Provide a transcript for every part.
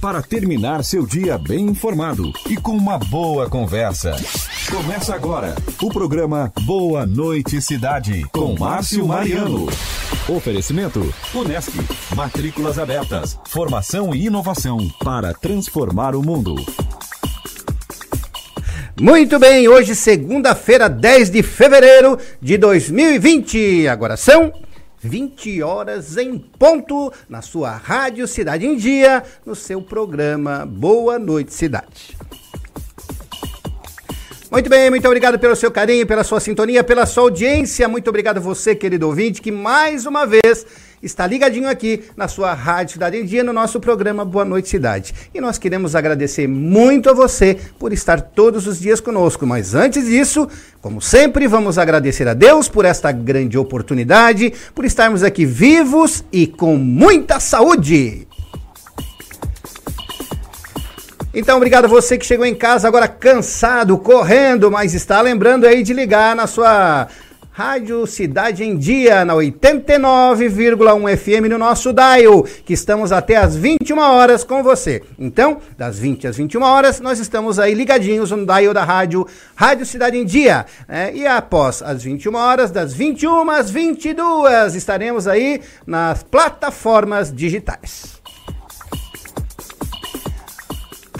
para terminar seu dia bem informado e com uma boa conversa. Começa agora o programa Boa Noite Cidade com Márcio Mariano. Oferecimento Unesc, matrículas abertas, formação e inovação para transformar o mundo. Muito bem, hoje segunda-feira, 10 de fevereiro de 2020. Agora são 20 horas em ponto na sua Rádio Cidade em Dia, no seu programa Boa Noite Cidade. Muito bem, muito obrigado pelo seu carinho, pela sua sintonia, pela sua audiência. Muito obrigado a você, querido ouvinte, que mais uma vez está ligadinho aqui na sua Rádio Cidade em Dia, no nosso programa Boa Noite Cidade. E nós queremos agradecer muito a você por estar todos os dias conosco. Mas antes disso, como sempre, vamos agradecer a Deus por esta grande oportunidade, por estarmos aqui vivos e com muita saúde. Então, obrigado a você que chegou em casa agora cansado, correndo, mas está lembrando aí de ligar na sua Rádio Cidade em Dia, na 89,1 FM no nosso dial, que estamos até às 21 horas com você. Então, das 20 às 21 horas, nós estamos aí ligadinhos no dial da rádio Rádio Cidade em Dia. Né? E após as 21 horas, das 21 às 22, estaremos aí nas plataformas digitais.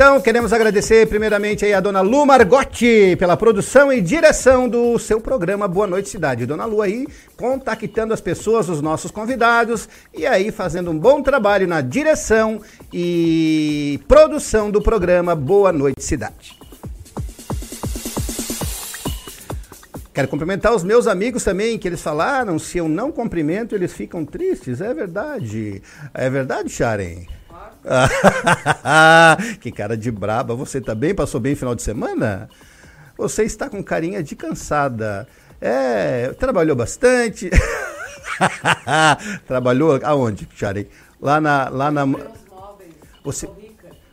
Então, queremos agradecer primeiramente aí a dona Lu Margotti pela produção e direção do seu programa Boa Noite Cidade. Dona Lu aí contactando as pessoas, os nossos convidados e aí fazendo um bom trabalho na direção e produção do programa Boa Noite Cidade. Quero cumprimentar os meus amigos também, que eles falaram, se eu não cumprimento, eles ficam tristes. É verdade. É verdade, Sharon? que cara de braba. Você tá bem? Passou bem final de semana? Você está com carinha de cansada. É, trabalhou bastante. trabalhou aonde, Charei? Lá na lá na Você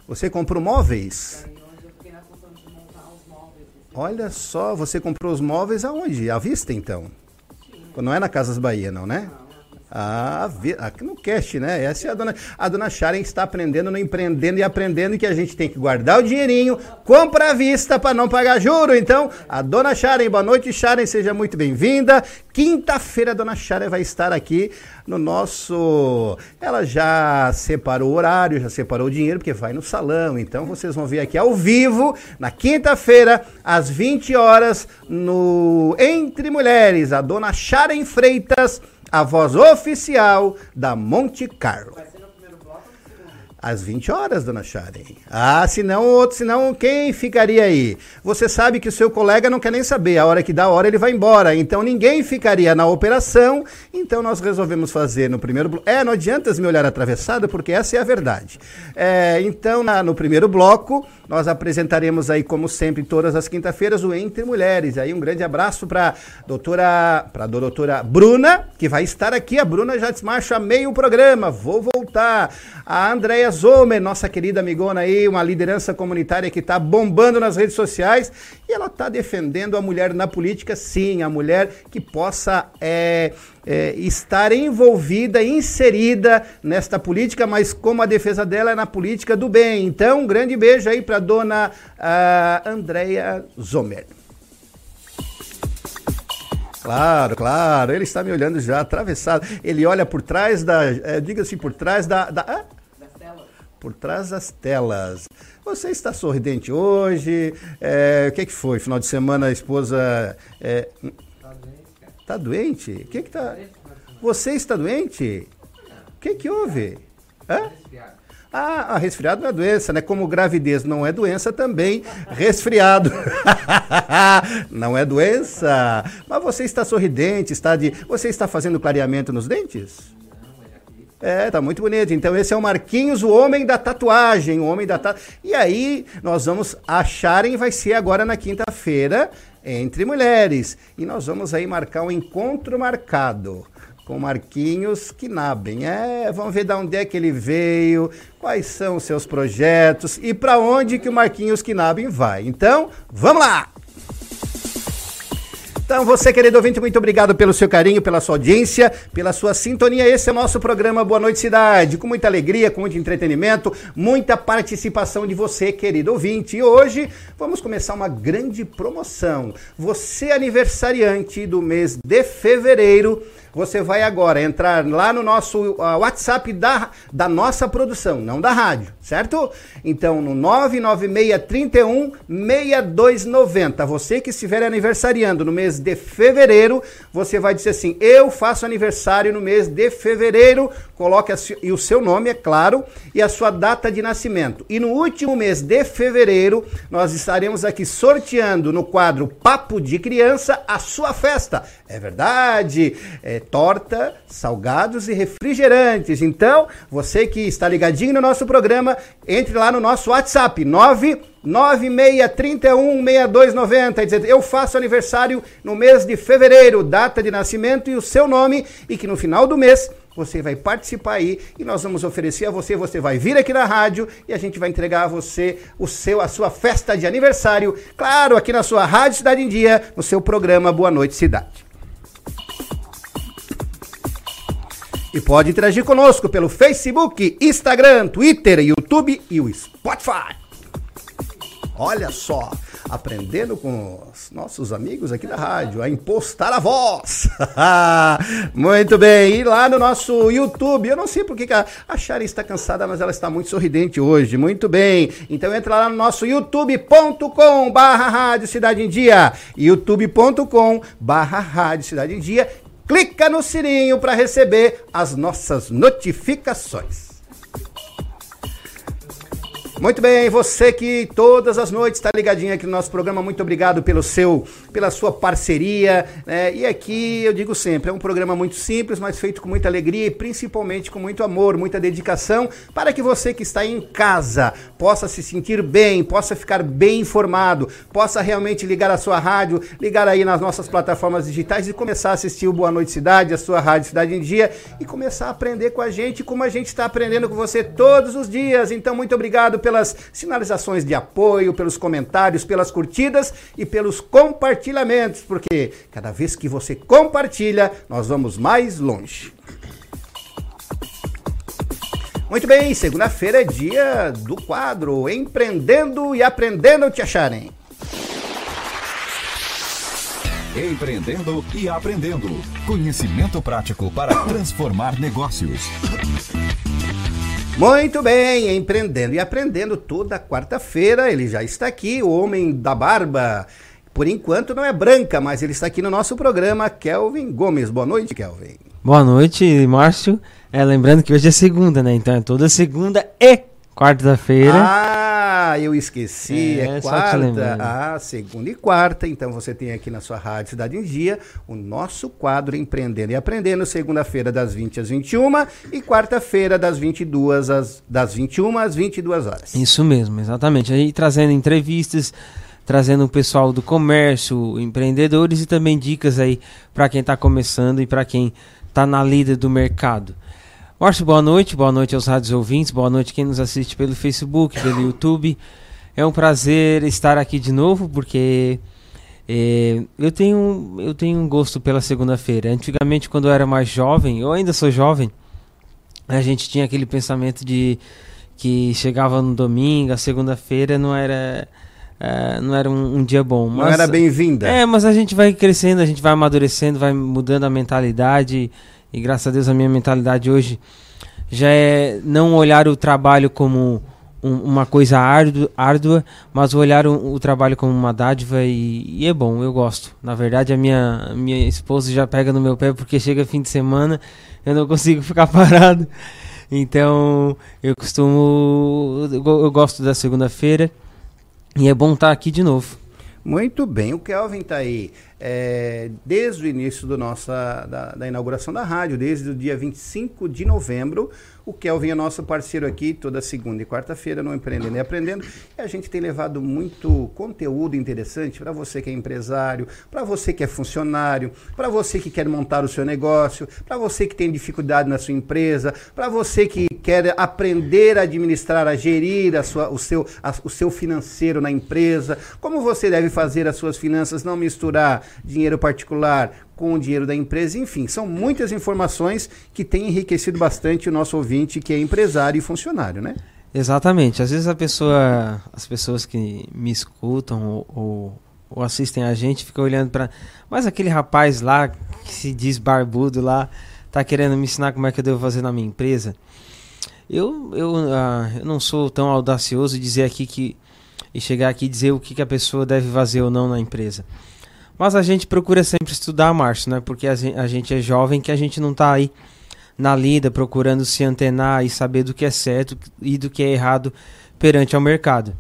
Você comprou móveis? Olha só, você comprou os móveis aonde? À vista então? Não é na Casas Bahia, não, né? Não. Ah, aqui no cast, né? Essa é a dona, a dona Sharon está aprendendo, no empreendendo e aprendendo que a gente tem que guardar o dinheirinho, compra à vista para não pagar juro. Então, a dona Sharon, boa noite, Sharon, seja muito bem-vinda. Quinta-feira a dona Sharon vai estar aqui no nosso. Ela já separou o horário, já separou o dinheiro, porque vai no salão. Então, vocês vão ver aqui ao vivo, na quinta-feira, às 20 horas, no Entre Mulheres, a dona Sharon Freitas a voz oficial da Monte Carlo. Às 20 horas, dona Sharon. Ah, senão outro, senão quem ficaria aí? Você sabe que o seu colega não quer nem saber, a hora que dá a hora ele vai embora. Então ninguém ficaria na operação. Então nós resolvemos fazer no primeiro bloco. É, não adianta me olhar atravessado, porque essa é a verdade. É, então, na, no primeiro bloco, nós apresentaremos aí, como sempre, todas as quinta-feiras, o Entre Mulheres. Aí um grande abraço para doutora, para a doutora Bruna, que vai estar aqui. A Bruna já desmarcha meio programa. Vou voltar. A Andréia Zomer, nossa querida amigona aí, uma liderança comunitária que está bombando nas redes sociais. E ela está defendendo a mulher na política, sim, a mulher que possa é, é, estar envolvida, inserida nesta política, mas como a defesa dela é na política do bem. Então, um grande beijo aí para dona uh, Andréia Zomer. Claro, claro, ele está me olhando já atravessado. Ele olha por trás da. É, Diga-se, por trás da. da ah? Por trás das telas. Você está sorridente hoje? É, o que, que foi? Final de semana a esposa. É, Tá doente? O que que tá... Você está doente? O que que houve? Hã? Ah, a resfriado não é doença, né? Como gravidez não é doença, também resfriado. não é doença. Mas você está sorridente, está de. Você está fazendo clareamento nos dentes? É, tá muito bonito. Então esse é o Marquinhos, o homem da tatuagem, o homem da tatu... E aí nós vamos acharem vai ser agora na quinta-feira entre mulheres. E nós vamos aí marcar um encontro marcado com Marquinhos Knaben. É, vamos ver de onde é que ele veio, quais são os seus projetos e para onde que o Marquinhos Knaben vai. Então, vamos lá! Então, você, querido ouvinte, muito obrigado pelo seu carinho, pela sua audiência, pela sua sintonia. Esse é o nosso programa Boa Noite Cidade, com muita alegria, com muito entretenimento, muita participação de você, querido ouvinte. E hoje vamos começar uma grande promoção. Você, aniversariante do mês de fevereiro, você vai agora entrar lá no nosso uh, WhatsApp da, da nossa produção, não da rádio, certo? Então, no 99631 6290. Você que estiver aniversariando no mês de fevereiro, você vai dizer assim: Eu faço aniversário no mês de fevereiro. Coloque a, e o seu nome, é claro, e a sua data de nascimento. E no último mês de fevereiro, nós estaremos aqui sorteando no quadro Papo de Criança a sua festa. É verdade? É torta, salgados e refrigerantes. Então, você que está ligadinho no nosso programa, entre lá no nosso WhatsApp 996316290 eu faço aniversário no mês de fevereiro, data de nascimento e o seu nome e que no final do mês você vai participar aí e nós vamos oferecer a você, você vai vir aqui na rádio e a gente vai entregar a você o seu a sua festa de aniversário, claro, aqui na sua Rádio Cidade em Dia, no seu programa Boa Noite Cidade. E pode interagir conosco pelo Facebook, Instagram, Twitter, YouTube e o Spotify. Olha só, aprendendo com os nossos amigos aqui da rádio a impostar a voz. muito bem, e lá no nosso YouTube, eu não sei porque a, a Shari está cansada, mas ela está muito sorridente hoje. Muito bem, então entra lá no nosso youtube.com barra Rádio Cidade em Dia, youtube.com barra Rádio Cidade em Dia clica no sininho para receber as nossas notificações. Muito bem, você que todas as noites está ligadinho aqui no nosso programa, muito obrigado pelo seu, pela sua parceria. Né? E aqui eu digo sempre, é um programa muito simples, mas feito com muita alegria e principalmente com muito amor, muita dedicação, para que você que está em casa possa se sentir bem, possa ficar bem informado, possa realmente ligar a sua rádio, ligar aí nas nossas plataformas digitais e começar a assistir o Boa Noite Cidade, a sua rádio Cidade em Dia e começar a aprender com a gente como a gente está aprendendo com você todos os dias. Então, muito obrigado pelas sinalizações de apoio, pelos comentários, pelas curtidas e pelos compartilhamentos, porque cada vez que você compartilha, nós vamos mais longe. Muito bem, segunda-feira é dia do quadro Empreendendo e Aprendendo Te Acharem. Empreendendo e aprendendo. Conhecimento prático para transformar negócios. Muito bem, empreendendo e aprendendo toda quarta-feira. Ele já está aqui, o homem da barba. Por enquanto não é branca, mas ele está aqui no nosso programa, Kelvin Gomes. Boa noite, Kelvin. Boa noite, Márcio. É, lembrando que hoje é segunda, né? Então é toda segunda e quarta-feira. Ah, eu esqueci. É, é quarta. Ah, segunda e quarta. Então você tem aqui na sua Rádio Cidade em Dia o nosso quadro Empreendendo e Aprendendo, segunda-feira das 20 às 21 e quarta-feira das 22 às das 21 às 22 horas. Isso mesmo, exatamente. Aí trazendo entrevistas, trazendo o pessoal do comércio, empreendedores e também dicas aí para quem está começando e para quem está na lida do mercado. Márcio, boa noite, boa noite aos rádios ouvintes, boa noite quem nos assiste pelo Facebook, pelo YouTube. É um prazer estar aqui de novo, porque é, eu, tenho, eu tenho um gosto pela segunda-feira. Antigamente, quando eu era mais jovem, eu ainda sou jovem, a gente tinha aquele pensamento de que chegava no domingo, a segunda-feira não era. Uh, não era um, um, dia bom. Mas, não era bem-vinda. É, mas a gente vai crescendo, a gente vai amadurecendo, vai mudando a mentalidade. E graças a Deus a minha mentalidade hoje já é não olhar o trabalho como um, uma coisa árdua, árdua mas olhar o, o, trabalho como uma dádiva e, e, é bom, eu gosto. Na verdade, a minha, minha esposa já pega no meu pé porque chega fim de semana, eu não consigo ficar parado. Então, eu costumo. Eu, eu gosto da segunda-feira e é bom estar aqui de novo. Muito bem, o Kelvin está aí é, desde o início do nossa, da, da, inauguração da rádio, desde o dia 25 de novembro. O Kelvin é nosso parceiro aqui toda segunda e quarta-feira no Empreendendo e Aprendendo. E a gente tem levado muito conteúdo interessante para você que é empresário, para você que é funcionário, para você que quer montar o seu negócio, para você que tem dificuldade na sua empresa, para você que quer aprender a administrar, a gerir a sua, o, seu, a, o seu financeiro na empresa, como você deve fazer as suas finanças, não misturar dinheiro particular com o dinheiro da empresa, enfim, são muitas informações que têm enriquecido bastante o nosso ouvinte que é empresário e funcionário, né? Exatamente. Às vezes a pessoa, as pessoas que me escutam ou, ou, assistem a gente ficam olhando para, mas aquele rapaz lá que se diz barbudo lá tá querendo me ensinar como é que eu devo fazer na minha empresa. Eu, eu, uh, eu não sou tão audacioso dizer aqui que e chegar aqui e dizer o que, que a pessoa deve fazer ou não na empresa. Mas a gente procura sempre estudar, Márcio, né? Porque a gente é jovem, que a gente não está aí na lida procurando se antenar e saber do que é certo e do que é errado perante ao mercado.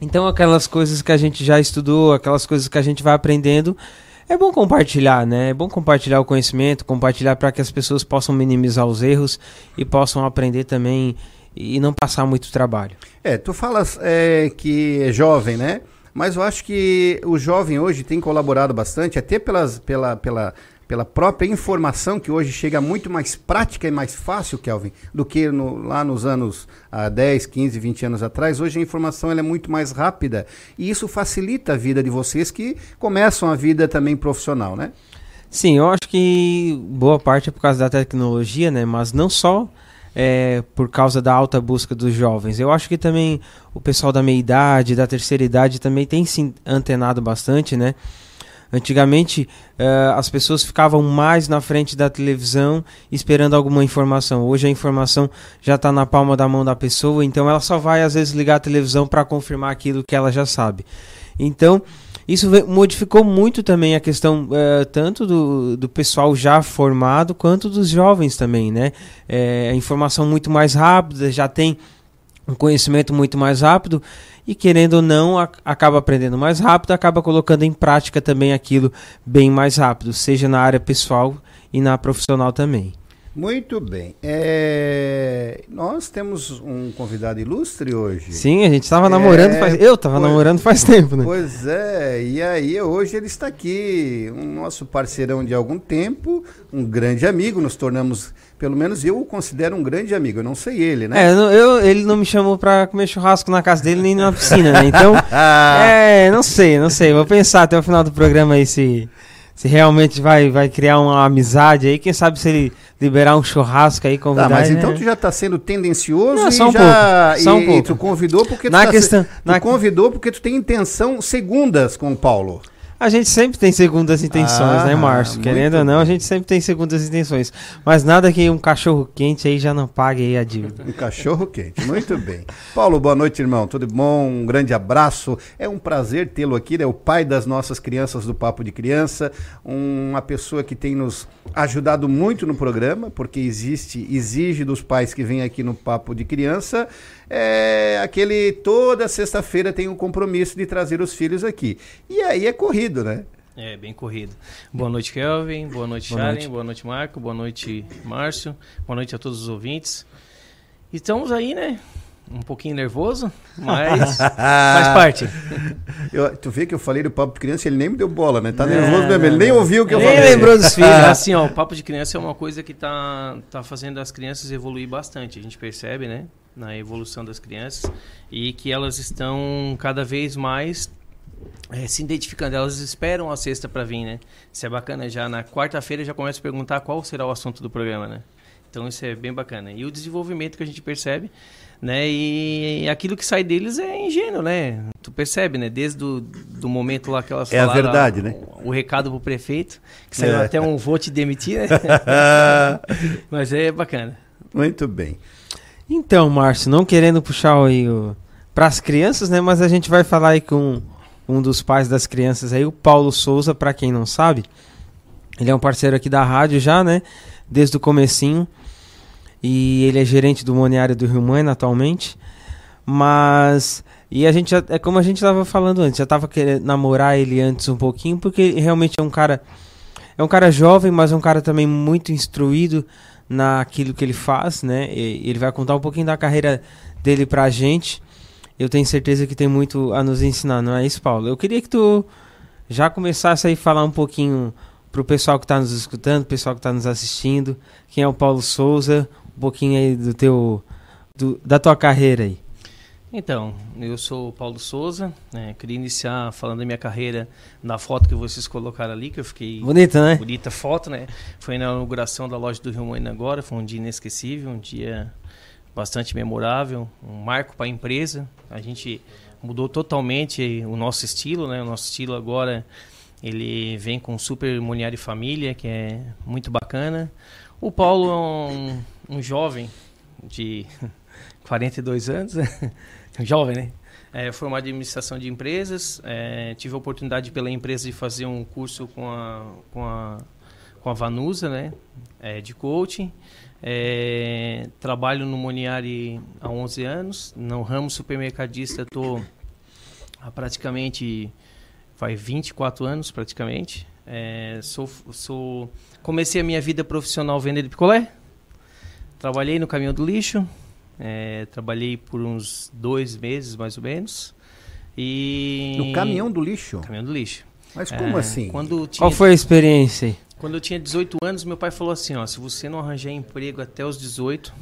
Então, aquelas coisas que a gente já estudou, aquelas coisas que a gente vai aprendendo, é bom compartilhar, né? É bom compartilhar o conhecimento, compartilhar para que as pessoas possam minimizar os erros e possam aprender também e não passar muito trabalho. É, tu falas é, que é jovem, né? Mas eu acho que o jovem hoje tem colaborado bastante, até pelas, pela, pela, pela própria informação que hoje chega muito mais prática e mais fácil, Kelvin, do que no, lá nos anos ah, 10, 15, 20 anos atrás. Hoje a informação é muito mais rápida e isso facilita a vida de vocês que começam a vida também profissional, né? Sim, eu acho que boa parte é por causa da tecnologia, né? Mas não só é, por causa da alta busca dos jovens. Eu acho que também o pessoal da meia idade, da terceira idade também tem se antenado bastante, né? Antigamente uh, as pessoas ficavam mais na frente da televisão esperando alguma informação. Hoje a informação já está na palma da mão da pessoa, então ela só vai às vezes ligar a televisão para confirmar aquilo que ela já sabe. Então isso modificou muito também a questão uh, tanto do, do pessoal já formado quanto dos jovens também, né? É, a informação muito mais rápida, já tem um conhecimento muito mais rápido e querendo ou não a, acaba aprendendo mais rápido, acaba colocando em prática também aquilo bem mais rápido, seja na área pessoal e na profissional também. Muito bem. É... Nós temos um convidado ilustre hoje. Sim, a gente estava namorando é... faz. Eu estava namorando faz tempo, né? Pois é, e aí hoje ele está aqui, um nosso parceirão de algum tempo, um grande amigo, nos tornamos. Pelo menos eu o considero um grande amigo, eu não sei ele, né? É, eu, ele não me chamou para comer churrasco na casa dele nem na piscina, né? Então, é, não sei, não sei. Vou pensar até o final do programa aí se, se realmente vai, vai criar uma amizade aí. Quem sabe se ele liberar um churrasco aí, convidar. Tá, mas então tu já está sendo tendencioso Não, e só um já pouco, só um e, pouco. tu convidou porque na tu, tá questão, tu na... convidou porque tu tem intenção segundas com o Paulo. A gente sempre tem segundas intenções, né, ah, né, Márcio? Querendo ou não, a gente sempre tem segundas intenções. Mas nada que um cachorro quente aí já não pague aí a dívida. Um cachorro quente, muito bem. Paulo, boa noite, irmão. Tudo bom? Um grande abraço. É um prazer tê-lo aqui, é né? o pai das nossas crianças do Papo de Criança, uma pessoa que tem nos ajudado muito no programa, porque existe, exige dos pais que vêm aqui no Papo de Criança é aquele toda sexta-feira tem um compromisso de trazer os filhos aqui. E aí é corrido, né? É, bem corrido. Boa noite, Kelvin. Boa noite, boa Sharon. Noite. Boa noite, Marco. Boa noite, Márcio. Boa noite a todos os ouvintes. Estamos aí, né? Um pouquinho nervoso, mas faz parte. Eu, tu vê que eu falei do papo de criança, ele nem me deu bola, né? Tá não, nervoso mesmo, ele nem ouviu o que eu falei. Nem lembrou dos filhos. assim, ó, o papo de criança é uma coisa que tá, tá fazendo as crianças evoluir bastante. A gente percebe, né? Na evolução das crianças e que elas estão cada vez mais é, se identificando. Elas esperam a sexta para vir, né? Isso é bacana. Já na quarta-feira já começa a perguntar qual será o assunto do programa, né? Então isso é bem bacana. E o desenvolvimento que a gente percebe, né? E, aquilo que sai deles é ingênuo, né? Tu percebe, né? Desde do, do momento lá que elas é falaram... É a verdade, né? O, o recado pro prefeito, que saiu é. até um vou te demitir, né? Mas é bacana. Muito bem. Então, Márcio, não querendo puxar aí o... para as crianças, né? Mas a gente vai falar aí com um dos pais das crianças aí, o Paulo Souza, para quem não sabe. Ele é um parceiro aqui da rádio já, né? Desde o comecinho. E ele é gerente do Moniário do Rio Mãe atualmente. Mas e a gente é como a gente estava falando antes, já estava querendo namorar ele antes um pouquinho, porque realmente é um cara é um cara jovem, mas é um cara também muito instruído naquilo que ele faz, né? E ele vai contar um pouquinho da carreira dele pra gente. Eu tenho certeza que tem muito a nos ensinar, não é isso, Paulo? Eu queria que tu já começasse aí a falar um pouquinho pro pessoal que está nos escutando, pessoal que está nos assistindo, quem é o Paulo Souza, um pouquinho aí do teu do, da tua carreira aí. Então, eu sou o Paulo Souza, né, queria iniciar falando da minha carreira na foto que vocês colocaram ali, que eu fiquei... Bonita, né? Bonita foto, né? Foi na inauguração da loja do Rio Moinho agora, foi um dia inesquecível, um dia bastante memorável, um marco para a empresa. A gente mudou totalmente o nosso estilo, né? O nosso estilo agora, ele vem com Super Moniari Família, que é muito bacana. O Paulo é um, um jovem de 42 anos, jovem, né? É, formado em administração de empresas, é, tive a oportunidade pela empresa de fazer um curso com a, com a, com a Vanusa, né? É, de coaching. É, trabalho no Moniari há 11 anos. No ramo supermercadista estou há praticamente faz 24 anos praticamente. É, sou, sou, comecei a minha vida profissional vendendo picolé. Trabalhei no caminhão do lixo, é, trabalhei por uns dois meses, mais ou menos. E... No caminhão do lixo? Caminhão do lixo. Mas como É, assim? Quando tinha, Qual foi a experiência aí? quando eu tinha 18 anos, meu pai falou assim, ó, se você não arranjar emprego até os 18,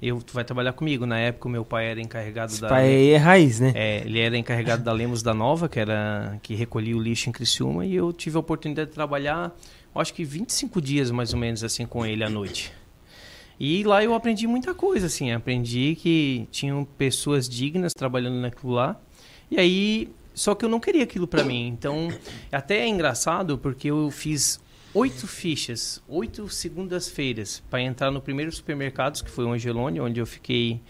eu, tu vai trabalhar comigo. Na época, o meu pai era encarregado Esse da... pai aí é raiz, né? É, ele era encarregado da Lemos da Nova, que era que recolhia o lixo em Criciúma, e eu tive a oportunidade de trabalhar, acho que 25 dias mais ou menos assim com ele à noite. E lá eu aprendi muita coisa, assim, aprendi que tinham pessoas dignas trabalhando naquilo lá. E aí, só que eu não queria aquilo pra mim. Então, até é engraçado porque eu fiz oito fichas, oito segundas-feiras para entrar no primeiro supermercado, que foi o Angelone, onde eu fiquei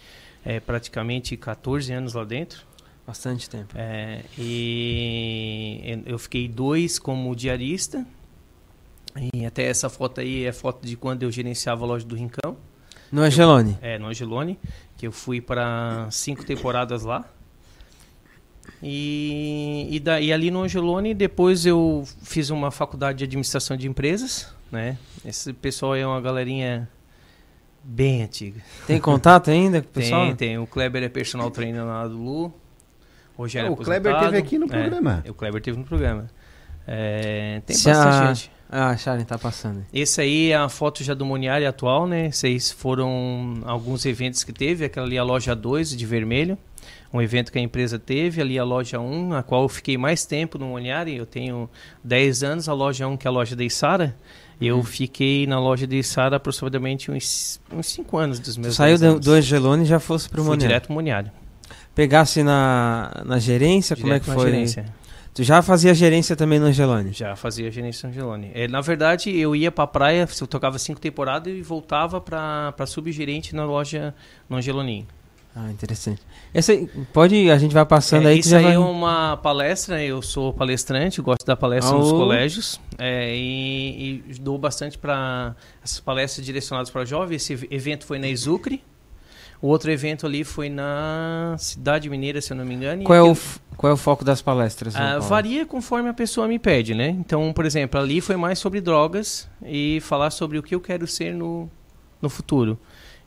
é, praticamente 14 anos lá dentro. Bastante tempo. É, e eu fiquei dois como diarista. E até essa foto aí é foto de quando eu gerenciava a loja do Rincão, No Angelone. é, no Angelone, que eu fui para cinco temporadas lá. E, e, da, e ali no Angelone, depois eu fiz uma faculdade de administração de empresas, né? Esse pessoal é uma galerinha bem antiga. Tem contato ainda com o pessoal? Tem, tem. O Kleber é personal trainer lá do Lu. Hoje É, é o Kleber teve aqui no programa. É, o Kleber teve no programa. É, tem Se bastante a- gente. Ah, a Sharon tá passando. Esse aí é a foto já do Moniari atual, né? Esses foram alguns eventos que teve. Aquela ali a loja 2 de vermelho. Um evento que a empresa teve. Ali a loja 1, a qual eu fiquei mais tempo no Moniari. Eu tenho 10 anos. A loja 1, que é a loja da Isara. Eu Uhum. fiquei na loja de Isara aproximadamente uns 5 anos dos meus saiu 10 do, Angelone e já fosse pro Fui Moniari. direto pro Moniari. Pegasse na, na gerência, como é Direto que na foi? gerência. Tu já fazia gerência também no Angelone? Já fazia gerência Angelone. É, na verdade, eu ia pra praia, eu tocava cinco temporadas e voltava pra, pra subgerente na loja no Angeloninho. Ah, interessante. Essa pode, a gente vai passando É, aí que isso já aí vai... é uma palestra, eu sou palestrante, gosto dar palestra nos colégios é, e, e dou bastante para essas palestras direcionadas para jovens. Esse ev- evento foi na Exucre, o outro evento ali foi na Cidade Mineira, se eu não me engano. Qual é, o, qual é o foco das palestras? Ah, varia conforme a pessoa me pede, né? Então, por exemplo, ali foi mais sobre drogas e falar sobre o que eu quero ser no, no futuro.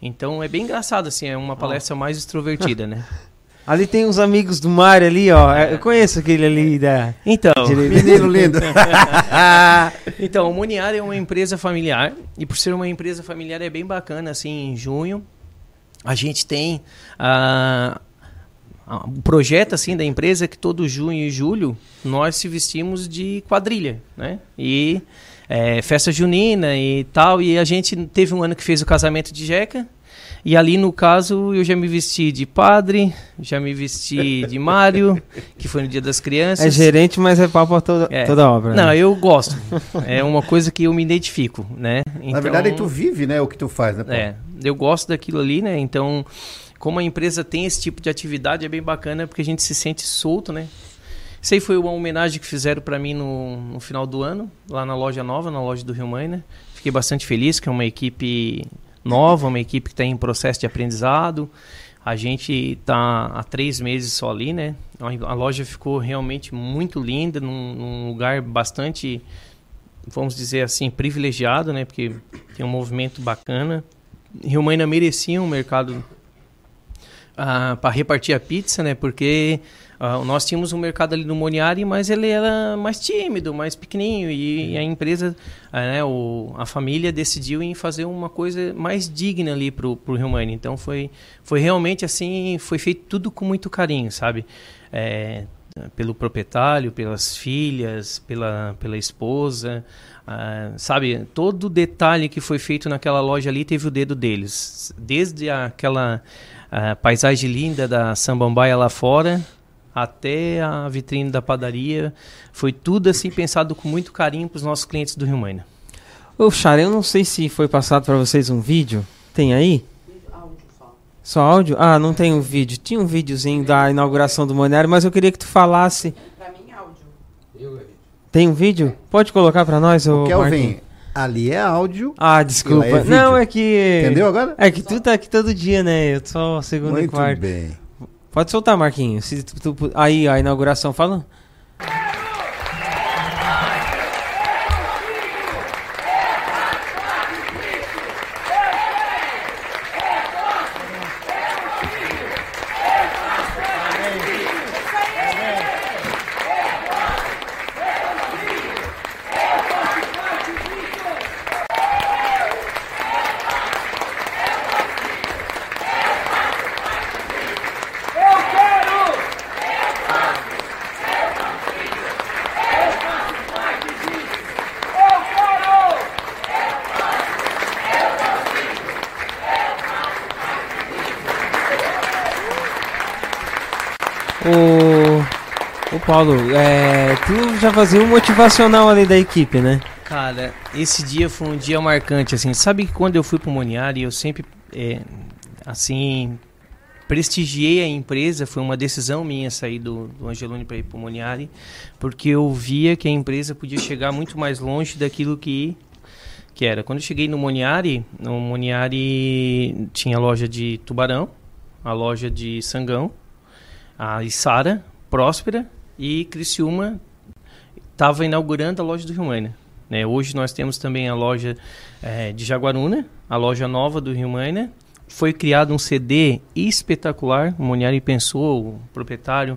Então é bem engraçado, assim, é uma palestra mais extrovertida, né? Ali tem uns amigos do Mário ali, ó. Eu conheço aquele ali da... Então. Menino lindo. então, o Moniari é uma empresa familiar e por ser uma empresa familiar é bem bacana, assim, em junho a gente tem ah, o projeto assim da empresa é que todo junho e julho nós se vestimos de quadrilha, né? E é, festa junina e tal. E a gente teve um ano que fez o casamento de Jeca. E ali, no caso, eu já me vesti de padre, já me vesti de Mário, que foi no Dia das Crianças. É gerente, mas é papo toda, É. toda obra. Não, né? eu gosto. É uma coisa que eu me identifico, né? Na verdade, tu vive, né, o que tu faz, né, Paulo? É, eu gosto daquilo ali, né? Então, como a empresa tem esse tipo de atividade, é bem bacana porque a gente se sente solto, né? Isso aí foi uma homenagem que fizeram para mim no, no final do ano, lá na loja nova, na loja do Rio Mãe, né? Fiquei bastante feliz, que é uma equipe nova, uma equipe que está em processo de aprendizado. A gente está há três meses só ali, né? A loja ficou realmente muito linda, num, num lugar bastante, vamos dizer assim, privilegiado, né? Porque tem um movimento bacana. Rio Maina merecia um mercado para repartir a pizza, né? Porque Uh, nós tínhamos um mercado ali no Moniari, mas ele era mais tímido, mais pequenininho e, e a empresa, uh, né, o, a família decidiu em fazer uma coisa mais digna ali pro, pro Rio Mani. Então foi, foi realmente assim, foi feito tudo com muito carinho, sabe? É, pelo proprietário, pelas filhas, pela, pela esposa, uh, sabe? Todo detalhe que foi feito naquela loja ali teve o dedo deles, desde aquela paisagem linda da Sambambaia lá fora até a vitrine da padaria. Foi tudo assim pensado com muito carinho para os nossos clientes do Rio Maina. Ô, Chara, eu não sei se foi passado para vocês um vídeo. Tem aí? Áudio só. Só áudio? Ah, não tem um vídeo. Tinha um videozinho da inauguração do Moneário, mas eu queria que tu falasse. Para mim, áudio. Tem um vídeo? Pode colocar para nós, o Kelvin, ali é áudio. Ah, desculpa. É não, é que. Entendeu agora? É que tu tá aqui todo dia, né? Eu só segundo Muito e quarto. Muito bem. Pode soltar, Marquinhos. Se tu, tu, aí, a inauguração, fala. Paulo, é, tu já fazia um motivacional ali da equipe, né? Cara, esse dia foi um dia marcante, assim. Sabe que quando eu fui pro Moniari, eu sempre, é, assim, prestigiei a empresa. Foi uma decisão minha sair do, do Angeloni para ir pro Moniari, porque eu via que a empresa podia chegar muito mais longe daquilo que que era. Quando eu cheguei no Moniari, no Moniari tinha a loja de Tubarão, a loja de Sangão, a Isara, Próspera e Criciúma estava inaugurando a loja do Rio Mania. Né? Hoje nós temos também a loja é, de Jaguaruna, a loja nova do Rio Mania. Foi criado um CD espetacular, o Moniari pensou, o proprietário,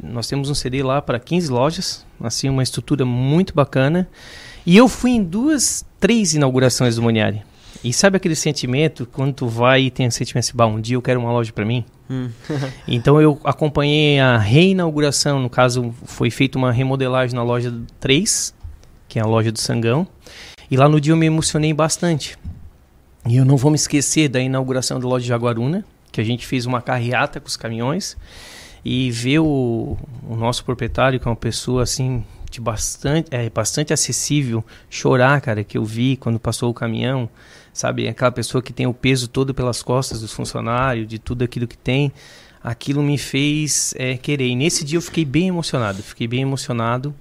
nós temos um CD lá para 15 lojas, assim, uma estrutura muito bacana. E eu fui em duas, três inaugurações do Moniari. E sabe aquele sentimento quando tu vai e tem o sentimento assim, um dia eu quero uma loja para mim? Hum. então eu acompanhei a reinauguração, no caso foi feita uma remodelagem na loja 3, que é a loja do Sangão. E lá no dia eu me emocionei bastante. E eu não vou me esquecer da inauguração da loja Jaguaruna, que a gente fez uma carreata com os caminhões e ver o, o nosso proprietário, que é uma pessoa assim de bastante, é, bastante acessível, chorar, cara, que eu vi quando passou o caminhão sabe? Aquela pessoa que tem o peso todo pelas costas dos funcionários, de tudo aquilo que tem. Aquilo me fez é, querer. E nesse dia eu fiquei bem emocionado, fiquei bem emocionado.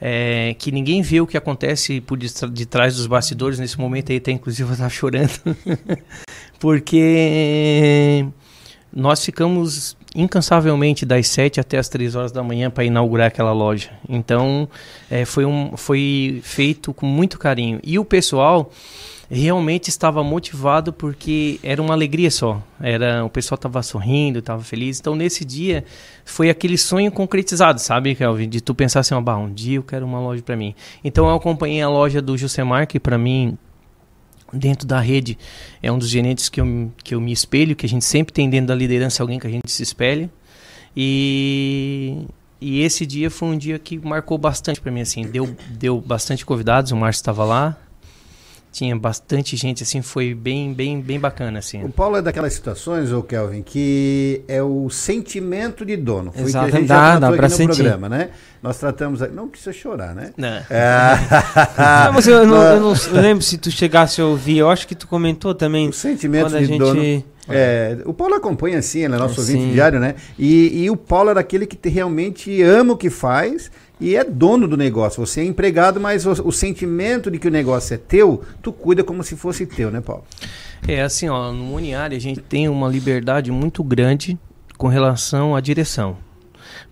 É, que ninguém vê o que acontece por de, trás dos bastidores. Nesse momento aí, até inclusive eu estava chorando. Porque nós ficamos incansavelmente das 7 até as 3 horas da manhã para inaugurar aquela loja. Então, é, foi, um, foi feito com muito carinho. E o pessoal realmente estava motivado porque era uma alegria só. Era o pessoal estava sorrindo, estava feliz. Então nesse dia foi aquele sonho concretizado, sabe, Kelvin, de tu pensar assim, bah, um dia eu quero uma loja para mim. Então eu acompanhei a loja do Josemar, que para mim dentro da rede é um dos gerentes que eu, que eu me espelho, que a gente sempre tem dentro da liderança alguém que a gente se espelha. E e esse dia foi um dia que marcou bastante para mim assim, deu deu bastante convidados, o Márcio estava lá, tinha bastante gente, assim, foi bem, bem, bem bacana, assim. O Paulo é daquelas situações, ô Kelvin, que é o sentimento de dono. Foi Exato, que a gente dá, já dá pra sentir. programa, né? Nós tratamos, não precisa chorar, né? Não. É... não mas eu não, eu não lembro se tu chegasse a ouvir, eu acho que tu comentou também. O sentimento de gente... dono. É, o Paulo acompanha assim, ele é nosso é, ouvinte diário, né? E, e o Paulo é daquele que realmente ama o que faz e é dono do negócio. Você é empregado, mas o, o, sentimento de que o negócio é teu, tu cuida como se fosse teu, né, Paulo? É assim, ó, no Moniari a gente tem uma liberdade muito grande com relação à direção,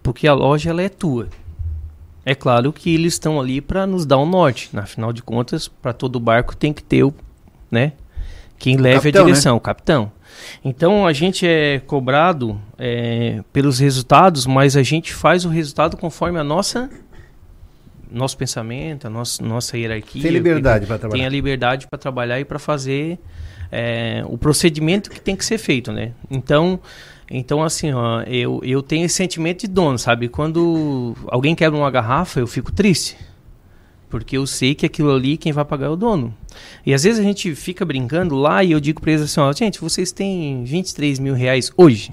porque a loja ela é tua. É claro que eles estão ali para nos dar o um norte. Afinal de contas, para todo barco tem que ter o, né, quem leve capitão, a direção, né? o capitão. Então a gente é cobrado é, pelos resultados, mas a gente faz o resultado conforme a nossa nosso pensamento, a nossa, nossa hierarquia. Tem liberdade para trabalhar. Tem a liberdade para trabalhar e para fazer é, o procedimento que tem que ser feito, né? Então, então assim, ó, eu, eu tenho esse sentimento de dono, sabe? Quando alguém quebra uma garrafa, eu fico triste. Porque eu sei que aquilo ali quem vai pagar é o dono. E às vezes a gente fica brincando lá e eu digo para eles assim, ó, gente, vocês têm 23 mil reais hoje.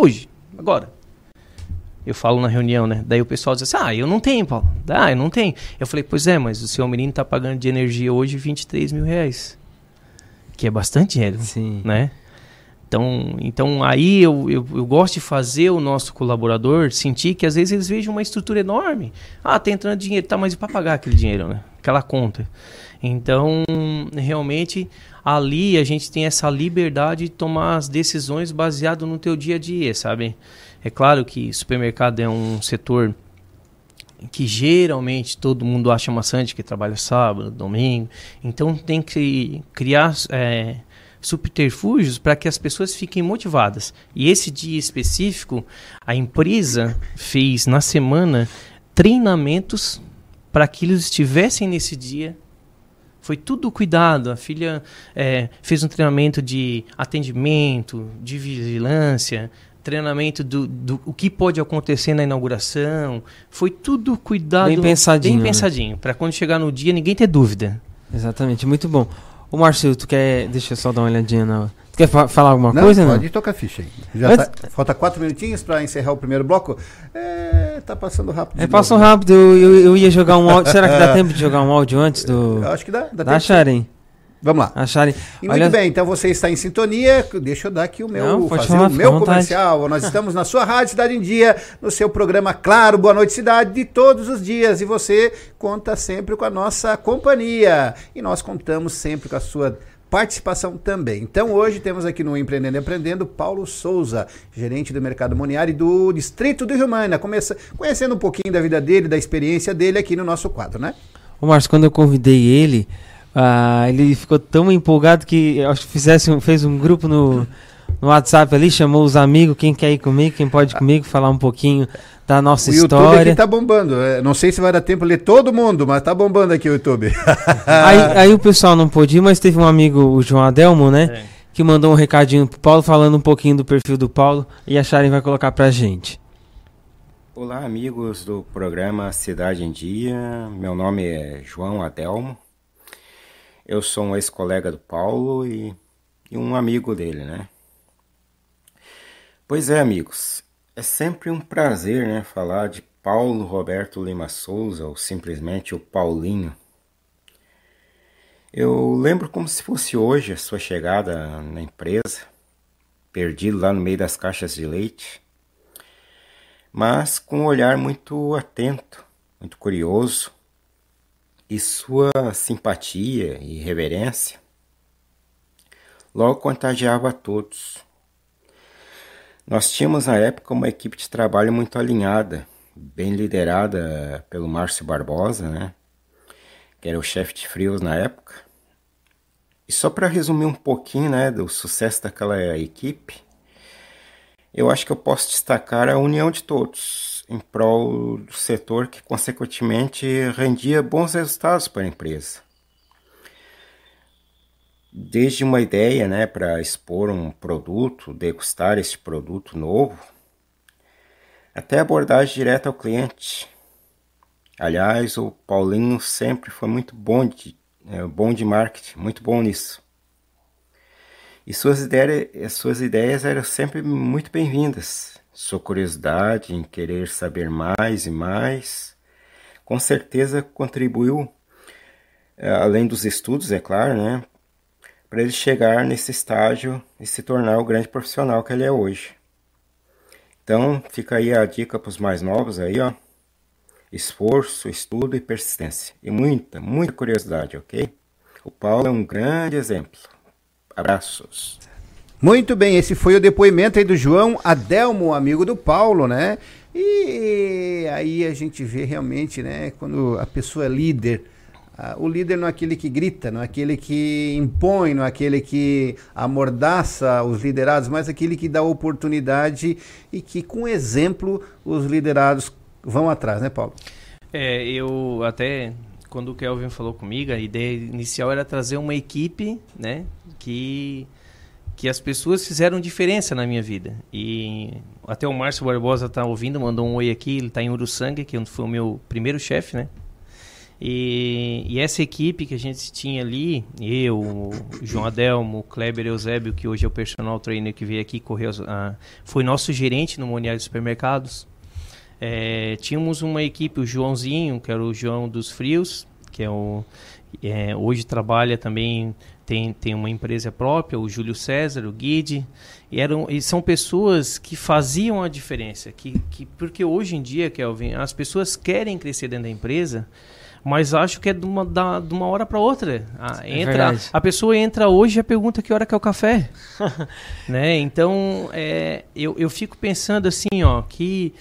Hoje, agora. Eu falo na reunião, né? Daí o pessoal diz assim, ah, eu não tenho, Paulo. Ah, eu não tenho. Eu falei, pois é, mas o seu menino tá pagando de energia hoje 23 mil reais. Que é bastante dinheiro, Sim. né? Então, então aí eu, eu, eu, gosto de fazer o nosso colaborador sentir que às vezes eles vejam uma estrutura enorme. Ah, tá entrando dinheiro, tá, mas e para pagar aquele dinheiro, né? Aquela conta. Então, realmente, ali a gente tem essa liberdade de tomar as decisões baseado no teu dia a dia, sabe? É claro que supermercado é um setor que geralmente todo mundo acha maçante, que trabalha sábado, domingo. Então tem que criar é, subterfúgios para que as pessoas fiquem motivadas. E esse dia específico, a empresa fez na semana treinamentos para que eles estivessem nesse dia. Foi tudo cuidado. A filha é, fez um treinamento de atendimento, de vigilância, treinamento do, do o que pode acontecer na inauguração. Foi tudo cuidado. Bem pensadinho. Bem pensadinho. Né? Para quando chegar no dia ninguém ter dúvida. Exatamente, muito bom. Ô Marcelo, tu quer. Deixa eu só dar uma olhadinha na. Tu quer fa falar alguma não, coisa? Pode não? tocar ficha aí. Já Antes... tá... Falta quatro minutinhos para encerrar o primeiro bloco. É, tá passando rápido. É, passou né? rápido. Eu, eu, ia jogar um áudio. Será que dá tempo de jogar um áudio antes do. Eu acho que dá. Dá, dá. Vamos lá. Acharem. E muito Olha... bem, então você está em sintonia. Deixa eu dar aqui o meu, Não, fazer falar, o meu comercial. Nós estamos na sua rádio Cidade em Dia, no seu programa Claro, Boa Noite Cidade, de todos os dias. E você conta sempre com a nossa companhia. E nós contamos sempre com a sua participação também. Então hoje temos aqui no Empreendendo e Aprendendo Paulo Souza, gerente do Mercado Moniari do Distrito do Rio Maina, começa conhecendo um pouquinho da vida dele, da experiência dele aqui no nosso quadro, né? Ô Márcio, quando eu convidei ele, ah, ele ficou tão empolgado que acho que fizesse um, fez um grupo no, no WhatsApp ali, chamou os amigos, quem quer ir comigo, quem pode ir comigo, falar um pouquinho da nossa o história. O YouTube aqui tá bombando. É, não sei se vai dar tempo de ler todo mundo, mas tá bombando aqui o YouTube. aí, aí, o pessoal não pôde ir, mas teve um amigo, o João Adelmo, né? É. Que mandou um recadinho pro Paulo falando um pouquinho do perfil do Paulo e a Sharon vai colocar pra gente. Olá, amigos do programa Cidade em Dia. Meu nome é João Adelmo. Eu sou um ex-colega do Paulo e, e um amigo dele, né? Pois é, amigos, é sempre um prazer, né, falar de Paulo Roberto Lima Souza, ou simplesmente o Paulinho. Eu lembro como se fosse hoje a sua chegada na empresa, perdido lá no meio das caixas de leite, mas com um olhar muito atento, muito curioso, e sua simpatia e reverência logo contagiava a todos. Nós tínhamos na época uma equipe de trabalho muito alinhada, bem liderada pelo Márcio Barbosa, né? que era o chefe de frios na época. E só para resumir um pouquinho né, do sucesso daquela equipe, eu acho que eu posso destacar a união de todos, em prol do setor que, consequentemente, rendia bons resultados para a empresa. Desde uma ideia né, para expor um produto, degustar este produto novo, até abordagem direta ao cliente. Aliás, o Paulinho sempre foi muito bom de, é, bom de marketing, muito bom nisso. E suas ideias, suas ideias eram sempre muito bem-vindas sua curiosidade em querer saber mais e mais, com certeza contribuiu, eh, além dos estudos, é claro, né, para ele chegar nesse estágio e se tornar o grande profissional que ele é hoje. Então, fica aí a dica para os mais novos aí, ó. Esforço, estudo e persistência. E muita, muita curiosidade, ok? O Paulo é um grande exemplo. Abraços. Muito bem, esse foi o depoimento aí do João Adelmo, amigo do Paulo, né? E aí a gente vê realmente, né, quando a pessoa é líder, Ah, o líder não é aquele que grita, não é aquele que impõe, não é aquele que amordaça os liderados, mas aquele que dá oportunidade e que, com exemplo, os liderados vão atrás, né, Paulo? É, eu até quando o Kelvin falou comigo, a ideia inicial era trazer uma equipe, né, que que as pessoas fizeram diferença na minha vida. E até o Márcio Barbosa está ouvindo, mandou um oi aqui, ele está em Uruçanga, que foi o meu primeiro chefe, né? E, e, essa equipe que a gente tinha ali, eu, o João Adelmo, o Kleber Eusébio, que hoje é o personal trainer que veio aqui, correu, ah, foi nosso gerente no Moniário Supermercados. É, tínhamos uma equipe, o Joãozinho, que era o João dos Frios, que é o, é, hoje trabalha também, tem, tem uma empresa própria, o Júlio César, o Guide, e, eram, e são pessoas que faziam a diferença, que, que, porque hoje em dia, Kelvin, as pessoas querem crescer dentro da empresa, mas acho que é de uma, da, de uma hora para outra. A, é entra, a pessoa entra hoje e pergunta que hora que é o café. né? Então, é, eu, eu fico pensando assim, ó, que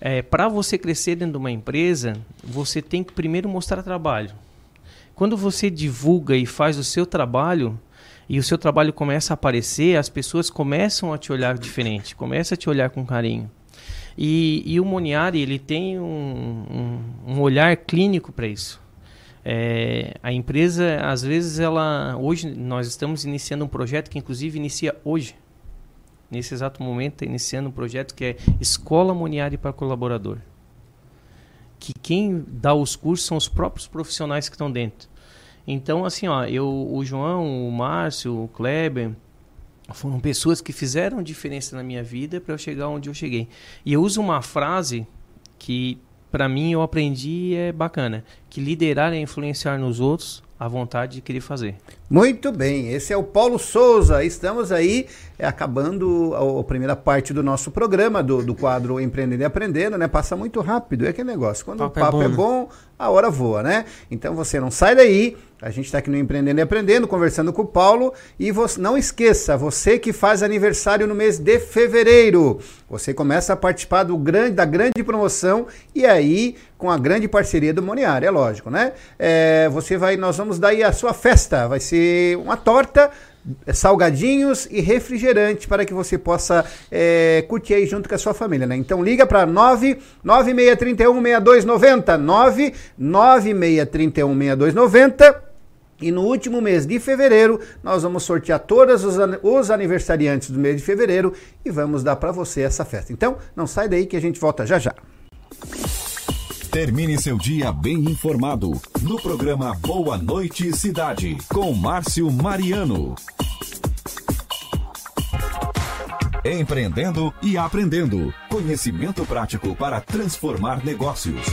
é, para você crescer dentro de uma empresa, você tem que primeiro mostrar trabalho. Quando você divulga e faz o seu trabalho, e o seu trabalho começa a aparecer, as pessoas começam a te olhar diferente, começam a te olhar com carinho. E, e o Moniari ele tem um, um, um olhar clínico para isso. É, a empresa, às vezes, ela hoje nós estamos iniciando um projeto que inclusive inicia hoje. Nesse exato momento, está iniciando um projeto que é Escola Moniari para Colaborador. Que quem dá os cursos são os próprios profissionais que estão dentro. Então, assim, ó, eu, o João, o Márcio, o Kleber, foram pessoas que fizeram diferença na minha vida para eu chegar onde eu cheguei. E eu uso uma frase que para mim eu aprendi é bacana, que liderar é influenciar nos outros a vontade de querer fazer. Muito bem, esse é o Paulo Souza. Estamos aí é, acabando a, a, primeira parte do nosso programa, do, do quadro Empreendendo e Aprendendo, né? Passa muito rápido, é aquele negócio. Quando papo o papo é bom, é bom, a hora voa, né? Então você não sai daí, a gente está aqui no Empreendendo e Aprendendo, conversando com o Paulo. E você, não esqueça, você que faz aniversário no mês de fevereiro, você começa a participar do grande, da grande promoção e aí com a grande parceria do Moniar, é lógico, né? É, você vai, nós vamos dar aí a sua festa, vai ser uma torta salgadinhos e refrigerante para que você possa é, curtir aí junto com a sua família, né? Então liga para 99631 6290, 99631 6290 e no último mês de fevereiro, nós vamos sortear todos os, aniversariantes do mês de fevereiro e vamos dar para você essa festa. Então, não sai daí que a gente volta já já. Termine seu dia bem informado no programa Boa Noite Cidade com Márcio Mariano. Empreendendo e aprendendo. Conhecimento prático para transformar negócios.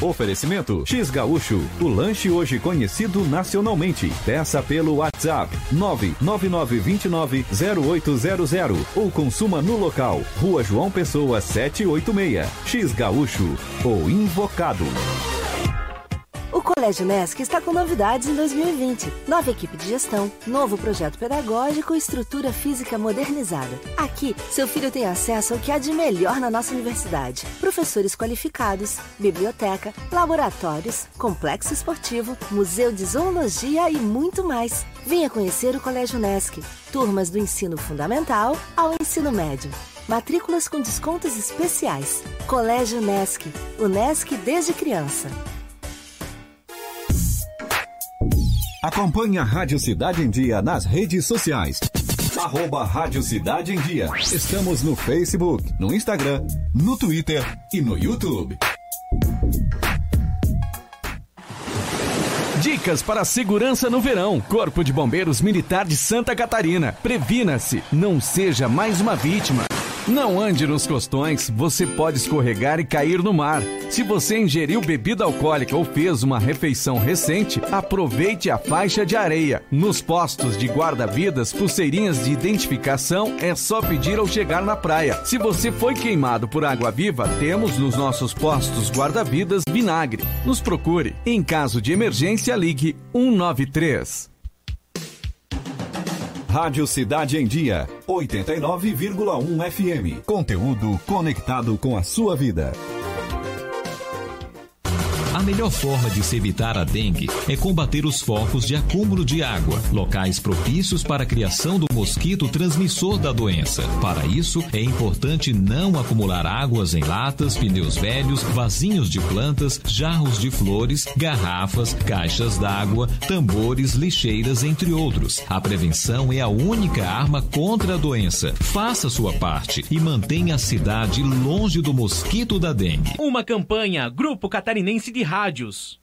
Oferecimento X Gaúcho, o lanche hoje conhecido nacionalmente. Peça pelo WhatsApp 999290800 ou consuma no local. Rua João Pessoa 786. X Gaúcho, o invocado. O Colégio Nesc está com novidades em 2020. Nova equipe de gestão, novo projeto pedagógico e estrutura física modernizada. Aqui, seu filho tem acesso ao que há de melhor na nossa universidade. Professores qualificados, biblioteca, laboratórios, complexo esportivo, museu de zoologia e muito mais. Venha conhecer o Colégio Nesc. Turmas do ensino fundamental ao ensino médio. Matrículas com descontos especiais. Colégio Nesc. O Nesc desde criança. Acompanhe a Rádio Cidade em Dia nas redes sociais. Arroba Rádio Cidade em Dia. Estamos no Facebook, no Instagram, no Twitter e no YouTube. Dicas para segurança no verão. Corpo de Bombeiros Militar de Santa Catarina. Previna-se, não seja mais uma vítima. Não ande nos costões, você pode escorregar e cair no mar. Se você ingeriu bebida alcoólica ou fez uma refeição recente, aproveite a faixa de areia. Nos postos de guarda-vidas, pulseirinhas de identificação é só pedir ao chegar na praia. Se você foi queimado por água viva, temos nos nossos postos guarda-vidas vinagre. Nos procure. Em caso de emergência, ligue 193. Rádio Cidade em Dia, 89,1 FM. Conteúdo conectado com a sua vida. A melhor forma de se evitar a dengue é combater os focos de acúmulo de água, locais propícios para a criação do mosquito transmissor da doença. Para isso, é importante não acumular águas em latas, pneus velhos, vasinhos de plantas, jarros de flores, garrafas, caixas d'água, tambores, lixeiras, entre outros. A prevenção é a única arma contra a doença. Faça sua parte e mantenha a cidade longe do mosquito da dengue. Uma campanha Grupo Catarinense de Rádios.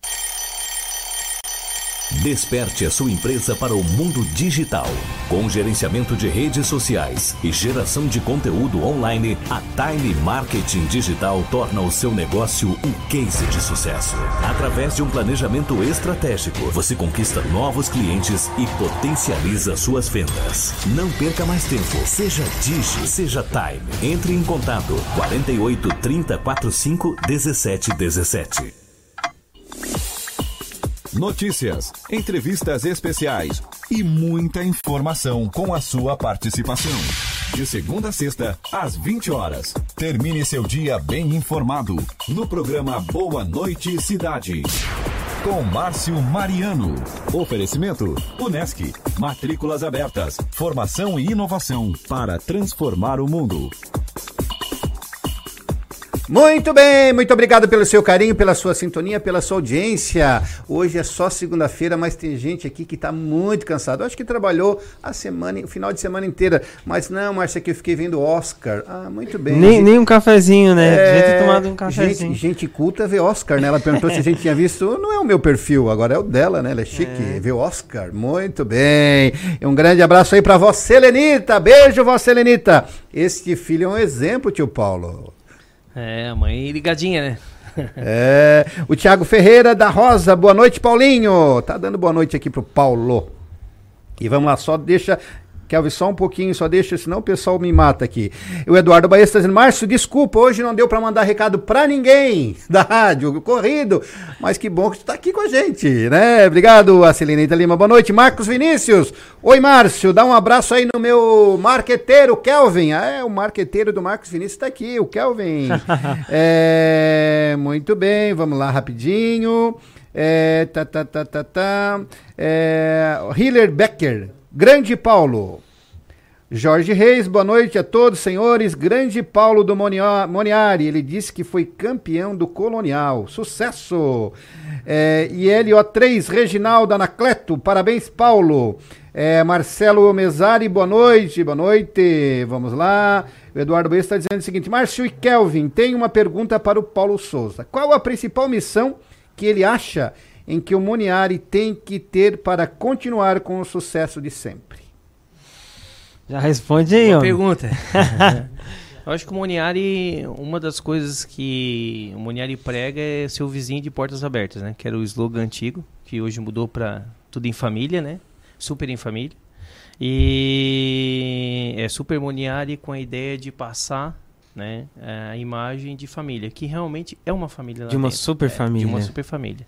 Desperte a sua empresa para o mundo digital. Com gerenciamento de redes sociais e geração de conteúdo online, a Time Marketing Digital torna o seu negócio um case de sucesso. Através de um planejamento estratégico, você conquista novos clientes e potencializa suas vendas. Não perca mais tempo. Seja Digi, seja Time. Entre em contato 48 30 45 17 17. Notícias, entrevistas especiais e muita informação com a sua participação. De segunda a sexta, às 20 horas. Termine seu dia bem informado no programa Boa Noite Cidade. Com Márcio Mariano. Oferecimento: Unesc. Matrículas abertas. Formação e inovação para transformar o mundo. Muito bem, muito obrigado pelo seu carinho, pela sua sintonia, pela sua audiência. Hoje é só segunda-feira, mas tem gente aqui que está muito cansado. Eu acho que trabalhou a semana, o final de semana inteira. Mas não, Márcia, que eu fiquei vendo Oscar. Ah, muito bem. Nem, nem um cafezinho, né? É, gente tomado um cafezinho. Gente, gente, culta vê Oscar, né? Ela perguntou se a gente tinha visto. Não é o meu perfil, agora é o dela, né? Ela é chique. É. Vê Oscar. Muito bem. Um grande abraço aí para Vossa Helenita. Beijo, Vossa Helenita. Este filho é um exemplo, tio Paulo. É, a mãe ligadinha, né? é, o Thiago Ferreira da Rosa, boa noite, Paulinho. Tá dando boa noite aqui pro Paulo. E vamos lá, só deixa Kelvin, só um pouquinho, só deixa, senão o pessoal me mata aqui. O Eduardo Baez está dizendo, Márcio, desculpa, hoje não deu para mandar recado para ninguém da rádio, corrido, mas que bom que tu tá aqui com a gente, né? Obrigado, a Celina Lima, boa noite. Marcos Vinícius, oi Márcio, dá um abraço aí no meu marqueteiro, Kelvin. Ah, é, o marqueteiro do Marcos Vinícius está aqui, o Kelvin. é, muito bem, vamos lá rapidinho. É, tá, tá, tá, tá, tá. É, Hiller Becker, Grande Paulo. Jorge Reis, boa noite a todos, senhores. Grande Paulo do Moniari, ele disse que foi campeão do Colonial. Sucesso! É, ILO3, Reginaldo Anacleto, parabéns, Paulo. É, Marcelo Mesari, boa noite, boa noite. Vamos lá. O Eduardo B está dizendo o seguinte: Márcio e Kelvin, tem uma pergunta para o Paulo Souza. Qual a principal missão que ele acha em que o Moniari tem que ter para continuar com o sucesso de sempre? Já responde aí, Uma pergunta. Eu acho que o Moniari, uma das coisas que o Moniari prega é ser o vizinho de portas abertas, né? Que era o slogan antigo, que hoje mudou para tudo em família, né? Super em família. E é Super Moniari com a ideia de passar né, a imagem de família, que realmente é uma família De uma dentro, super é, família. De uma super família.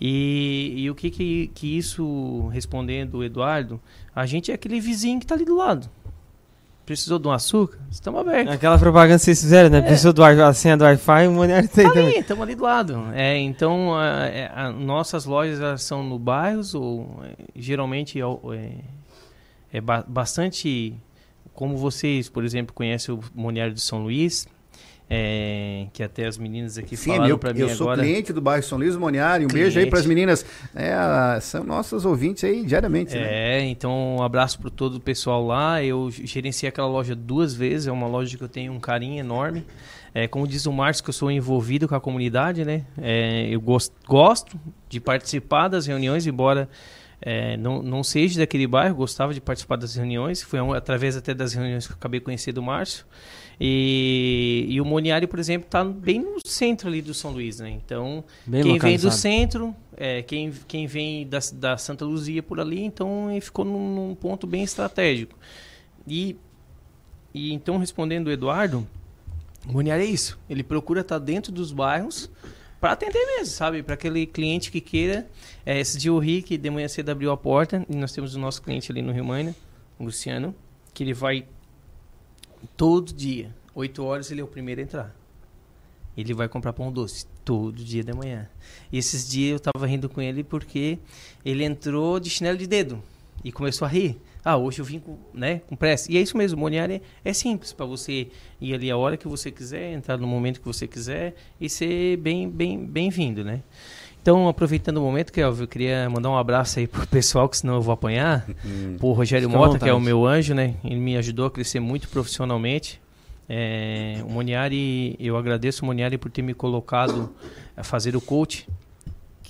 E, e o que, que, que isso, respondendo o Eduardo, a gente é aquele vizinho que está ali do lado. Precisou de um açúcar? Estamos abertos. Aquela propaganda que vocês fizeram, né? É. Precisou do a senha do Wi-Fi, o Monero tem também. estamos ali do lado. É, então, a, é, a, nossas lojas são no bairros, ou é, geralmente é, é, ba bastante... Como vocês, por exemplo, conhecem o Moniário de São Luís, é, que até as meninas aqui Sim, falaram para mim agora. Eu sou cliente do bairro São Luís Moniari. Um cliente. beijo aí para as meninas. É, são nossos ouvintes aí diariamente. Né? É, né? então um abraço para todo o pessoal lá. Eu gerenciei aquela loja duas vezes. É uma loja que eu tenho um carinho enorme. É, como diz o Márcio, que eu sou envolvido com a comunidade, né? É, eu gosto, gosto de participar das reuniões, embora é, não, não seja daquele bairro, gostava de participar das reuniões. Foi um, através até das reuniões que eu acabei conhecendo o Márcio. E, e o Moniari, por exemplo, está bem no centro ali do São Luís, né? Então, bem quem vem do centro, é, quem, quem vem da, da Santa Luzia por ali, então ficou num, num ponto bem estratégico. E, e então, respondendo o Eduardo, o Moniari é isso. Ele procura estar tá dentro dos bairros para atender mesmo, sabe? Para aquele cliente que queira. É, esse dia o Rick de manhã cedo abriu a porta e nós temos o nosso cliente ali no Rio Maina, o Luciano, que ele vai Todo dia. 8 horas ele é o primeiro a entrar. Ele vai comprar pão doce. Todo dia de manhã. E esses dias eu tava rindo com ele porque ele entrou de chinelo de dedo e começou a rir. Ah, hoje eu vim com, né, com pressa. E é isso mesmo, Moniari é, é simples para você ir ali a hora que você quiser, entrar no momento que você quiser e ser bem bem bem-vindo, né? Então, aproveitando o momento, que eu queria mandar um abraço aí pro pessoal, que senão eu vou apanhar. pro Rogério Fica Mota, que é o meu anjo, né? Ele me ajudou a crescer muito profissionalmente. É, o Moniari, eu agradeço o Moniari por ter me colocado a fazer o coach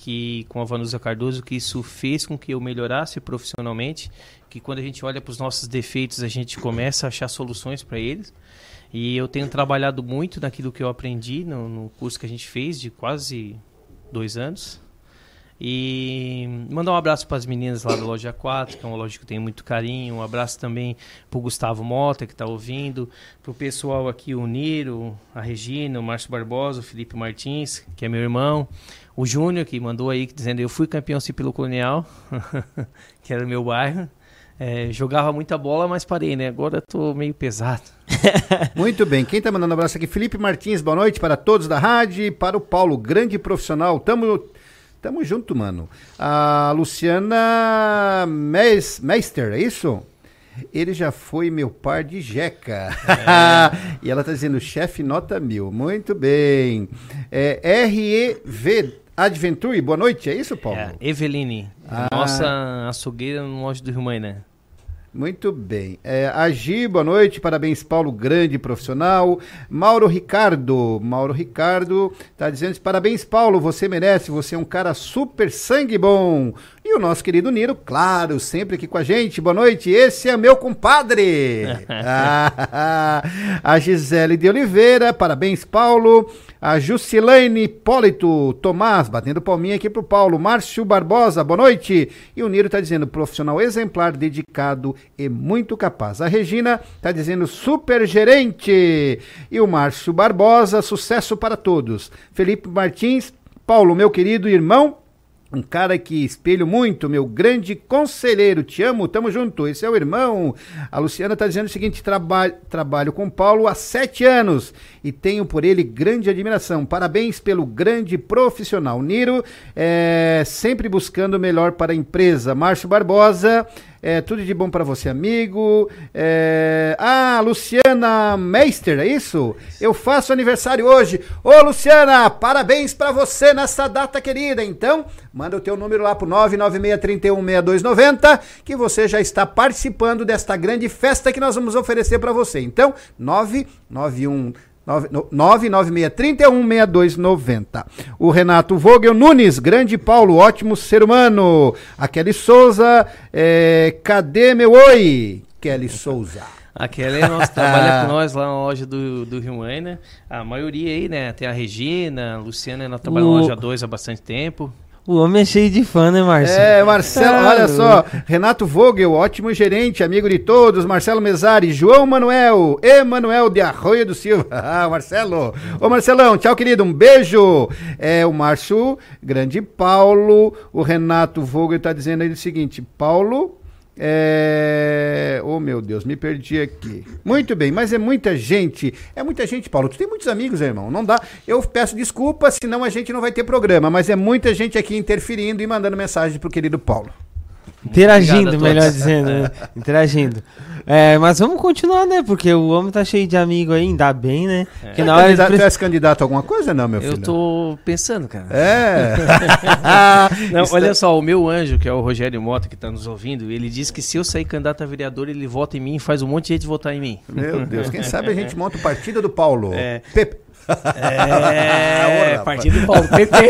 que com a Vanusa Cardoso, que isso fez com que eu melhorasse profissionalmente, que quando a gente olha para os nossos defeitos, a gente começa a achar soluções para eles. E eu tenho trabalhado muito naquilo que eu aprendi no, no curso que a gente fez de quase dois anos. E mandar um abraço para as meninas lá da loja 4, que é uma loja que eu tenho muito carinho. Um abraço também para o Gustavo Mota, que está ouvindo. Para o pessoal aqui, o Niro, a Regina, o Márcio Barbosa, o Felipe Martins, que é meu irmão. O Júnior, que mandou aí, dizendo eu fui campeão Cipilo Colonial, que era meu bairro. É, jogava muita bola, mas parei, né? Agora tô meio pesado. Muito bem, quem tá mandando um abraço aqui? Felipe Martins, boa noite para todos da rádio e para o Paulo, grande profissional. Tamo, tamo junto, mano. A Luciana Mes, Meister, é isso? Ele já foi meu par de jeca. e ela tá dizendo, chefe nota mil. Muito bem. É, REV Adventure, boa noite, é isso, Paulo? É, Eveline, Ah. nossa açougueira no Loja do Rio Mãe, né? Muito bem. É, Agi, boa noite. Parabéns, Paulo, grande profissional. Mauro Ricardo. Mauro Ricardo tá dizendo: parabéns, Paulo. Você merece. Você é um cara super sangue bom. E o nosso querido Niro, claro, sempre aqui com a gente. Boa noite. Esse é meu compadre. Ah, a Gisele de Oliveira. Parabéns, Paulo. A Jusilane Hipólito Tomás, batendo palminha aqui pro Paulo. Márcio Barbosa, boa noite. E o Niro tá dizendo, profissional exemplar, dedicado e muito capaz. A Regina tá dizendo, super gerente. E o Márcio Barbosa, sucesso para todos. Felipe Martins, Paulo, meu querido irmão, um cara que espelho muito, meu grande conselheiro, te amo, tamo junto, esse é o irmão. A Luciana tá dizendo o seguinte: traba trabalho com Paulo há sete anos e tenho por ele grande admiração. Parabéns pelo grande profissional. Niro, é, sempre buscando o melhor para a empresa. Márcio Barbosa, é, tudo de bom para você, amigo. É, ah, Luciana Meister, é isso? Eu faço aniversário hoje. Ô, Luciana, parabéns para você nessa data querida. Então, manda o teu número lá pro 996316290, que você já está participando desta grande festa que nós vamos oferecer para você. Então, 991 996316290. O Renato Vogel Nunes, grande Paulo, ótimo ser humano. A Kelly Souza, é, cadê meu oi? Kelly Souza. Aquela é nossa, trabalha com nós lá na loja do, do Rio Mãe, né? A maioria aí, né? Tem a Regina, a Luciana, ela trabalha O- na loja 2 há bastante tempo. O homem é cheio de fã, né, Márcio? É, Marcelo, Tá olha só. Renato Vogel, ótimo gerente, amigo de todos. Marcelo Mesari, João Manuel, Emanuel de Arroio do Silva. Ah, Marcelo. Ô, Marcelão, tchau, querido. Um beijo. É, o Márcio, grande Paulo. O Renato Vogel tá dizendo aí o seguinte: Paulo. É... Oh, meu Deus, me perdi aqui. Muito bem, mas é muita gente. É muita gente, Paulo. Tu tem muitos amigos, irmão. Não dá. Eu peço desculpa, senão a gente não vai ter programa. Mas é muita gente aqui interferindo e mandando mensagem pro querido Paulo. Interagindo, Obrigado melhor dizendo. né? Interagindo. É, mas vamos continuar, né? Porque o homem tá cheio de amigo aí, ainda bem, né? Porque na hora de Candidato, tu és candidato a alguma coisa, não, meu filho? Eu tô pensando, cara. É. Não, olha só, o meu anjo, que é o Rogério Mota, que tá nos ouvindo, ele disse que se eu sair candidato a vereador, ele vota em mim e faz um monte de gente votar em mim. Meu Deus, quem sabe a gente monta o partido do Paulo. É. Pepe. É, Ô, partido Paulo PP.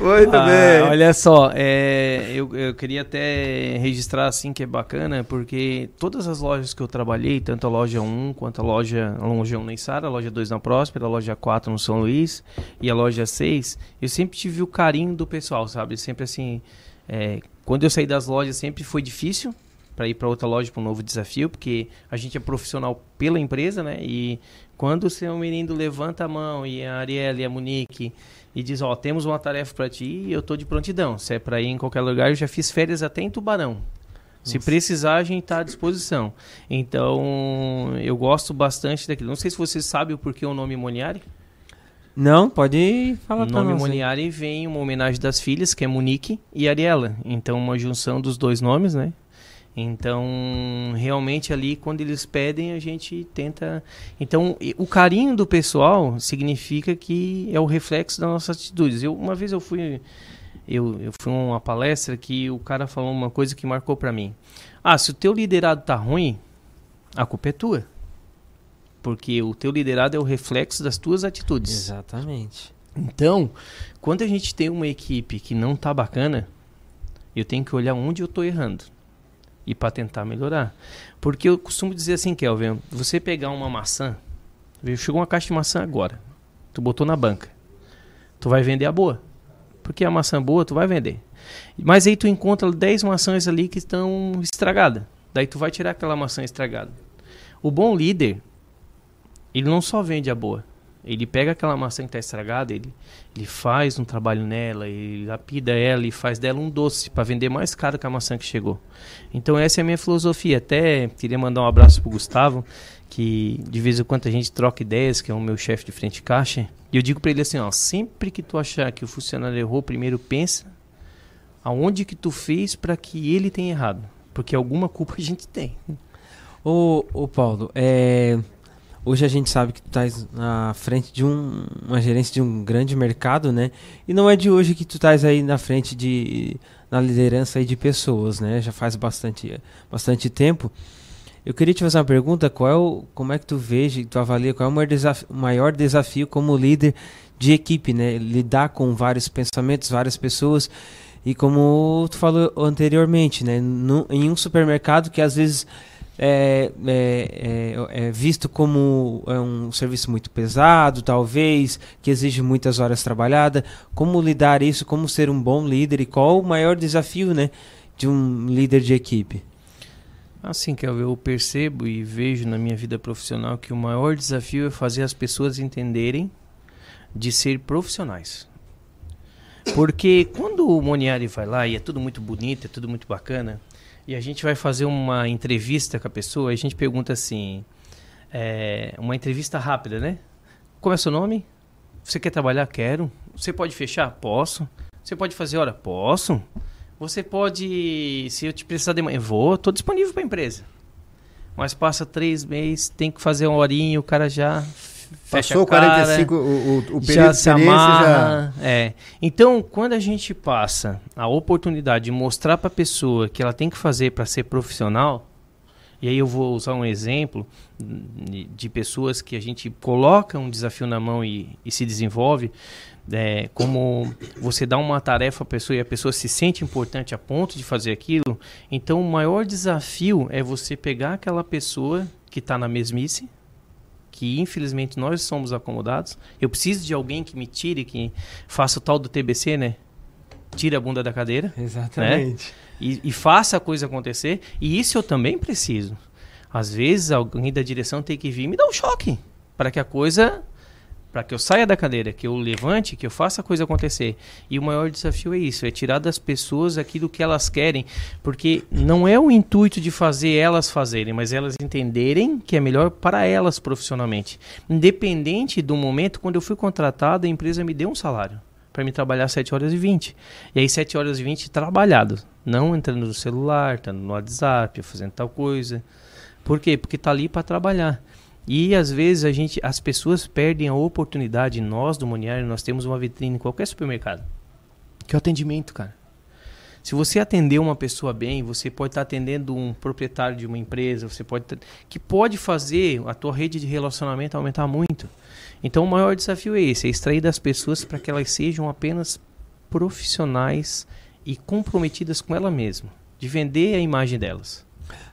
Muito Ah, bem. Olha só, é, eu, eu queria até registrar assim que é bacana, porque todas as lojas que eu trabalhei, tanto a loja 1 quanto a loja, a 1 na Içara, a loja 2 na Próspera, a loja 4 no São Luís e a loja 6, eu sempre tive o carinho do pessoal, sabe? Sempre assim, é, quando eu saí das lojas sempre foi difícil para ir para outra loja para um novo desafio, porque a gente é profissional pela empresa, né? E quando o seu menino levanta a mão e a Ariela e a Monique e diz, ó, temos uma tarefa para ti e eu tô de prontidão. Se é para ir em qualquer lugar, eu já fiz férias até em Tubarão. Se precisar, a gente está à disposição. Então, eu gosto bastante daquilo. Não sei se você sabe o porquê o nome Moniari. Não, pode falar O nome nós. Moniari vem uma homenagem das filhas, que é Monique e Ariela. Então, uma junção dos dois nomes, né? Então, realmente ali, quando eles pedem, a gente tenta. Então, o carinho do pessoal significa que é o reflexo das nossas atitudes. Eu, uma vez eu fui. Eu, eu fui a uma palestra que o cara falou uma coisa que marcou pra mim. Ah, se o teu liderado tá ruim, a culpa é tua. Porque o teu liderado é o reflexo das tuas atitudes. Exatamente. Então, quando a gente tem uma equipe que não tá bacana, eu tenho que olhar onde eu tô errando e para tentar melhorar. Porque eu costumo dizer assim, Kelvin, você pegar uma maçã, chegou uma caixa de maçã agora, tu botou na banca, tu vai vender a boa, porque a maçã boa tu vai vender. Mas aí tu encontra 10 maçãs ali que estão estragadas. Daí tu vai tirar aquela maçã estragada. O bom líder, ele não só vende a boa, ele pega aquela maçã que está estragada, ele, ele faz um trabalho nela, ele lapida ela e faz dela um doce para vender mais caro que a maçã que chegou. Então essa é a minha filosofia. Até queria mandar um abraço pro Gustavo, que de vez em quando a gente troca ideias, que é o meu chefe de frente caixa. E eu digo para ele assim, ó, sempre que tu achar que o funcionário errou, primeiro pensa aonde que tu fez para que ele tenha errado, porque alguma culpa a gente tem. Ô, ô Paulo, é, hoje a gente sabe que tu estás na frente de um, uma gerência de um grande mercado, né? E não é de hoje que tu estás aí na frente de na liderança aí de pessoas, né? Já faz bastante bastante tempo. Eu queria te fazer uma pergunta, qual é o, como é que tu veja, tu avalia qual é o maior desafio, maior desafio como líder de equipe, né? Lidar com vários pensamentos, várias pessoas e como tu falou anteriormente, né? No- em um supermercado que às vezes é, é, é- é visto como é um serviço muito pesado, talvez, que exige muitas horas trabalhadas. Como lidar isso, como ser um bom líder e qual o maior desafio, né, de um líder de equipe? Assim que eu percebo e vejo na minha vida profissional que o maior desafio é fazer as pessoas entenderem de ser profissionais. Porque quando o Moniari vai lá e é tudo muito bonito, é tudo muito bacana, e a gente vai fazer uma entrevista com a pessoa, a gente pergunta assim, é, uma entrevista rápida, né? Qual é seu nome? Você quer trabalhar? Quero. Você pode fechar? Posso. Você pode fazer hora? Posso. Você pode, se eu te precisar de manhã, vou, tô disponível para a empresa. Mas passa três meses, tem que fazer uma horinha, o cara já Passou a cara, 45, o, o, o período já se experiência já... amarra. É. Então, quando a gente passa a oportunidade de mostrar para a pessoa que ela tem que fazer para ser profissional, e aí eu vou usar um exemplo de de pessoas que a gente coloca um desafio na mão e, e se desenvolve, é, como você dá uma tarefa à pessoa e a pessoa se sente importante a ponto de fazer aquilo, então o maior desafio é você pegar aquela pessoa que está na mesmice, que infelizmente nós somos acomodados. Eu preciso de alguém que me tire, que faça o tal do TBC, né? Tire a bunda da cadeira Exatamente. e, e faça a coisa acontecer. E isso eu também preciso. Às vezes alguém da direção tem que vir e me dar um choque para que a coisa, para que eu saia da cadeira, que eu levante, que eu faça a coisa acontecer. E o maior desafio é isso, é tirar das pessoas aquilo que elas querem, porque não é o intuito de fazer elas fazerem, mas elas entenderem que é melhor para elas profissionalmente. Independente do momento, quando eu fui contratado, a empresa me deu um salário para me trabalhar 7 horas e 20. E aí 7 horas e 20 trabalhado, não entrando no celular, estando no WhatsApp, fazendo tal coisa. Por quê? Porque tá ali para trabalhar. E às vezes a gente, as pessoas perdem a oportunidade, nós do Moniari, nós temos uma vitrine em qualquer supermercado, que é o atendimento, cara. Se você atender uma pessoa bem, você pode estar atendendo um proprietário de uma empresa, você pode que pode fazer a tua rede de relacionamento aumentar muito. Então o maior desafio é esse, é extrair das pessoas para que elas sejam apenas profissionais e comprometidas com ela mesma, de vender a imagem delas.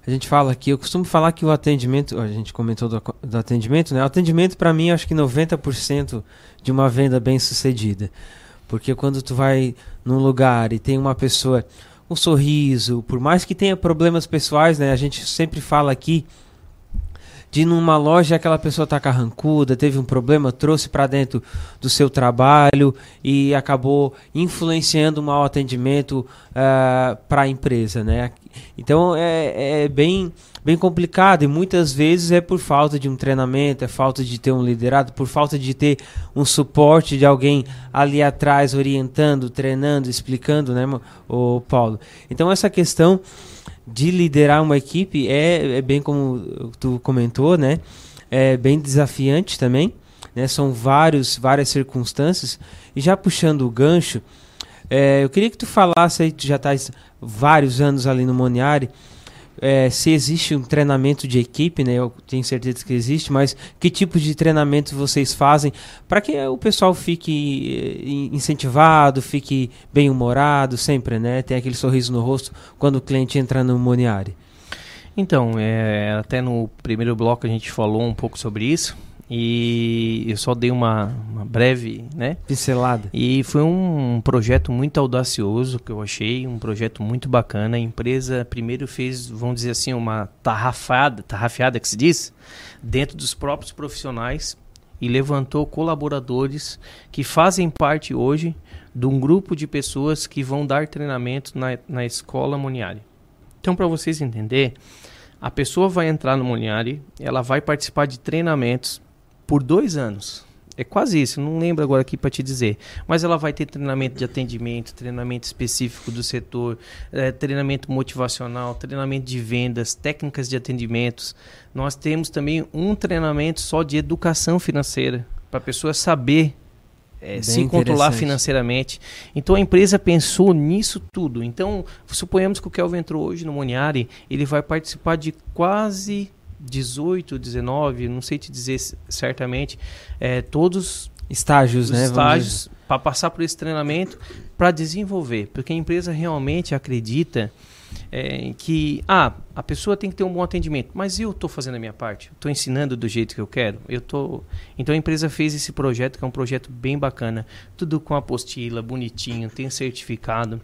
A gente fala aqui, eu costumo falar que o atendimento, a gente comentou do, do atendimento, né? O atendimento para mim acho que 90% de uma venda bem sucedida. Porque quando tu vai num lugar e tem uma pessoa um sorriso, por mais que tenha problemas pessoais, né? A gente sempre fala aqui de ir numa loja aquela pessoa tá carrancuda, teve um problema, trouxe para dentro do seu trabalho e acabou influenciando o mau atendimento para a empresa, né? Então é, é bem bem complicado e muitas vezes é por falta de um treinamento, é falta de ter um liderado, por falta de ter um suporte de alguém ali atrás orientando, treinando, explicando, né, o Paulo. Então essa questão de liderar uma equipe é, é bem como tu comentou, né? É bem desafiante também, né? São vários várias circunstâncias e já puxando o gancho, é, eu queria que tu falasse aí, tu já estás vários anos ali no Moniari, é, se existe um treinamento de equipe, né? Eu tenho certeza que existe, mas que tipo de treinamento vocês fazem para que o pessoal fique eh, incentivado, fique bem humorado sempre, né? Tem aquele sorriso no rosto quando o cliente entra no Moniari. Então, é, até no primeiro bloco a gente falou um pouco sobre isso. E eu só dei uma, uma breve, né? Pincelada. E foi um, projeto muito audacioso que eu achei, um projeto muito bacana. A empresa primeiro fez, vamos dizer assim, uma tarrafada, tarrafiada que se diz, dentro dos próprios profissionais e levantou colaboradores que fazem parte hoje de um grupo de pessoas que vão dar treinamento na, na escola Moniari. Então, para vocês entenderem, a pessoa vai entrar no Moniari, ela vai participar de treinamentos por dois anos. É quase isso, não lembro agora aqui para te dizer. Mas ela vai ter treinamento de atendimento, treinamento específico do setor, é, treinamento motivacional, treinamento de vendas, técnicas de atendimentos. Nós temos também um treinamento só de educação financeira, para a pessoa saber é, se controlar financeiramente. Então a empresa pensou nisso tudo. Então, suponhamos que o Kelvin entrou hoje no Moniari, ele vai participar de quase 18, 19, não sei te dizer certamente, é, todos estágios, né? Estágios para passar por esse treinamento para desenvolver, porque a empresa realmente acredita é, que ah, a pessoa tem que ter um bom atendimento, mas eu estou fazendo a minha parte, estou ensinando do jeito que eu quero, eu tô. Então a empresa fez esse projeto que é um projeto bem bacana, tudo com apostila, bonitinho, tem certificado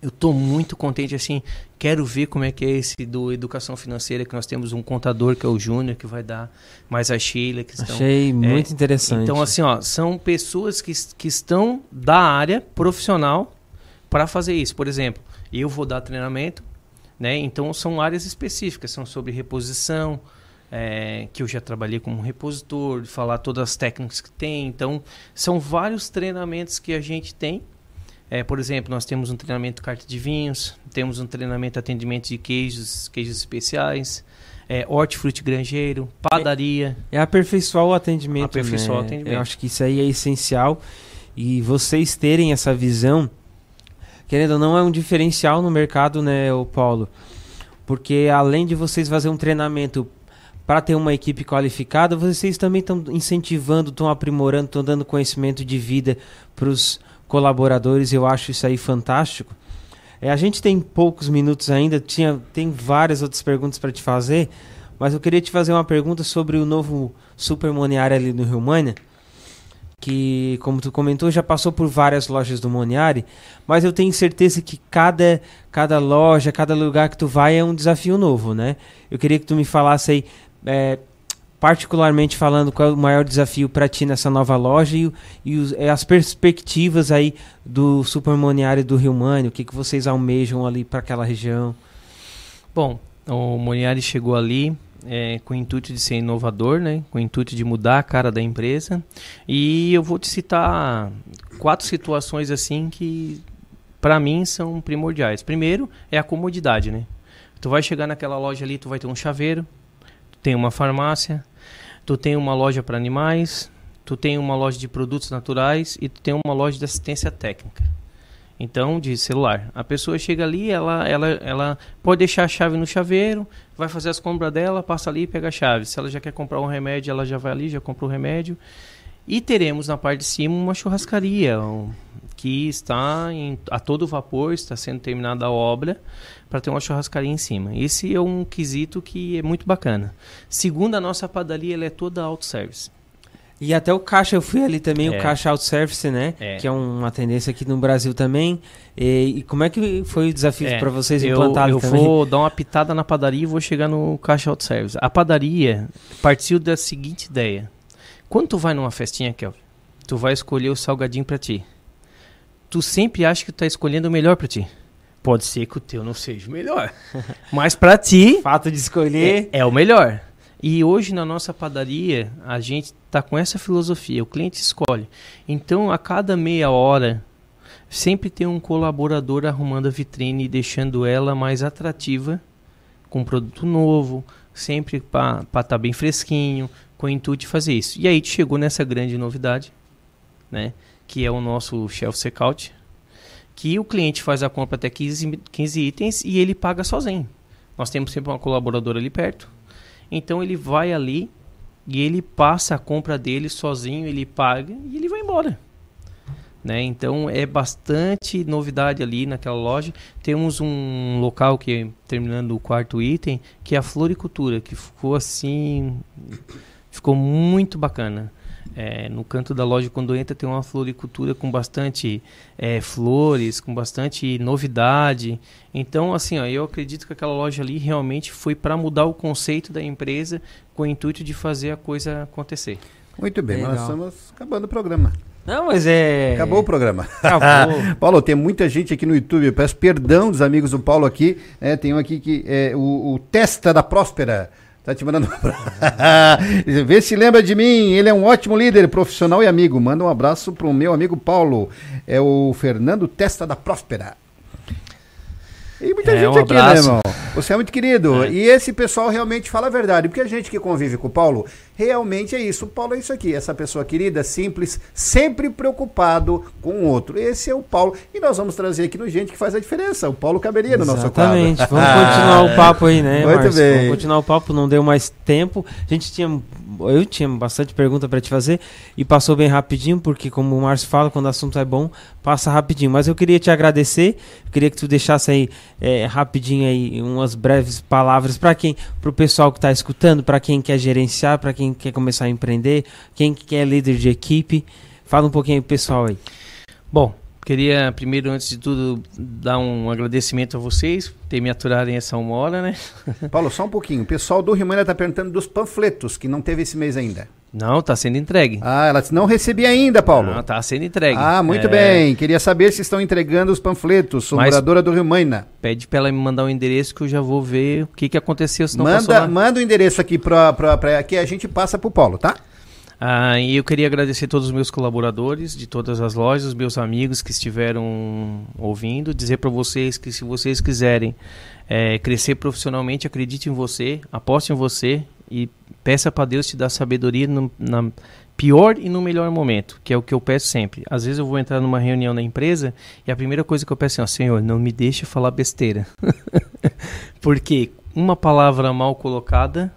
eu estou muito contente assim quero ver como é que é esse do educação financeira que nós temos um contador que é o Júnior que vai dar mais a Sheila que estão, achei muito é, interessante. então assim ó são pessoas que, que estão da área profissional para fazer isso. Por exemplo eu vou dar treinamento né então são áreas específicas são sobre reposição é, que eu já trabalhei como repositor falar todas as técnicas que tem então são vários treinamentos que a gente tem é, por exemplo, nós temos um treinamento carta de vinhos, temos um treinamento atendimento de queijos, queijos especiais, é, hortifruti granjeiro, padaria. É, é aperfeiçoar o atendimento. Aperfeiçoar né? o atendimento. Eu acho que isso aí é essencial e vocês terem essa visão, querendo ou não, é um diferencial no mercado, né, o Paulo? Porque além de vocês fazer um treinamento para ter uma equipe qualificada, vocês também estão incentivando, estão aprimorando, estão dando conhecimento de vida para os colaboradores, eu acho isso aí fantástico. É, a gente tem poucos minutos ainda, tinha, tem várias outras perguntas para te fazer, mas eu queria te fazer uma pergunta sobre o novo Super Moniari ali no Rio Mania, que, como tu comentou, já passou por várias lojas do Moniari, mas eu tenho certeza que cada, cada loja, cada lugar que tu vai é um desafio novo, né? Eu queria que tu me falasse aí, é, particularmente falando, qual é o maior desafio para ti nessa nova loja e, e os, é, as perspectivas aí do supermoniário do Rio Mânio, o que, que vocês almejam ali para aquela região? Bom, o Moniari chegou ali é, com o intuito de ser inovador, né? com o intuito de mudar a cara da empresa. E eu vou te citar quatro situações assim que, para mim, são primordiais. Primeiro é a comodidade. Né? Tu vai chegar naquela loja ali, tu vai ter um chaveiro, tem uma farmácia, tu tem uma loja para animais, tu tem uma loja de produtos naturais e tu tem uma loja de assistência técnica. Então, de celular. A pessoa chega ali, ela, ela, ela pode deixar a chave no chaveiro, vai fazer as compras dela, passa ali e pega a chave. Se ela já quer comprar um remédio, ela já vai ali, já compra o remédio. E teremos na parte de cima uma churrascaria, um, que está em, a todo vapor, está sendo terminada a obra para ter uma churrascaria em cima. Esse é um quesito que é muito bacana. Segundo, a nossa padaria ela é toda auto-service. E até o caixa, eu fui ali também, é. o caixa auto-service, né? É. Que é uma tendência aqui no Brasil também. E, e como é que foi o desafio é. para vocês implantarem eu, eu também? Vou dar uma pitada na padaria e vou chegar no caixa auto-service. A padaria partiu da seguinte ideia. Quando tu vai numa festinha, Kelvin, tu vai escolher o salgadinho para ti tu sempre acha que tu tá escolhendo o melhor para ti. Pode ser que o teu não seja o melhor. Mas para ti, Fato de escolher. é, é o melhor. E hoje na nossa padaria, a gente tá com essa filosofia, o cliente escolhe. Então, a cada meia hora, sempre tem um colaborador arrumando a vitrine e deixando ela mais atrativa, com produto novo, sempre para estar bem fresquinho, com o intuito de fazer isso. E aí chegou nessa grande novidade, né, que é o nosso shelf checkout, que o cliente faz a compra até 15, 15 itens e ele paga sozinho. Nós temos sempre uma colaboradora ali perto. Então ele vai ali e ele passa a compra dele sozinho, ele paga e ele vai embora. Né? Então é bastante novidade ali naquela loja. Temos um local que terminando o quarto item, que é a floricultura, que ficou assim, ficou muito bacana. É, no canto da loja, quando entra, tem uma floricultura com bastante é, flores, com bastante novidade. Então, assim, ó, eu acredito que aquela loja ali realmente foi para mudar o conceito da empresa com o intuito de fazer a coisa acontecer. Muito bem, nós Legal. estamos acabando o programa. Não, mas é. Acabou o programa. Acabou. Paulo, tem muita gente aqui no YouTube. Eu peço perdão dos amigos do Paulo aqui. É, tem um aqui que é o, o Testa da Próspera. Tá te mandando um abraço. Vê se lembra de mim. Ele é um ótimo líder, profissional e amigo. Manda um abraço pro meu amigo Paulo. É o Fernando Testa da Próspera. E muita É, gente um aqui, né, abraço. irmão? Você é muito querido. E esse pessoal realmente fala a verdade. Porque a gente que convive com o Paulo, realmente é isso. O Paulo é isso aqui. Essa pessoa querida, simples, sempre preocupado com o outro. Esse é o Paulo. E nós vamos trazer aqui no Gente que faz a diferença. O Paulo caberia no nosso quadro. Exatamente. Vamos continuar o papo aí, né, Muito Márcio? bem. Vamos continuar o papo, não deu mais tempo. A gente tinha. Eu tinha bastante pergunta para te fazer e passou bem rapidinho, porque como o Márcio fala, quando o assunto é bom, passa rapidinho. Mas eu queria te agradecer, queria que tu deixasse aí é, rapidinho aí umas breves palavras para quem, para o pessoal que está escutando, para quem quer gerenciar, para quem quer começar a empreender, quem que é líder de equipe. Fala um pouquinho pessoal aí. Bom, queria primeiro, antes de tudo, dar um agradecimento a vocês por ter me aturado em essa uma hora, né? Paulo, só um pouquinho. O pessoal do Rio está perguntando dos panfletos, que não teve esse mês ainda. Não, tá sendo entregue. Ah, ela não recebi ainda, Paulo. Não, tá sendo entregue. Ah, muito É, bem. Queria saber se estão entregando os panfletos. Sou Mas- moradora do Rio Maina. Pede pra ela me mandar um endereço que eu já vou ver o que, que aconteceu, se não Manda, manda o endereço aqui pra- que a gente passa pro Paulo, tá? Ah, e eu queria agradecer todos os meus colaboradores de todas as lojas, meus amigos que estiveram ouvindo, dizer para vocês que se vocês quiserem eh, crescer profissionalmente, acredite em você, aposte em você e peça para Deus te dar sabedoria no na pior e no melhor momento, que é o que eu peço sempre. Às vezes eu vou entrar numa reunião na empresa e a primeira coisa que eu peço é, ó, Senhor, não me deixe falar besteira. Porque uma palavra mal colocada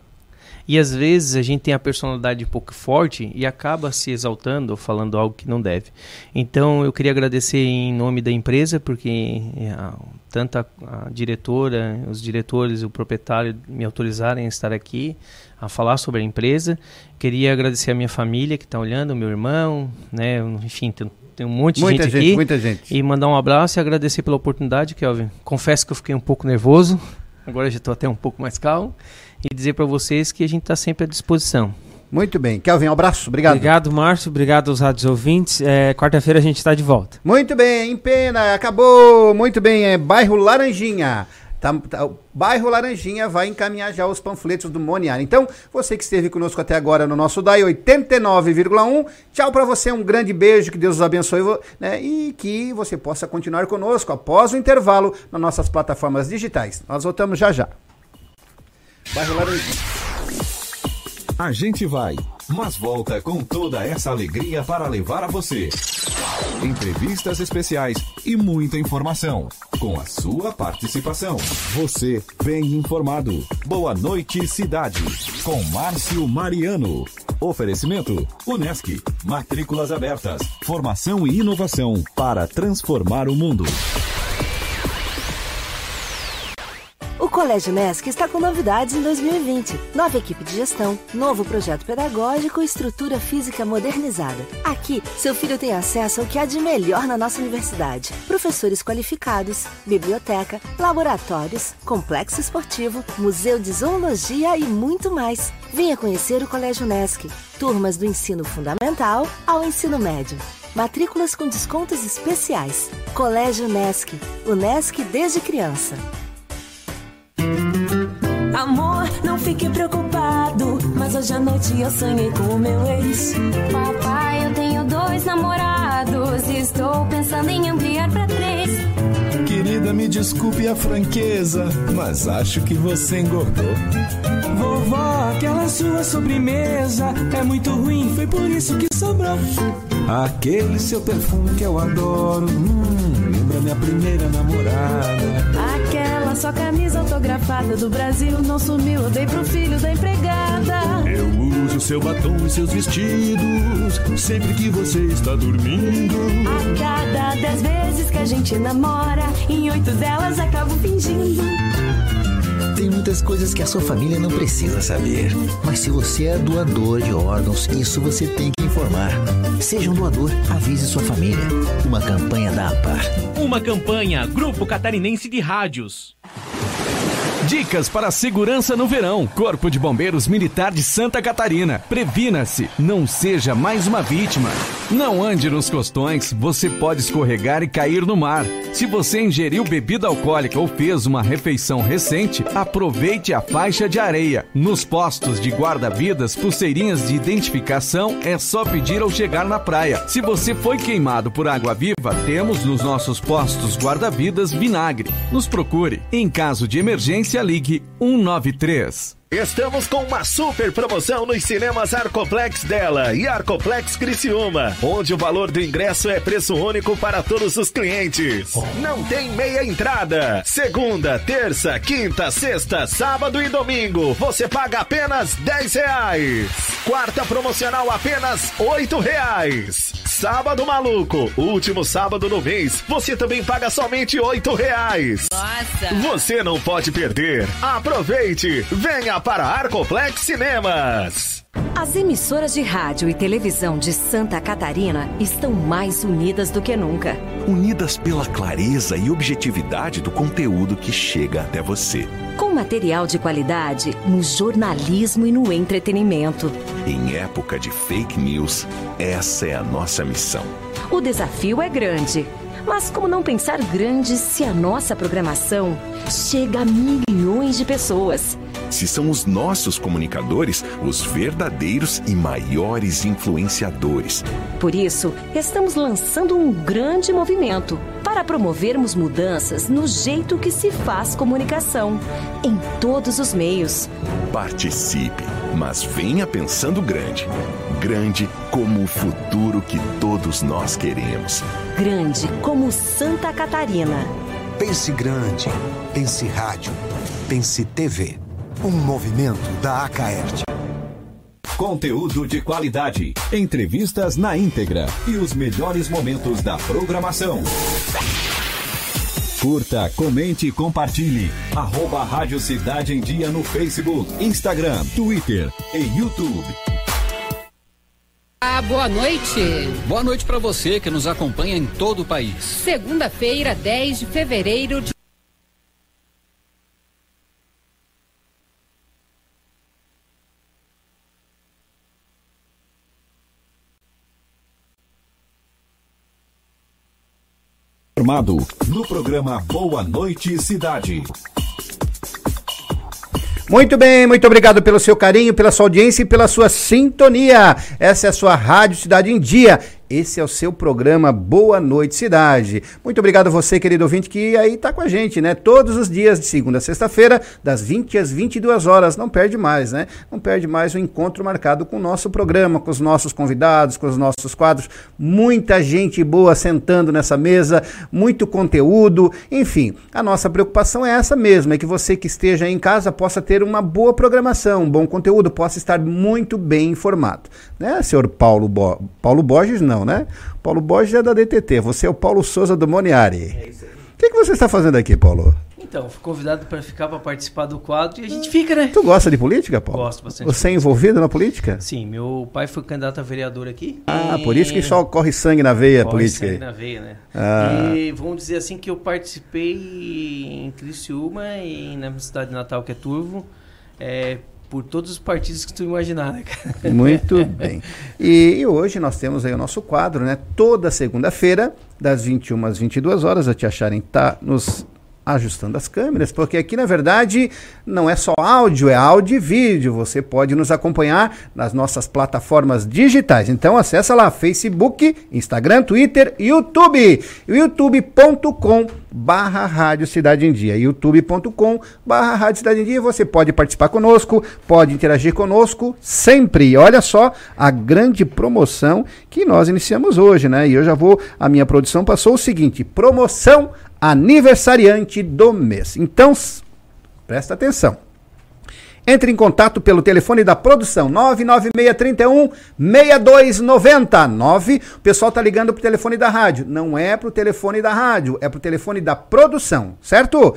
e às vezes a gente tem a personalidade um pouco forte e acaba se exaltando ou falando algo que não deve. Então eu queria agradecer em nome da empresa, porque é, a- tanto a, a diretora, os diretores, o proprietário me autorizarem a estar aqui a falar sobre a empresa. Queria agradecer a minha família que está olhando, meu irmão, né? Enfim, tem, tem um monte de Muita gente, gente, aqui. muita gente. E mandar um abraço e agradecer pela oportunidade, Kelvin. Confesso que eu fiquei um pouco nervoso, agora já estou até um pouco mais calmo. E dizer para vocês que a gente está sempre à disposição. Muito bem. Kelvin, um abraço. Obrigado. Obrigado, Márcio. Obrigado aos rádios ouvintes. É, Quarta-feira a gente está de volta. Muito bem, em pena, acabou. Muito bem, é bairro Laranjinha. Tá, tá, o bairro Laranjinha vai encaminhar já os panfletos do Moniar. Então, você que esteve conosco até agora no nosso DAI 89,1, tchau pra você, um grande beijo, que Deus os abençoe né, e que você possa continuar conosco após o intervalo nas nossas plataformas digitais. Nós voltamos já já. Bairro Laranjinha. A gente vai, mas volta com toda essa alegria para levar a você. Entrevistas especiais e muita informação. Com a sua participação. Você bem informado. Boa noite, cidade. Com Márcio Mariano. Oferecimento: Unesc. Matrículas abertas. Formação e inovação para transformar o mundo. Colégio Nesc está com novidades em 2020. Nova equipe de gestão, novo projeto pedagógico e estrutura física modernizada. Aqui, seu filho tem acesso ao que há de melhor na nossa universidade. Professores qualificados, biblioteca, laboratórios, complexo esportivo, museu de zoologia e muito mais. Venha conhecer o Colégio Nesc. Turmas do ensino fundamental ao ensino médio. Matrículas com descontos especiais. Colégio Nesc. O Nesc desde criança. Amor, não fique preocupado. Mas hoje à noite eu sonhei com o meu ex. Papai, eu tenho dois namorados. E estou pensando em ampliar pra três. Querida, me desculpe a franqueza, mas acho que você engordou. Vovó, aquela sua sobremesa é muito ruim, foi por isso que sobrou. Aquele seu perfume que eu adoro, hum, lembra minha primeira namorada. Aquela sua camisa autografada do Brasil não sumiu, eu dei pro filho da empregada. Eu uso seu batom e seus vestidos sempre que você está dormindo. A cada dez vezes que a gente namora, em oito delas acabo fingindo. Tem muitas coisas que a sua família não precisa saber. Mas se você é doador de órgãos, isso você tem que informar. Seja um doador, avise sua família. Uma campanha da APAR. Uma campanha Grupo Catarinense de Rádios. Dicas para a segurança no verão. Corpo de Bombeiros Militar de Santa Catarina. Previna-se, não seja mais uma vítima. Não ande nos costões, você pode escorregar e cair no mar. Se você ingeriu bebida alcoólica ou fez uma refeição recente, aproveite a faixa de areia. Nos postos de guarda-vidas, pulseirinhas de identificação é só pedir ao chegar na praia. Se você foi queimado por água viva, temos nos nossos postos guarda-vidas vinagre. Nos procure. Em caso de emergência, ligue 193. Estamos com uma super promoção nos cinemas Arcoplex dela e Arcoplex Criciúma, onde o valor do ingresso é preço único para todos os clientes. Não tem meia entrada. Segunda, terça, quinta, sexta, sábado e domingo, você paga apenas 10 reais. Quarta promocional apenas 8 reais. Sábado maluco, último sábado do mês, você também paga somente 8 reais. Nossa! Você não pode perder. Aproveite! Venha para Arcoplex Cinemas. As emissoras de rádio e televisão de Santa Catarina estão mais unidas do que nunca. Unidas pela clareza e objetividade do conteúdo que chega até você. Com material de qualidade no jornalismo e no entretenimento. Em época de fake news, essa é a nossa missão. O desafio é grande. Mas como não pensar grande se a nossa programação chega a milhões de pessoas? Se são os nossos comunicadores os verdadeiros e maiores influenciadores. Por isso, estamos lançando um grande movimento para promovermos mudanças no jeito que se faz comunicação, em todos os meios. Participe, mas venha pensando grande. Grande como o futuro que todos nós queremos. Grande como Santa Catarina. Pense grande, pense rádio, pense TV. Um movimento da Acaerte. Conteúdo de qualidade, entrevistas na íntegra e os melhores momentos da programação. Curta, comente e compartilhe. Arroba Rádio Cidade em Dia no Facebook, Instagram, Twitter e YouTube. Ah, boa noite. Boa noite para você que nos acompanha em todo o país. Segunda-feira, 10 de fevereiro de Informado no programa Boa Noite Cidade. Muito bem, muito obrigado pelo seu carinho, pela sua audiência e pela sua sintonia. Essa é a sua Rádio Cidade em Dia. Esse é o seu programa Boa Noite Cidade. Muito obrigado a você, querido ouvinte, que aí tá com a gente, né? Todos os dias, de segunda a sexta-feira, das 20 às 22 horas. Não perde mais, né? Não perde mais o encontro marcado com o nosso programa, com os nossos convidados, com os nossos quadros. Muita gente boa sentando nessa mesa, muito conteúdo. Enfim, a nossa preocupação é essa mesmo, é que você que esteja em casa possa ter uma boa programação, um bom conteúdo, possa estar muito bem informado. Né, senhor Paulo, Bo... Paulo Borges, não, né? Paulo Borges é da DTT, você é o Paulo Souza do Moniari. É isso aí. O que, que você está fazendo aqui, Paulo? Então, fui convidado para ficar para participar do quadro e a gente fica, né? Tu gosta de política, Paulo? Gosto bastante. Você é envolvido na política? Sim, meu pai foi candidato a vereador aqui. Ah, por isso que só corre sangue na veia Corre política. sangue aí. na veia, né? Ah. E vamos dizer assim que eu participei em Criciúma e na minha cidade natal, que é Turvo, é, por todos os partidos que tu imaginar, né, cara? Muito bem. E, e hoje nós temos aí o nosso quadro, né? Toda segunda-feira, das 21 às 22 horas, a Tia Sharon tá nos ajustando as câmeras, porque aqui na verdade não é só áudio, é áudio e vídeo. Você pode nos acompanhar nas nossas plataformas digitais. Então acessa lá Facebook, Instagram, Twitter, YouTube. youtube.com barra Rádio Cidade em Dia. youtube.com barra Rádio Cidade em Dia. Você pode participar conosco, pode interagir conosco sempre. Olha só a grande promoção que nós iniciamos hoje, né? E eu já vou, a minha produção passou o seguinte, promoção aniversariante do mês. Então, presta atenção. Entre em contato pelo telefone da produção 99631 6290. 9. O pessoal tá ligando pro telefone da rádio. Não é pro telefone da rádio, é pro telefone da produção, certo?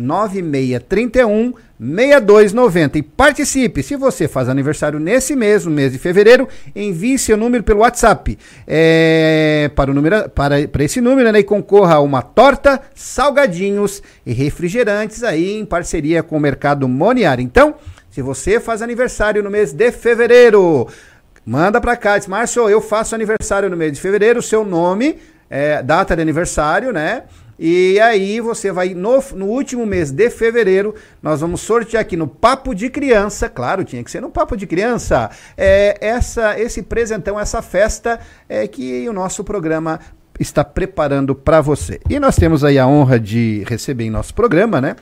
99631 6290 e participe. Se você faz aniversário nesse mês, no mês de fevereiro, envie seu número pelo WhatsApp é, para, o número, para, para esse número né, e concorra a uma torta, salgadinhos e refrigerantes aí em parceria com o Mercado Moniar. Então, se você faz aniversário no mês de fevereiro, manda para cá, diz, Márcio, eu faço aniversário no mês de fevereiro, seu nome, é, data de aniversário, né? E aí você vai, no, no último mês de fevereiro, nós vamos sortear aqui no Papo de Criança, claro, tinha que ser no Papo de Criança, é, essa, esse presentão, essa festa é, que o nosso programa está preparando para você. E nós temos aí a honra de receber em nosso programa, né?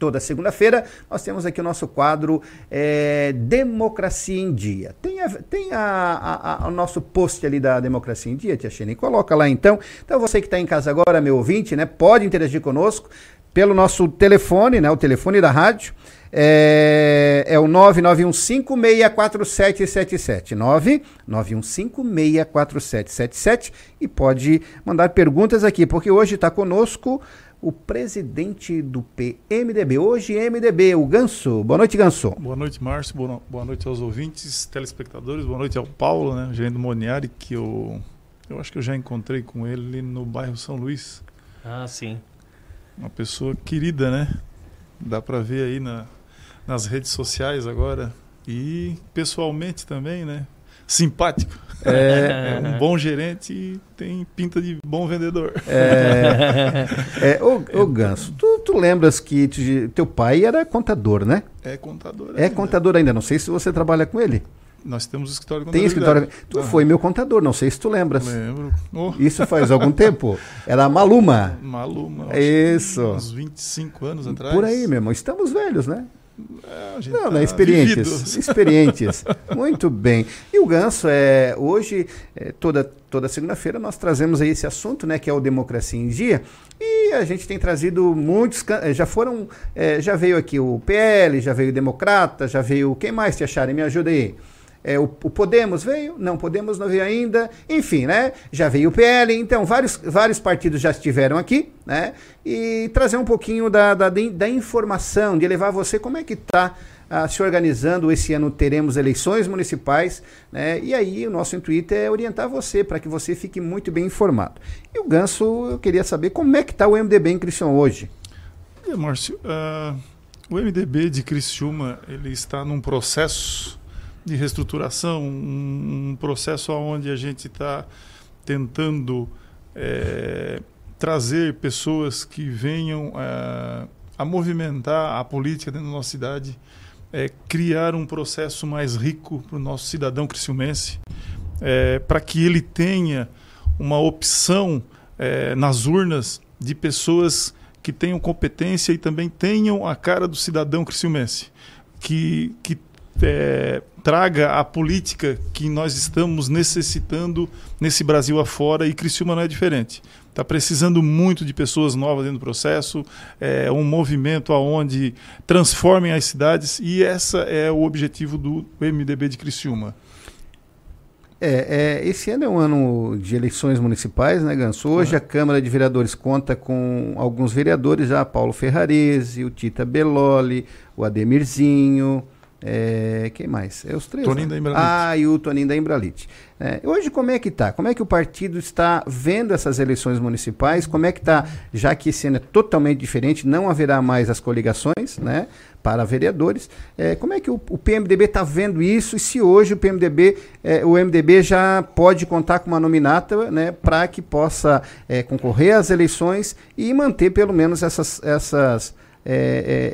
Toda segunda-feira nós temos aqui o nosso quadro é, Democracia em Dia. Tem, a- tem a- a- o nosso post ali da Democracia em Dia, Tia Xene, coloca lá então. Então você que está em casa agora, meu ouvinte, né, pode interagir conosco pelo nosso telefone, né, o telefone da rádio. É, é o 9915-64777. 9915-64777. E pode mandar perguntas aqui, porque hoje está conosco o presidente do PMDB. Hoje, MDB, o Ganso. Boa noite, Ganso. Boa noite, Márcio. Boa, no- boa noite aos ouvintes, telespectadores. Boa noite ao Paulo, né, gerente do Moniari, que eu, eu acho que eu já encontrei com ele no bairro São Luís. Ah, sim. Uma pessoa querida, né? Dá para ver aí na, nas redes sociais agora. E pessoalmente também, né? Simpático. É. É um bom gerente e tem pinta de bom vendedor. É, é, ô, ô Ganso, tu, tu lembras que teu pai era contador, né? É contador É ainda. contador ainda. Não sei se você trabalha com ele. Nós temos escritório de Tem escritório. Tu Ah. foi meu contador, não sei se tu lembras. Lembro. Oh. Isso faz algum tempo. Era Maluma. Maluma. Isso. Uns 25 anos atrás. Por aí, meu irmão. Estamos velhos, né? É, a gente Não, tá né? Experientes. vivido. Experientes. Muito bem. E o Ganso, é, hoje, é, toda, toda segunda-feira, nós trazemos aí esse assunto, né? Que é o Democracia em Dia. E a gente tem trazido muitos. eh, Já foram. eh, já veio aqui o PL, já veio o Democrata, já veio. Quem mais te acharem? Me ajuda aí. É, o, o Podemos veio? Não, Podemos não veio ainda. Enfim, né? Já veio o PL. Então, vários, vários partidos já estiveram aqui, né? E trazer um pouquinho da, da, da informação, de levar você como é que está se organizando. Esse ano teremos eleições municipais, né? E aí o nosso intuito é orientar você para que você fique muito bem informado. E o Ganso, eu queria saber como é que está o MDB em Criciúma hoje. É, Márcio, ah, o MDB de Criciúma ele está num processo de reestruturação, um, processo onde a gente está tentando eh, trazer pessoas que venham ah, a movimentar a política dentro da nossa cidade, eh, criar um processo mais rico para o nosso cidadão criciumense, para que ele tenha uma opção eh, nas urnas de pessoas que tenham competência e também tenham a cara do cidadão criciumense, que, que eh, traga a política que nós estamos necessitando nesse Brasil afora e Criciúma não é diferente. Está precisando muito de pessoas novas dentro do processo, é um movimento aonde transformem as cidades e essa é o objetivo do MDB de Criciúma. É, é, esse ano é um ano de eleições municipais, né, Ganso? Hoje a Câmara de Vereadores conta com alguns vereadores já, Paulo Ferrarese, o Tita Beloli, o Ademirzinho, é, quem mais? É os três. Toninho né? da Embralite. Ah, e o Toninho da Embralite. É, hoje como é que tá? Como é que o partido está vendo essas eleições municipais? Como é que tá, já que esse ano é totalmente diferente, não haverá mais as coligações, né? Para vereadores. É, como é que o, o PMDB está vendo isso? E se hoje o PMDB, é, o MDB já pode contar com uma nominata, né? Para que possa é, concorrer às eleições e manter pelo menos essas, essas é,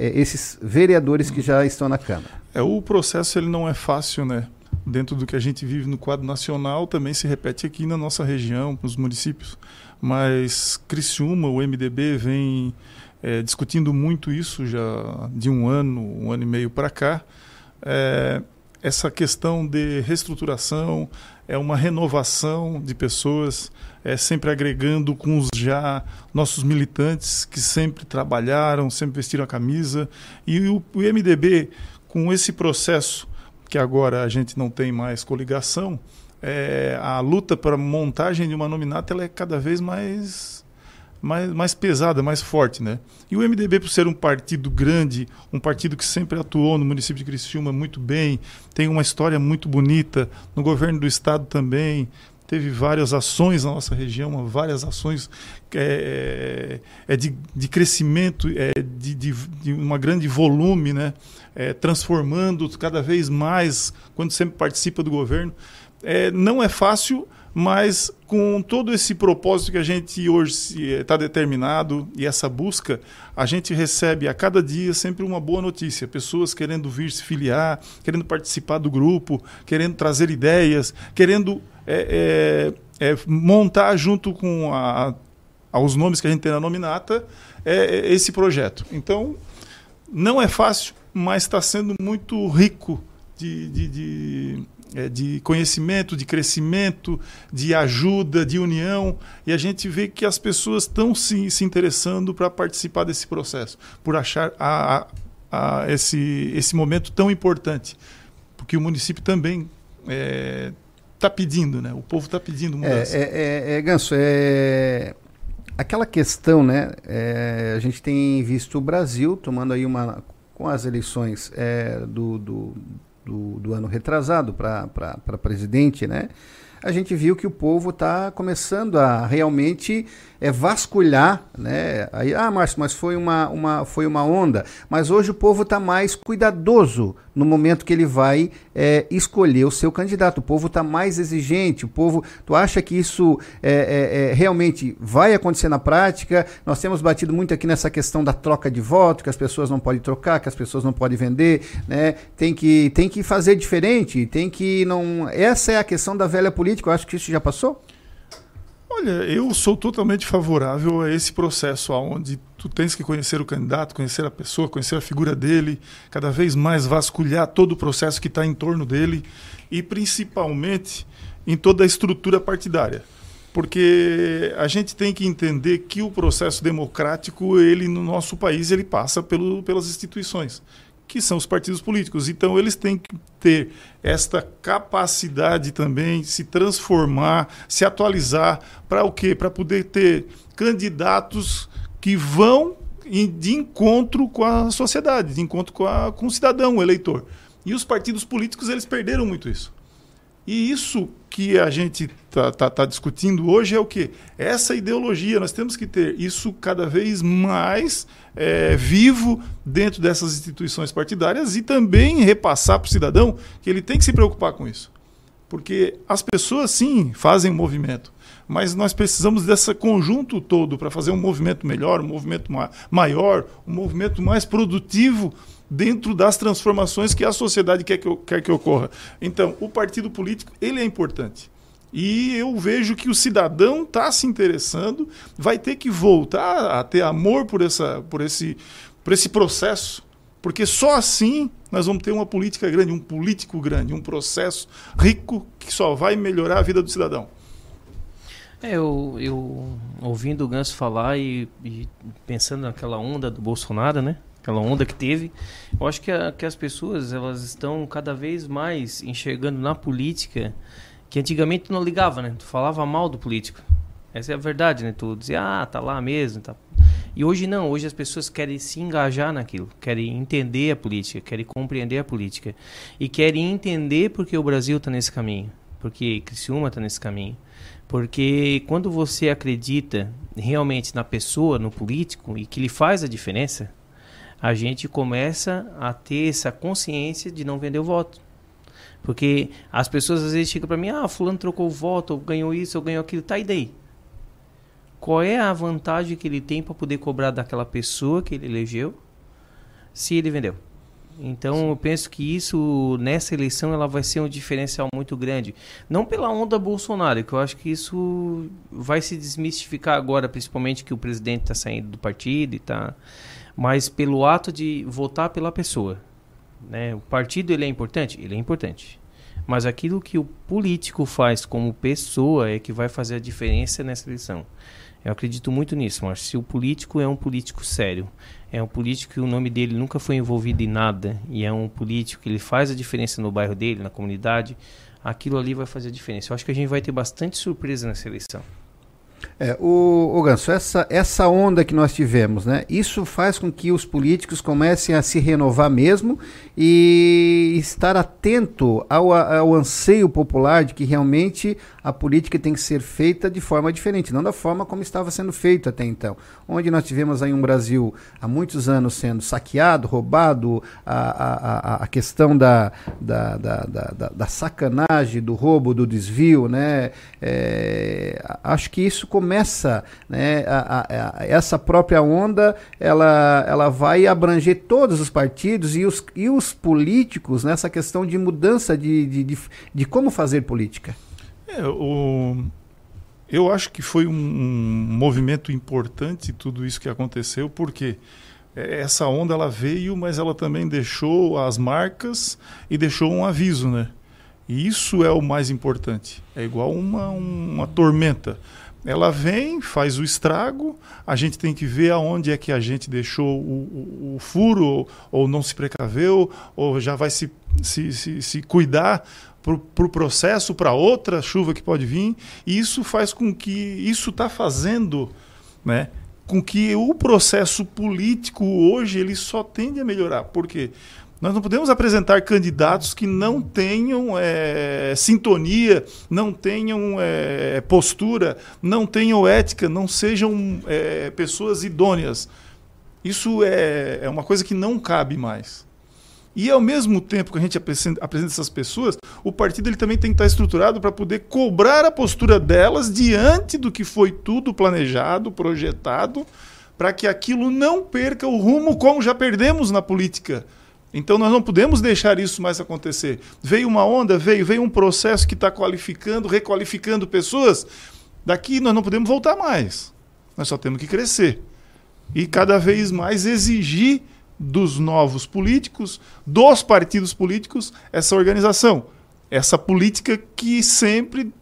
é, é, esses vereadores que já estão na Câmara. É, o processo ele não é fácil, né? Dentro do que a gente vive no quadro nacional, também se repete aqui na nossa região, nos municípios. Mas Criciúma, o MDB, vem é, discutindo muito isso já de um ano, um ano e meio para cá. É, essa questão de reestruturação, é uma renovação de pessoas, é sempre agregando com os já nossos militantes que sempre trabalharam, sempre vestiram a camisa. E o, o MDB, com esse processo que agora a gente não tem mais coligação, é, a luta para montagem de uma nominata ela é cada vez mais mais, mais pesada, mais forte, né? E o MDB, por ser um partido grande, um partido que sempre atuou no município de Criciúma muito bem, tem uma história muito bonita, no governo do estado também, teve várias ações na nossa região, várias ações é, é de, de crescimento, é, de, de, de uma grande volume, né? É, transformando cada vez mais, quando sempre participa do governo. É, não é fácil, mas com todo esse propósito que a gente hoje está determinado e essa busca, a gente recebe a cada dia sempre uma boa notícia. Pessoas querendo vir se filiar, querendo participar do grupo, querendo trazer ideias, querendo é, é, é, montar junto com a, aos nomes que a gente tem na nominata é, é, esse projeto. Então, não é fácil, mas está sendo muito rico de, de, de é, de conhecimento, de crescimento, de ajuda, de união, e a gente vê que as pessoas estão se, se interessando para participar desse processo, por achar a, a, a esse, esse momento tão importante, porque o município também está pedindo, né? o povo está pedindo mudança. É, é, é, é, Ganso, é aquela questão, né? É, a gente tem visto o Brasil tomando aí uma com as eleições é, do, do, do, do ano retrasado para presidente, né? A gente viu que o povo está começando a realmente é, vasculhar, né? Aí, ah, Márcio, mas foi uma, uma, foi uma onda. Mas hoje o povo está mais cuidadoso no momento que ele vai é, escolher o seu candidato. O povo está mais exigente. O povo, tu acha que isso é, é, é, realmente vai acontecer na prática? Nós temos batido muito aqui nessa questão da troca de voto, que as pessoas não podem trocar, que as pessoas não podem vender, né? Tem que, tem que fazer diferente. Tem que não. Essa é a questão da velha política. Eu acho que isso já passou. Olha, eu sou totalmente favorável a esse processo onde tu tens que conhecer o candidato, conhecer a pessoa, conhecer a figura dele, cada vez mais vasculhar todo o processo que está em torno dele e principalmente em toda a estrutura partidária. Porque a gente tem que entender que o processo democrático, ele no nosso país, ele passa pelo, pelas instituições que são os partidos políticos. Então, eles têm que ter esta capacidade também, se transformar, se atualizar, para o quê? Para poder ter candidatos que vão de encontro com a sociedade, de encontro com, a, com o cidadão, o eleitor. E os partidos políticos, eles perderam muito isso. E isso que a gente está tá, tá discutindo hoje é o que? Essa ideologia, nós temos que ter isso cada vez mais é, vivo dentro dessas instituições partidárias e também repassar para o cidadão que ele tem que se preocupar com isso. Porque as pessoas, sim, fazem movimento, mas nós precisamos desse conjunto todo para fazer um movimento melhor, um movimento ma maior, um movimento mais produtivo dentro das transformações que a sociedade quer que, quer que ocorra. Então, o partido político ele é importante. E eu vejo que o cidadão está se interessando, vai ter que voltar a ter amor por, essa, por, esse, por esse processo, porque só assim nós vamos ter uma política grande, um político grande, um processo rico que só vai melhorar a vida do cidadão. É, eu, eu ouvindo o Ganso falar e, e pensando naquela onda do Bolsonaro, né? aquela onda que teve. Eu acho que, a, que as pessoas elas estão cada vez mais enxergando na política que antigamente tu não ligava, né? Tu falava mal do político. Essa é a verdade, né? Tu dizia, ah, tá lá mesmo, tá. E hoje não, hoje as pessoas querem se engajar naquilo, querem entender a política, querem compreender a política e querem entender porque o Brasil está nesse caminho, porque Criciúma está nesse caminho. Porque quando você acredita realmente na pessoa, no político e que ele faz a diferença, a gente começa a ter essa consciência de não vender o voto. Porque as pessoas às vezes chegam para mim, ah, fulano trocou o voto, ou ganhou isso, ou ganhou aquilo, tá e daí? Qual é a vantagem que ele tem para poder cobrar daquela pessoa que ele elegeu se ele vendeu? Então eu penso que isso nessa eleição ela vai ser um diferencial muito grande, não pela onda Bolsonaro, que eu acho que isso vai se desmistificar agora, principalmente que o presidente está saindo do partido e tá, mas pelo ato de votar pela pessoa, né? O partido ele é importante, ele é importante, mas aquilo que o político faz como pessoa é que vai fazer a diferença nessa eleição. Eu acredito muito nisso, mas se o político é um político sério, é um político que o nome dele nunca foi envolvido em nada e é um político que ele faz a diferença no bairro dele, na comunidade, aquilo ali vai fazer a diferença. Eu acho que a gente vai ter bastante surpresa nessa eleição. É, o, o Ganso, essa, essa onda que nós tivemos, né? Isso faz com que os políticos comecem a se renovar mesmo e estar atento ao, ao anseio popular de que realmente a política tem que ser feita de forma diferente, não da forma como estava sendo feita até então. Onde nós tivemos aí um Brasil há muitos anos sendo saqueado, roubado, a, a, a questão da, da, da, da, da sacanagem, do roubo, do desvio, né? É, acho que isso começa, né, a, a, a, essa própria onda, ela, ela vai abranger todos os partidos e os, e os políticos nessa questão de mudança de, de, de, de como fazer política. É, o, eu acho que foi um, um movimento importante tudo isso que aconteceu, porque essa onda ela veio, mas ela também deixou as marcas e deixou um aviso, né? E isso é o mais importante. É igual uma, uma tormenta ela vem, faz o estrago, a gente tem que ver aonde é que a gente deixou o, o, o furo, ou, não se precaveu, ou já vai se, se, se, se cuidar para o pro processo, para outra chuva que pode vir. E isso faz com que. Isso está fazendo né, com que o processo político hoje ele só tende a melhorar. Por quê? Nós não podemos apresentar candidatos que não tenham é, sintonia, não tenham é, postura, não tenham ética, não sejam é, pessoas idôneas. Isso é, é uma coisa que não cabe mais. E ao mesmo tempo que a gente apresenta, apresenta essas pessoas, o partido ele também tem que estar estruturado para poder cobrar a postura delas diante do que foi tudo planejado, projetado, para que aquilo não perca o rumo como já perdemos na política então nós não podemos deixar isso mais acontecer. Veio uma onda, veio, veio um processo que está qualificando, requalificando pessoas. Daqui nós não podemos voltar mais. Nós só temos que crescer. E cada vez mais exigir dos novos políticos, dos partidos políticos, essa organização. Essa política que sempre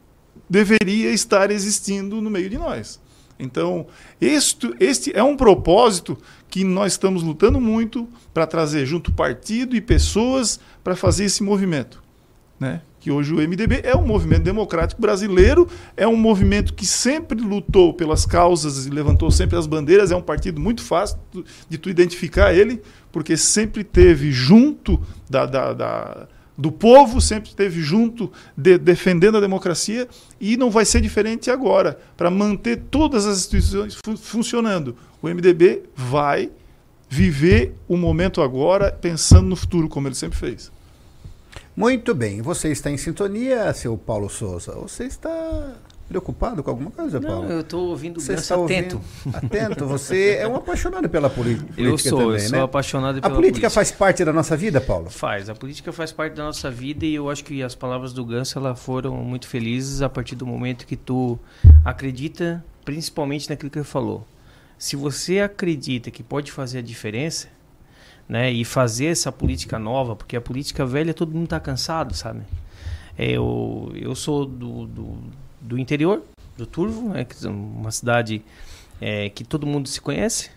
deveria estar existindo no meio de nós. Então, este, este é um propósito que nós estamos lutando muito para trazer junto partido e pessoas para fazer esse movimento. Né? Que hoje o MDB é um movimento democrático brasileiro, é um movimento que sempre lutou pelas causas e levantou sempre as bandeiras, é um partido muito fácil de tu identificar ele, porque sempre teve junto da, da, da do povo, sempre esteve junto, de, defendendo a democracia, e não vai ser diferente agora, para manter todas as instituições fu funcionando. O MDB vai viver o momento agora, pensando no futuro, como ele sempre fez. Muito bem, você está em sintonia, seu Paulo Souza. Você está preocupado com alguma coisa, não, Paulo? eu estou ouvindo você está atento. Ouvindo, atento. Você é um apaixonado pela política eu sou, também, eu sou né? apaixonado pela A política, política faz parte da nossa vida, Paulo? Faz. A política faz parte da nossa vida e eu acho que as palavras do Ganso ela foram muito felizes a partir do momento que tu acredita principalmente naquilo que ele falou. Se você acredita que pode fazer a diferença, né, e fazer essa política nova, porque a política velha todo mundo está cansado, sabe? É, eu, eu sou do, do, do interior, do Turvo, né, é uma cidade é, que todo mundo se conhece.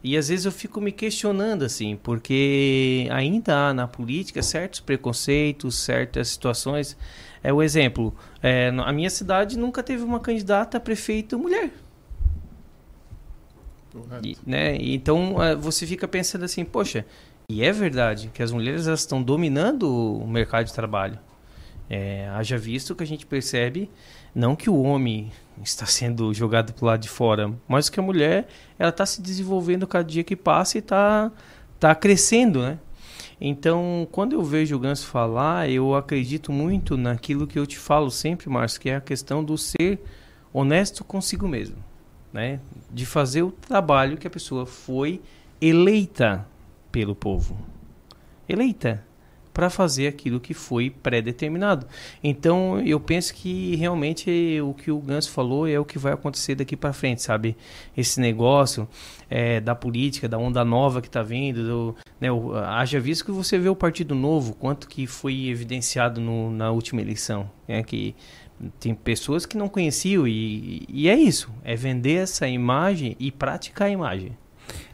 E às vezes eu fico me questionando assim, porque ainda há na política certos preconceitos, certas situações. É o exemplo, é, a minha cidade nunca teve uma candidata a prefeito mulher. E, né? Então eh, você fica pensando assim, poxa, e é verdade que as mulheres estão dominando o mercado de trabalho. É, haja visto que a gente percebe não que o homem está sendo jogado para o lado de fora, mas que a mulher ela está se desenvolvendo cada dia que passa e está tá crescendo, né? Então, quando eu vejo o Ganso falar, eu acredito muito naquilo que eu te falo sempre, Márcio, que é a questão do ser honesto consigo mesmo, né? De fazer o trabalho que a pessoa foi eleita pelo povo. Eleita para fazer aquilo que foi pré-determinado. Então, eu penso que realmente o que o Ganso falou é o que vai acontecer daqui para frente, sabe? Esse negócio é, da política, da onda nova que está vindo, do, né, o, haja visto que você vê o Partido Novo, quanto que foi evidenciado no, na última eleição, né, que tem pessoas que não conheciam e, e é isso, é vender essa imagem e praticar a imagem.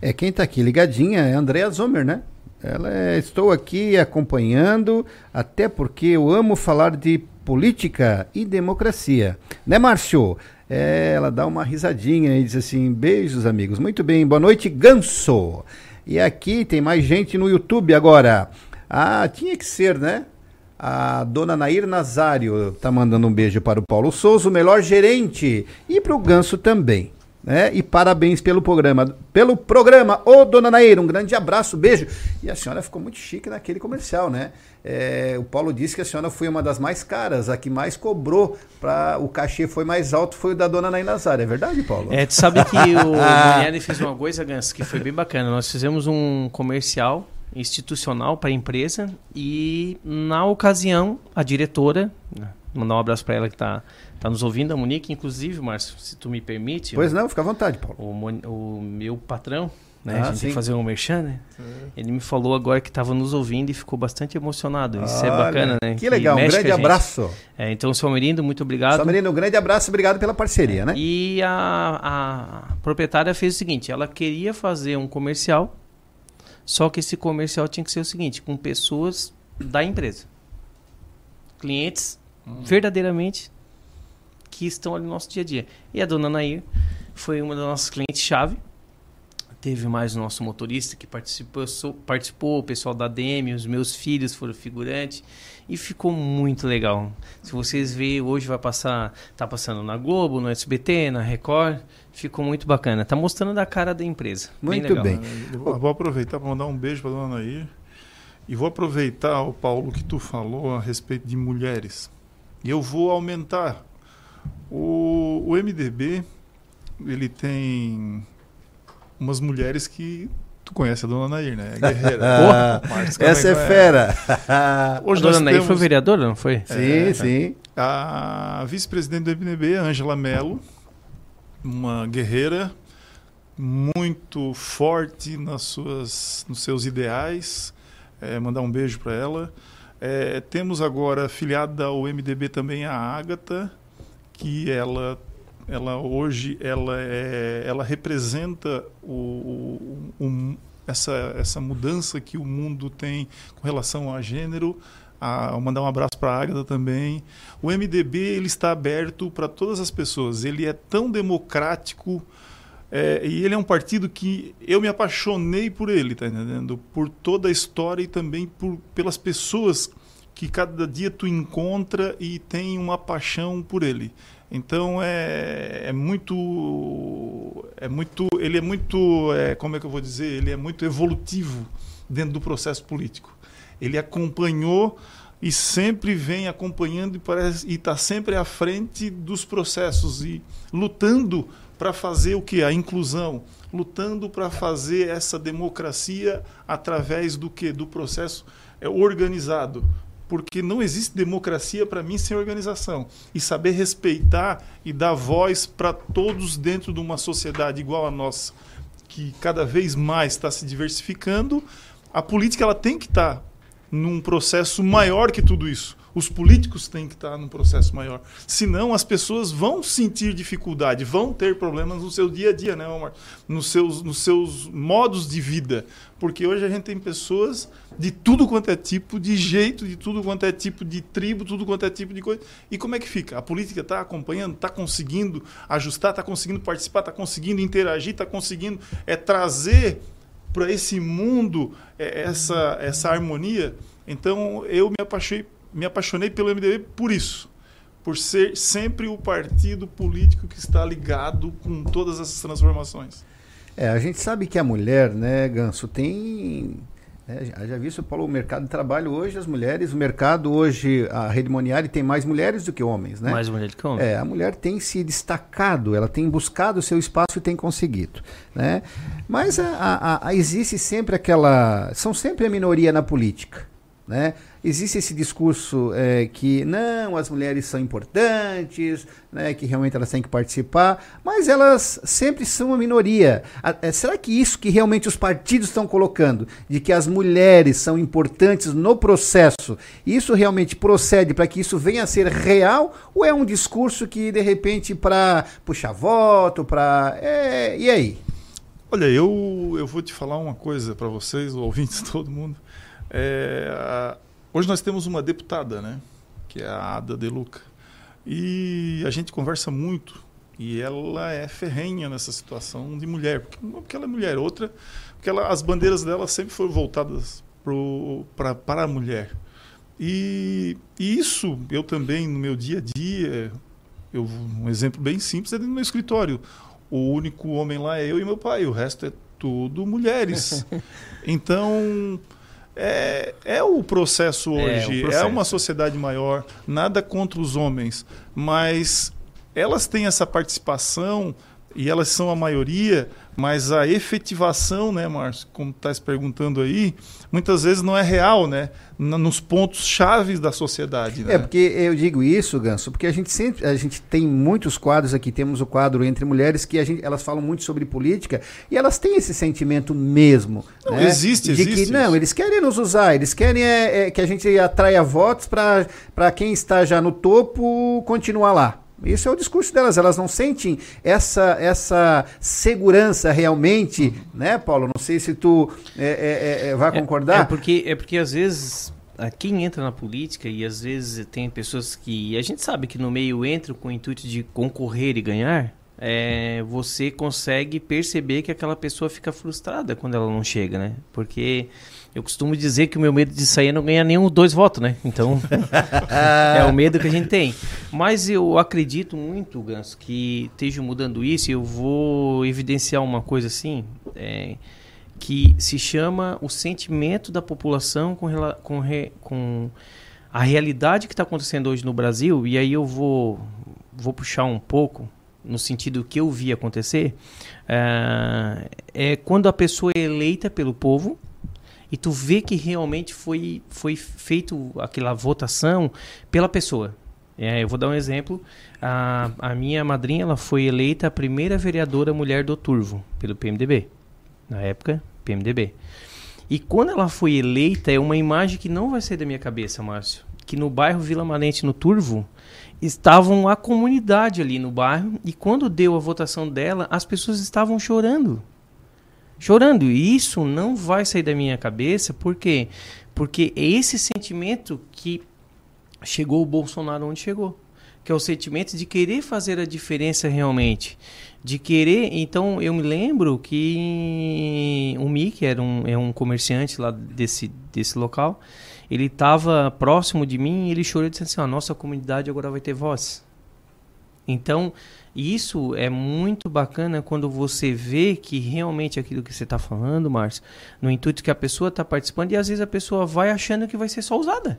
É quem está aqui ligadinha é a Andrea Zomer, né? Ela é, estou aqui acompanhando, até porque eu amo falar de política e democracia. Né, Márcio? É, ela dá uma risadinha e diz assim: beijos, amigos. Muito bem, boa noite, Ganso. E aqui tem mais gente no YouTube agora. Ah, tinha que ser, né? A dona Nair Nazário tá mandando um beijo para o Paulo Souza, o melhor gerente, e para o Ganso também né? E parabéns pelo programa. Pelo programa, ô dona Nair, um grande abraço, beijo. E a senhora ficou muito chique naquele comercial, né? É, o Paulo disse que a senhora foi uma das mais caras, a que mais cobrou, para o cachê foi mais alto, foi o da dona Nair Nazário. É verdade, Paulo? É, tu sabe que o Daniele fez uma coisa, Gans, que foi bem bacana. Nós fizemos um comercial institucional para a empresa e, na ocasião, a diretora, mandar um abraço para ela que está Tá nos ouvindo a Monique, inclusive, Márcio, se tu me permite. Pois não, fica à vontade, Paulo. O, o meu patrão, né? Ah, a gente sim. tem que fazer um merchan, né? Ele me falou agora que estava nos ouvindo e ficou bastante emocionado. Isso é Olha, é bacana, né? Que, que legal, um grande abraço. É, então, seu Merindo, muito obrigado. Seu Merindo, um grande abraço, obrigado pela parceria, né? E a, a proprietária fez o seguinte: ela queria fazer um comercial, só que esse comercial tinha que ser o seguinte, com pessoas da empresa. Clientes hum. verdadeiramente que estão ali no nosso dia a dia. E a dona Nair foi uma das nossas clientes-chave. Teve mais o nosso motorista que participou, participou, o pessoal da DM, os meus filhos foram figurantes e ficou muito legal. Se vocês verem, hoje vai passar, tá passando na Globo, no SBT, na Record, ficou muito bacana. Tá mostrando a cara da empresa. Muito bem. bem. Vou, vou aproveitar para mandar um beijo para dona Nair e vou aproveitar o Paulo que tu falou a respeito de mulheres. E eu vou aumentar o, o MDB, ele tem umas mulheres que tu conhece a dona Nair, né? É guerreira. essa é fera. Hoje a dona Nair temos... foi vereadora, não foi? Sim, é, sim. A vice-presidente do MDB, Ângela Mello, uma guerreira muito forte nas suas, nos seus ideais. É, mandar um beijo para ela. É, temos agora afiliada ao MDB também a Ágata, que ela ela hoje ela é, ela representa o, o, essa essa mudança que o mundo tem com relação a gênero a mandar um abraço para a Águeda também o MDB ele está aberto para todas as pessoas ele é tão democrático é, e ele é um partido que eu me apaixonei por ele tá entendendo por toda a história e também por pelas pessoas que cada dia tu encontra e tem uma paixão por ele. Então é, é muito é muito ele é muito é, como é que eu vou dizer ele é muito evolutivo dentro do processo político. Ele acompanhou e sempre vem acompanhando e está sempre à frente dos processos e lutando para fazer o que a inclusão, lutando para fazer essa democracia através do que do processo é, organizado, porque não existe democracia para mim sem organização. E saber respeitar e dar voz para todos dentro de uma sociedade igual a nossa, que cada vez mais está se diversificando, a política ela tem que estar tá num processo maior que tudo isso. Os políticos têm que estar num processo maior. Senão, as pessoas vão sentir dificuldade, vão ter problemas no seu dia a dia, né, Omar? Nos seus, nos seus modos de vida. Porque hoje a gente tem pessoas de tudo quanto é tipo de jeito, de tudo quanto é tipo de tribo, tudo quanto é tipo de coisa. E como é que fica? A política está acompanhando, está conseguindo ajustar, está conseguindo participar, está conseguindo interagir, está conseguindo é, trazer para esse mundo é, essa, essa harmonia. Então eu me apaixonei, me apaixonei pelo MDB por isso. Por ser sempre o partido político que está ligado com todas essas transformações. É, a gente sabe que a mulher, né, Ganso, tem. É, já- visto, Paulo, o mercado de trabalho hoje, as mulheres, o mercado hoje, a rede Moniari tem mais mulheres do que homens, né? Mais mulher do que homem. É, a mulher tem se destacado, ela tem buscado o seu espaço e tem conseguido, né? Mas a, a- a- existe sempre aquela, são sempre a minoria na política, né? Existe esse discurso é, que não, as mulheres são importantes, né, que realmente elas têm que participar, mas elas sempre são a minoria. A- é, será que isso que realmente os partidos estão colocando, de que as mulheres são importantes no processo, isso realmente procede para que isso venha a ser real ou é um discurso que de repente para puxar voto, para é, e aí? Olha, eu, eu vou te falar uma coisa para vocês, ouvintes, todo mundo. É, a- hoje nós temos uma deputada, né? Que é a Ada De Luca. E a gente conversa muito. E ela é ferrenha nessa situação de mulher. Porque, uma porque ela é mulher, outra, porque ela, as bandeiras dela sempre foram voltadas pro, pra, para a mulher. E, e isso eu também, no meu dia a dia, eu, um exemplo bem simples é dentro do meu escritório. O único homem lá é eu e meu pai, o resto é tudo mulheres. então, é, é o processo É, hoje, é, processo. uma sociedade maior, nada contra os homens, mas elas têm essa participação e elas são a maioria, mas a efetivação, né, Márcio, como está se perguntando aí, muitas vezes não é real, né, nos pontos chaves da sociedade. Né? É, porque eu digo isso, Ganso, porque a gente sempre, a gente tem muitos quadros aqui, temos o quadro Entre Mulheres, que a gente, elas falam muito sobre política, e elas têm esse sentimento mesmo. Não, né? existe, De existe que, não, eles querem nos usar, eles querem é, é, que a gente atraia votos para quem está já no topo continuar lá. Isso é o discurso delas, elas não sentem essa, essa segurança realmente, né, Paulo? Não sei se tu é, é, é, vai concordar. É porque, é porque às vezes a quem entra na política e às vezes tem pessoas que a gente sabe que no meio entram com o intuito de concorrer e ganhar, é, você consegue perceber que aquela pessoa fica frustrada quando ela não chega, né? Porque eu costumo dizer que o meu medo de sair é não ganhar nenhum dois votos, né? Então é o medo que a gente tem. Mas eu acredito muito, Ganso, que esteja mudando isso. Eu vou evidenciar uma coisa assim. é, que se chama o sentimento da população com, com, re- com a realidade que está acontecendo hoje no Brasil, e aí eu vou, vou puxar um pouco no sentido que eu vi acontecer, é, é quando a pessoa é eleita pelo povo e tu vê que realmente foi, foi feito aquela votação pela pessoa. É, eu vou dar um exemplo. A, a minha madrinha ela foi eleita a primeira vereadora mulher do Turvo, pelo PMDB. Na época, PMDB. E quando ela foi eleita, é uma imagem que não vai sair da minha cabeça, Márcio. Que no bairro Vila Manente, no Turvo, estavam a comunidade ali no bairro. E quando deu a votação dela, as pessoas estavam chorando chorando. E isso não vai sair da minha cabeça, por quê? Porque é esse sentimento que chegou o Bolsonaro onde chegou. Que é o sentimento de querer fazer a diferença realmente. De querer. Então, eu me lembro que o Mick era um, é um comerciante lá desse, desse local. Ele estava próximo de mim e ele chorou e disse assim: a nossa comunidade agora vai ter voz. Então, isso é muito bacana quando você vê que realmente aquilo que você está falando, Márcio, no intuito que a pessoa está participando, e às vezes a pessoa vai achando que vai ser só usada.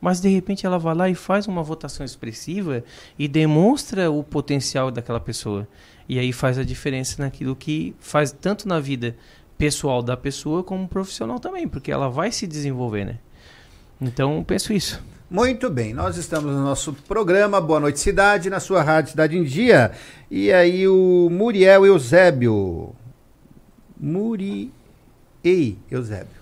Mas de repente ela vai lá e faz uma votação expressiva e demonstra o potencial daquela pessoa. E aí faz a diferença naquilo que faz tanto na vida pessoal da pessoa como profissional também, porque ela vai se desenvolver, né? Então, penso isso. Muito bem, nós estamos no nosso programa Boa Noite Cidade, na sua rádio Cidade em Dia. E aí o Muriel Eusébio. Muri... Ei, Eusébio.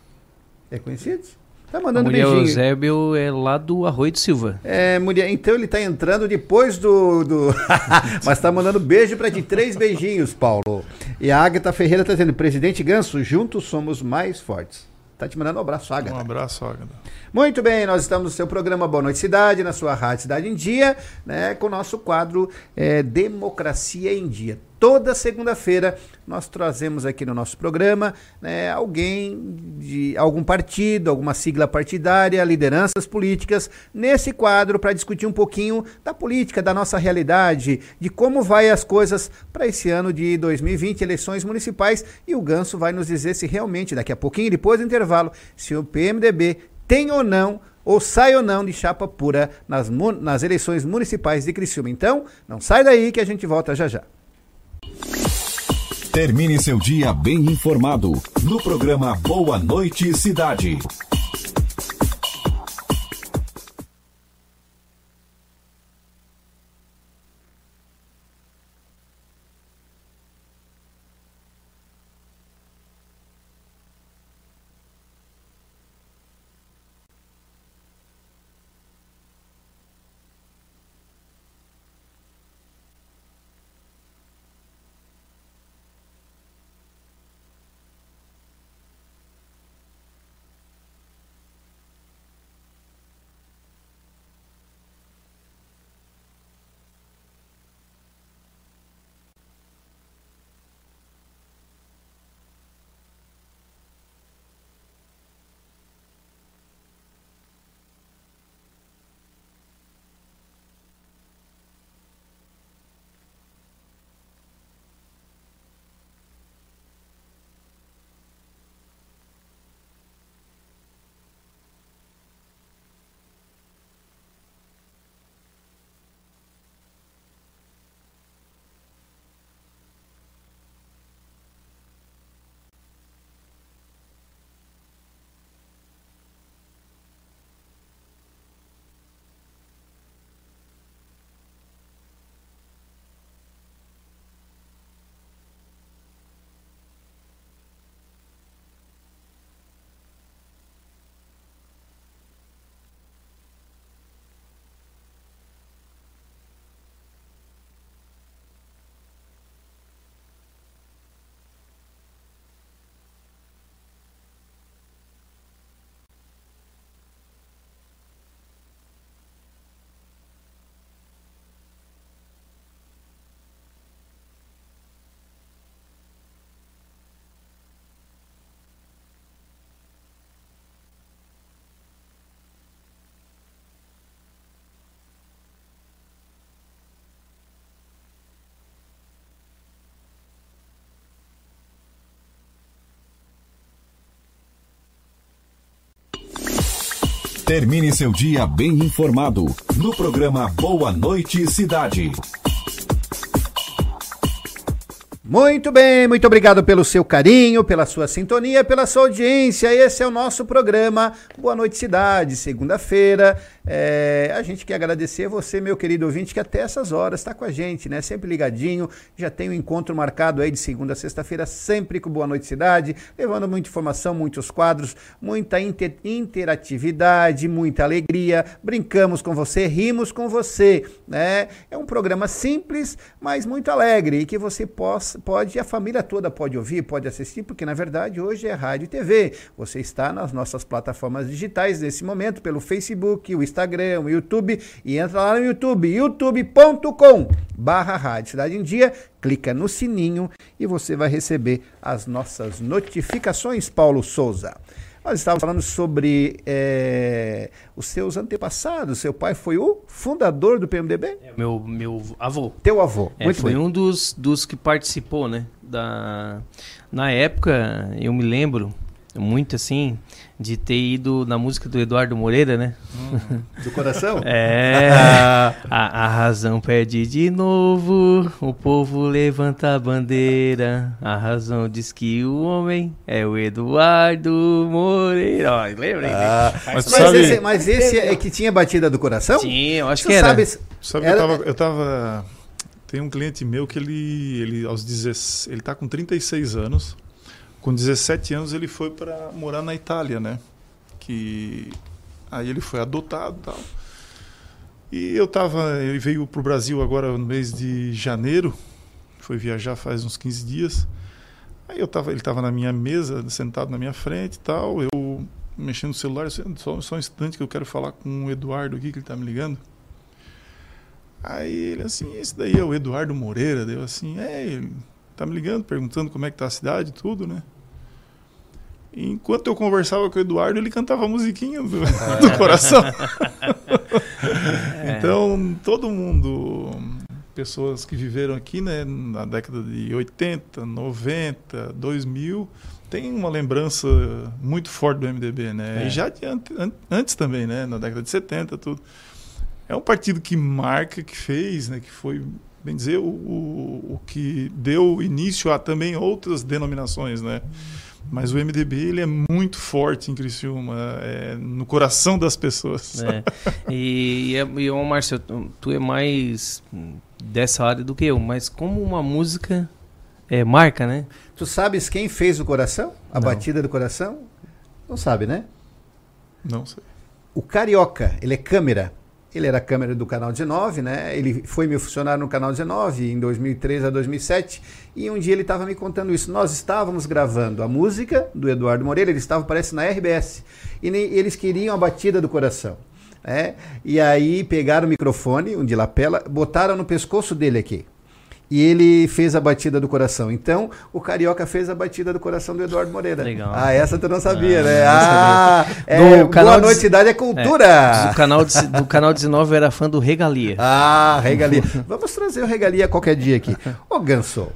É conhecido? Tá mandando mulher beijinho. Eusébio é lá do Arroio do Silva. É, mulher, então ele tá entrando depois do. do... Mas tá mandando beijo pra ti. Três beijinhos, Paulo. E a Agatha Ferreira tá dizendo: Presidente Ganso, juntos somos mais fortes. Tá te mandando um abraço, Agatha. Um abraço, Agatha. Muito bem, nós estamos no seu programa Boa Noite Cidade, na sua Rádio Cidade em Dia, né, com o nosso quadro é, Democracia em Dia. Toda segunda-feira nós trazemos aqui no nosso programa né, alguém de algum partido, alguma sigla partidária, lideranças políticas, nesse quadro para discutir um pouquinho da política, da nossa realidade, de como vai as coisas para esse ano de 2020, eleições municipais, e o Ganso vai nos dizer se realmente, daqui a pouquinho, depois do intervalo, se o PMDB tem ou não, ou sai ou não de chapa pura nas, nas eleições municipais de Criciúma. Então, não sai daí que a gente volta já já. Termine seu dia bem informado no programa Boa Noite Cidade. Termine seu dia bem informado no programa Boa Noite Cidade. Muito bem, muito obrigado pelo seu carinho, pela sua sintonia, pela sua audiência. Esse é o nosso programa Boa Noite Cidade, segunda-feira. É, a gente quer agradecer você, meu querido ouvinte, que até essas horas está com a gente, né? Sempre ligadinho. Já tem um encontro marcado aí de segunda a sexta-feira, sempre com Boa Noite Cidade, levando muita informação, muitos quadros, muita inter- interatividade, muita alegria. Brincamos com você, rimos com você, né? É um programa simples, mas muito alegre e que você possa, pode, a família toda pode ouvir, pode assistir, porque na verdade hoje é rádio e TV. Você está nas nossas plataformas digitais nesse momento, pelo Facebook, o Instagram, o YouTube, e entra lá no YouTube, youtube.com barra Rádio Cidade em Dia, clica no sininho e você vai receber as nossas notificações, Paulo Souza. Nós estávamos falando sobre eh, os seus antepassados. Seu pai foi o fundador do PMDB? Meu, meu avô. Teu avô. É, Muito foi bem. um dos, dos que participou, né? Da... Na época, eu me lembro muito assim de ter ido na música do Eduardo Moreira, né? Do coração? É. a, a razão perde de novo, o povo levanta a bandeira. A razão diz que o homem é o Eduardo Moreira. Ó, lembrei. Ah, né? mas, Faz parte. esse, mas esse é que tinha batida do coração? Sim, eu acho Tu que era. Sabe, Sabe, era- eu, tava, eu tava. Tem um cliente meu que ele, ele aos 16, ele tá com 36 anos. Com 17 anos ele foi para morar na Itália, né? que aí ele foi adotado, tal. E eu tava, ele veio para o Brasil agora no mês de janeiro, foi viajar faz uns 15 dias. Aí eu tava, ele estava na minha mesa, sentado na minha frente tal, eu mexendo no celular, só, só um instante que eu quero falar com o Eduardo aqui, que ele está me ligando. Aí ele assim, esse daí é o Eduardo Moreira, deu assim, é, ele tá me ligando, perguntando como é que tá a cidade tudo, né? Enquanto eu conversava com o Eduardo, ele cantava a musiquinha do, é. do coração. É. então, todo mundo, pessoas que viveram aqui, né, na década de 80, 90, 2000, tem uma lembrança muito forte do MDB, né? É. E já antes também, né, na década de 70, tudo é um partido que marca, que fez, né, que foi, bem dizer, o, o, o que deu início a também outras denominações, né? Mas o MDB ele é muito forte em Criciúma, é, no coração das pessoas. É. E, e, e Márcio, tu é mais dessa área do que eu, mas como uma música é marca, né? Tu sabes quem fez o coração? A Não. batida do coração? Não sabe, né? Não sei. O Carioca, ele é câmera. Ele era câmera do Canal 19, né? Ele foi meu funcionário no Canal 19 em 2003 a 2007 e um dia ele estava me contando isso. Nós estávamos gravando a música do Eduardo Moreira, ele estava, parece, na RBS e eles queriam a batida do coração. É? E aí pegaram o microfone, um de lapela, botaram no pescoço dele aqui e ele fez a batida do coração. Então, o Carioca fez a batida do coração do Eduardo Moreira. Legal. Ah, essa tu não sabia, ah, né? Ah, é, do canal boa noite, idade é cultura. É, do, canal de, do canal 19 era fã do Regalia. Ah, Regalia. Vamos trazer o Regalia qualquer dia aqui. Ô, Ganso,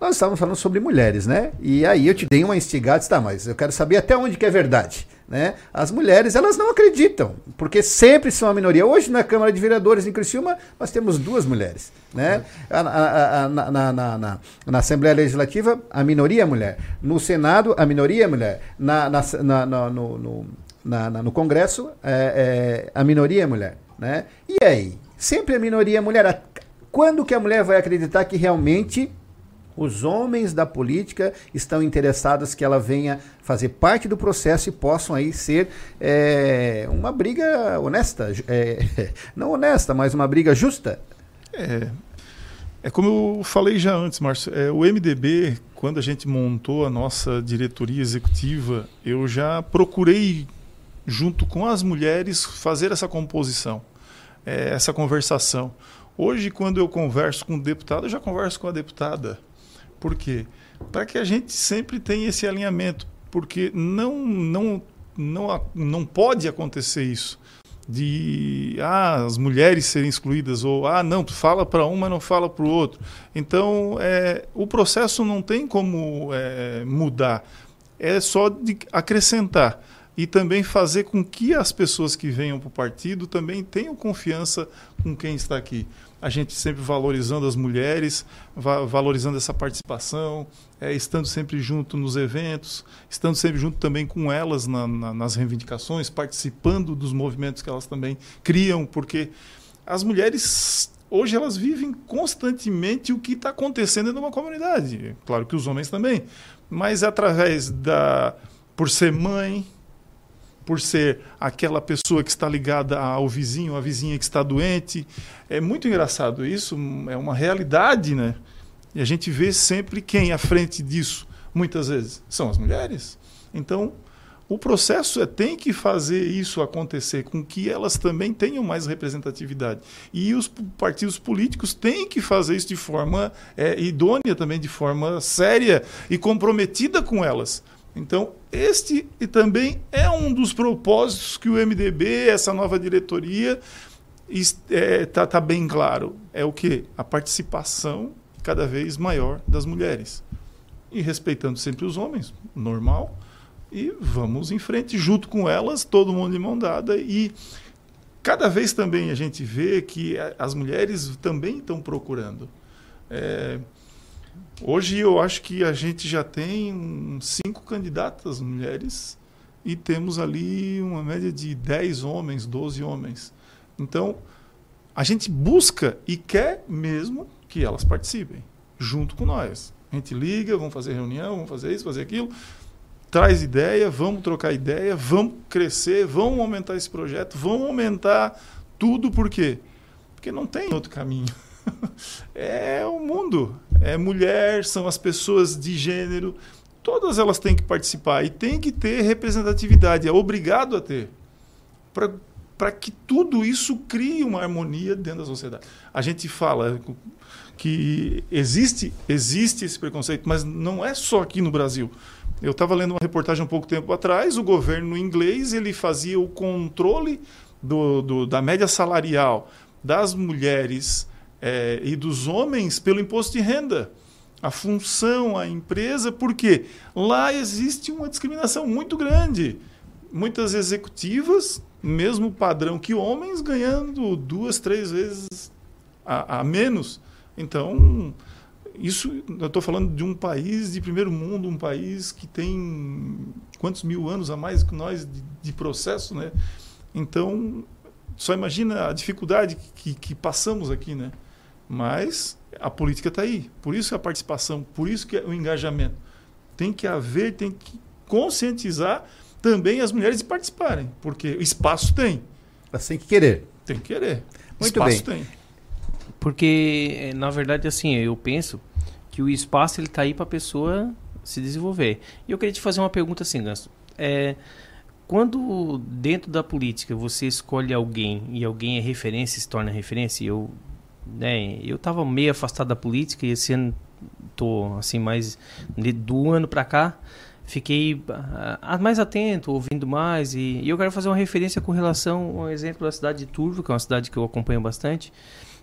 nós estávamos falando sobre mulheres, né? E aí eu te dei uma instigada, tá, mas eu quero saber até onde que é verdade. Né? As mulheres, elas não acreditam, porque sempre são a minoria. Hoje, na Câmara de Vereadores em Criciúma, nós temos duas mulheres. Né? A, a, a, na, na, na, na, Assembleia Legislativa, a minoria é mulher. No Senado, a minoria é mulher. Na, na, na no, no, no Congresso, é, é, a minoria é mulher. Né? E aí? Sempre a minoria é mulher. Quando que a mulher vai acreditar que realmente os homens da política estão interessados que ela venha fazer parte do processo e possam aí ser é, uma briga honesta, é, não honesta, mas uma briga justa. É, é como eu falei já antes, Márcio, é, o MDB, quando a gente montou a nossa diretoria executiva, eu já procurei, junto com as mulheres, fazer essa composição, é, essa conversação. Hoje, quando eu converso com o deputado, eu já converso com a deputada. Por quê? Para que a gente sempre tenha esse alinhamento, porque não, não, não, não pode acontecer isso de ah, as mulheres serem excluídas ou ah não fala para um mas não fala para o outro. Então é, o processo não tem como é, mudar. É só de acrescentar e também fazer com que as pessoas que venham para o partido também tenham confiança com quem está aqui a gente sempre valorizando as mulheres, va valorizando essa participação, é, estando sempre junto nos eventos, estando sempre junto também com elas na, na, nas reivindicações, participando dos movimentos que elas também criam, porque as mulheres hoje elas vivem constantemente o que está acontecendo numa comunidade. Claro que os homens também, mas através da por ser mãe, por ser aquela pessoa que está ligada ao vizinho, a vizinha que está doente. É muito engraçado isso, é uma realidade, né? E a gente vê sempre quem à frente disso, muitas vezes, são as mulheres. Então, o processo é, tem que fazer isso acontecer, com que elas também tenham mais representatividade. E os partidos políticos têm que fazer isso de forma é, idônea também, de forma séria e comprometida com elas. Então, este e também é um dos propósitos que o MDB, essa nova diretoria, está é, tá, tá bem claro. É o que? A participação cada vez maior das mulheres. E respeitando sempre os homens, normal. E vamos em frente, junto com elas, todo mundo de mão dada. E cada vez também a gente vê que as mulheres também estão procurando. É, Hoje eu acho que a gente já tem cinco candidatas mulheres e temos ali uma média de 10 homens, 12 homens. Então, a gente busca e quer mesmo que elas participem, junto com nós. A gente liga, vamos fazer reunião, vamos fazer isso, fazer aquilo. traz ideia, vamos trocar ideia, vamos crescer, vamos aumentar esse projeto, vamos aumentar tudo, por quê? Porque não tem outro caminho. é o mundo, é mulher, são as pessoas de gênero, todas elas têm que participar e tem que ter representatividade, é obrigado a ter. Para que tudo isso crie uma harmonia dentro da sociedade. A gente fala que existe, existe esse preconceito, mas não é só aqui no Brasil. Eu estava lendo uma reportagem um pouco tempo atrás, o governo inglês ele fazia o controle do, do da média salarial das mulheres é, e dos homens pelo imposto de renda. A função, a empresa, porque lá existe uma discriminação muito grande. Muitas executivas, mesmo padrão que homens, ganhando duas, três vezes a, a menos. Então, isso eu estou falando de um país de primeiro mundo, um país que tem quantos mil anos a mais que nós de, de processo, né? Então, só imagina a dificuldade que, que passamos aqui, né? Mas a política está aí. Por isso a participação, por isso que é o engajamento. Tem que haver, tem que conscientizar também as mulheres de participarem, porque espaço tem. Mas tem que querer. Tem que querer. Muito espaço bem. tem. Porque, na verdade, assim, eu penso que o espaço ele está aí para a pessoa se desenvolver. E eu queria te fazer uma pergunta assim, Ganso. É, quando dentro da política você escolhe alguém e alguém é referência, se torna referência, eu né, eu estava meio afastado da política e esse ano tô assim mais do ano para cá fiquei uh, mais atento, ouvindo mais e, e, eu quero fazer uma referência com relação ao exemplo da cidade de Turvo, que é uma cidade que eu acompanho bastante,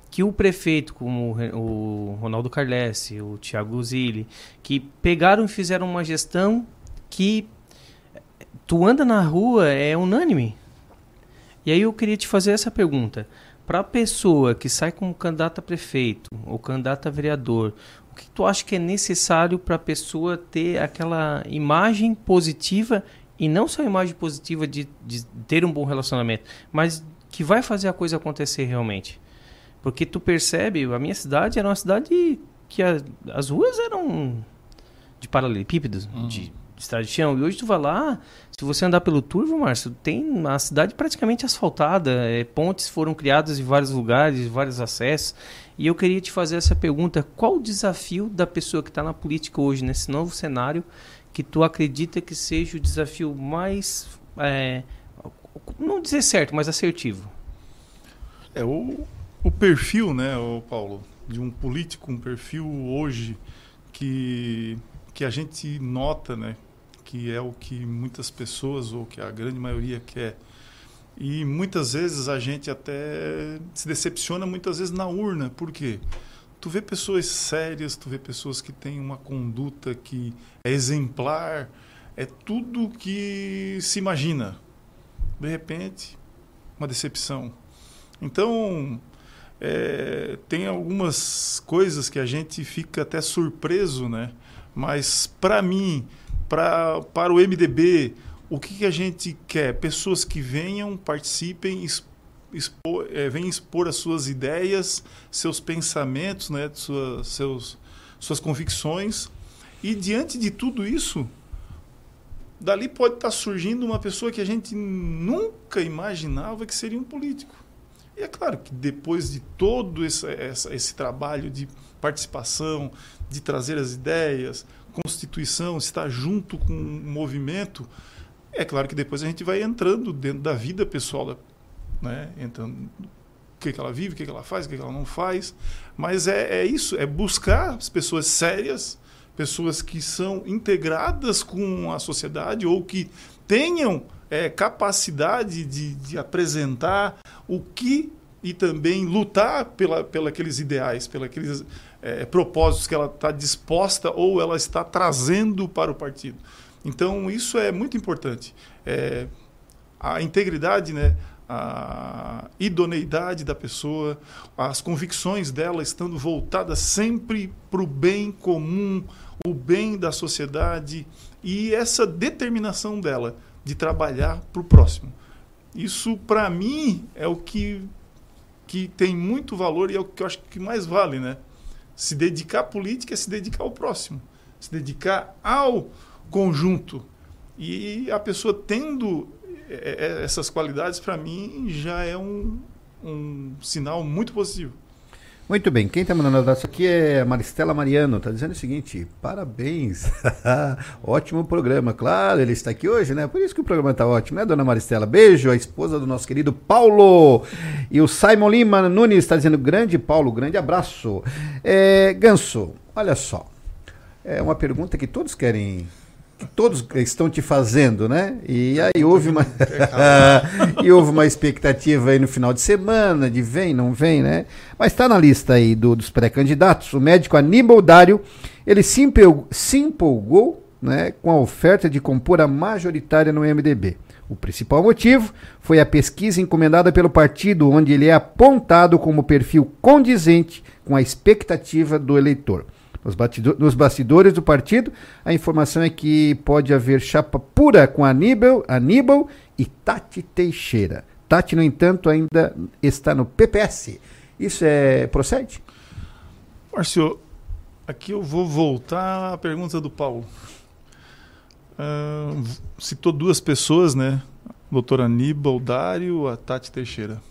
que o prefeito, como o Ronaldo Carlesse, o Thiago Zilli, que pegaram e fizeram uma gestão que tu anda na rua é unânime. E aí eu queria te fazer essa pergunta para a pessoa que sai como candidato a prefeito ou candidato a vereador, o que tu acha que é necessário para a pessoa ter aquela imagem positiva e não só a imagem positiva de, de ter um bom relacionamento, mas que vai fazer a coisa acontecer realmente? Porque tu percebe, a minha cidade era uma cidade que a, as ruas eram de paralelepípedos, uhum. de estrada de chão. E hoje tu vai lá, se você andar pelo Turvo, Márcio, tem a cidade praticamente asfaltada. É, pontes foram criadas em vários lugares, vários acessos. E eu queria te fazer essa pergunta: qual o desafio da pessoa que está na política hoje, nesse novo cenário, que tu acredita que seja o desafio mais. É, não dizer certo, mas assertivo? É o, o perfil, né, Paulo, de um político, um perfil hoje que que a gente nota, né, que é o que muitas pessoas ou que a grande maioria quer. E muitas vezes a gente até se decepciona muitas vezes na urna. Por quê? Tu vê pessoas sérias, tu vê pessoas que têm uma conduta que é exemplar, é tudo que se imagina. De repente, uma decepção. Então, é, tem algumas coisas que a gente fica até surpreso, né? Mas para mim, pra, para o MDB, o que, que, a gente quer? Pessoas que venham, participem, é, venham expor as suas ideias, seus pensamentos, né, suas, seus, suas convicções. E diante de tudo isso, dali pode estar surgindo uma pessoa que a gente nunca imaginava que seria um político. E é claro que depois de todo esse, esse, esse trabalho de participação, de trazer as ideias, constituição, estar junto com o movimento, é claro que depois a gente vai entrando dentro da vida pessoal, né? entrando o que, que ela vive, o que, que ela faz, o que, que ela não faz. Mas é, é isso, é buscar as pessoas sérias, pessoas que são integradas com a sociedade ou que tenham é, capacidade de, de apresentar o que e também lutar pela, pela aqueles ideais, pelos aqueles é, propósitos que ela está disposta ou ela está trazendo para o partido. Então, isso é muito importante. É, a integridade, né, a idoneidade da pessoa, as convicções dela estando voltadas sempre para o bem comum, o bem da sociedade e essa determinação dela de trabalhar para o próximo. Isso, para mim, é o que, que tem muito valor e é o que eu acho que mais vale, né? Se dedicar à política é se dedicar ao próximo, se dedicar ao conjunto. E a pessoa tendo é, é, essas qualidades, para mim, já é um, um sinal muito positivo. Muito bem, quem está mandando abraço aqui é a Maristela Mariano, está dizendo o seguinte, parabéns, ótimo programa, claro, ele está aqui hoje, né? Por isso que o programa está ótimo, né, dona Maristela? Beijo, a esposa do nosso querido Paulo. E o Simon Lima Nunes está dizendo, grande Paulo, grande abraço. É, Ganso, olha só, é uma pergunta que todos querem que todos estão te fazendo, né? E aí houve uma e houve uma expectativa aí no final de semana de vem, não vem, né? Mas está na lista aí do, dos pré-candidatos. O médico Aníbal Dário, ele se empolgou, se empolgou né, com a oferta de compor a majoritária no MDB. O principal motivo foi a pesquisa encomendada pelo partido, onde ele é apontado como perfil condizente com a expectativa do eleitor. Nos, bastidores do partido, a informação é que pode haver chapa pura com Aníbal, Aníbal e Tati Teixeira. Tati, no entanto, ainda está no PPS. Isso é procede? Márcio, aqui eu vou voltar à pergunta do Paulo. Uh, citou duas pessoas, né? Doutor Aníbal Dário, a Tati Teixeira.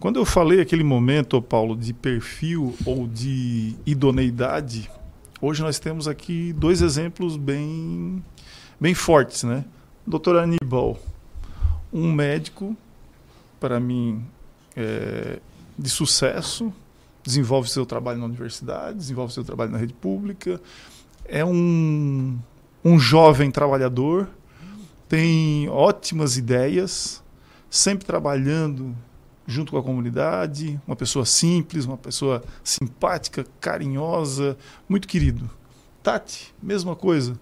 Quando eu falei aquele momento, Paulo, de perfil ou de idoneidade, hoje nós temos aqui dois exemplos bem, bem fortes, né? Doutor Aníbal, um médico, para mim, é, de sucesso, desenvolve seu trabalho na universidade, desenvolve seu trabalho na rede pública, é um, um jovem trabalhador, tem ótimas ideias, sempre trabalhando junto com a comunidade, uma pessoa simples, uma pessoa simpática, carinhosa, muito querido. Tati, mesma coisa.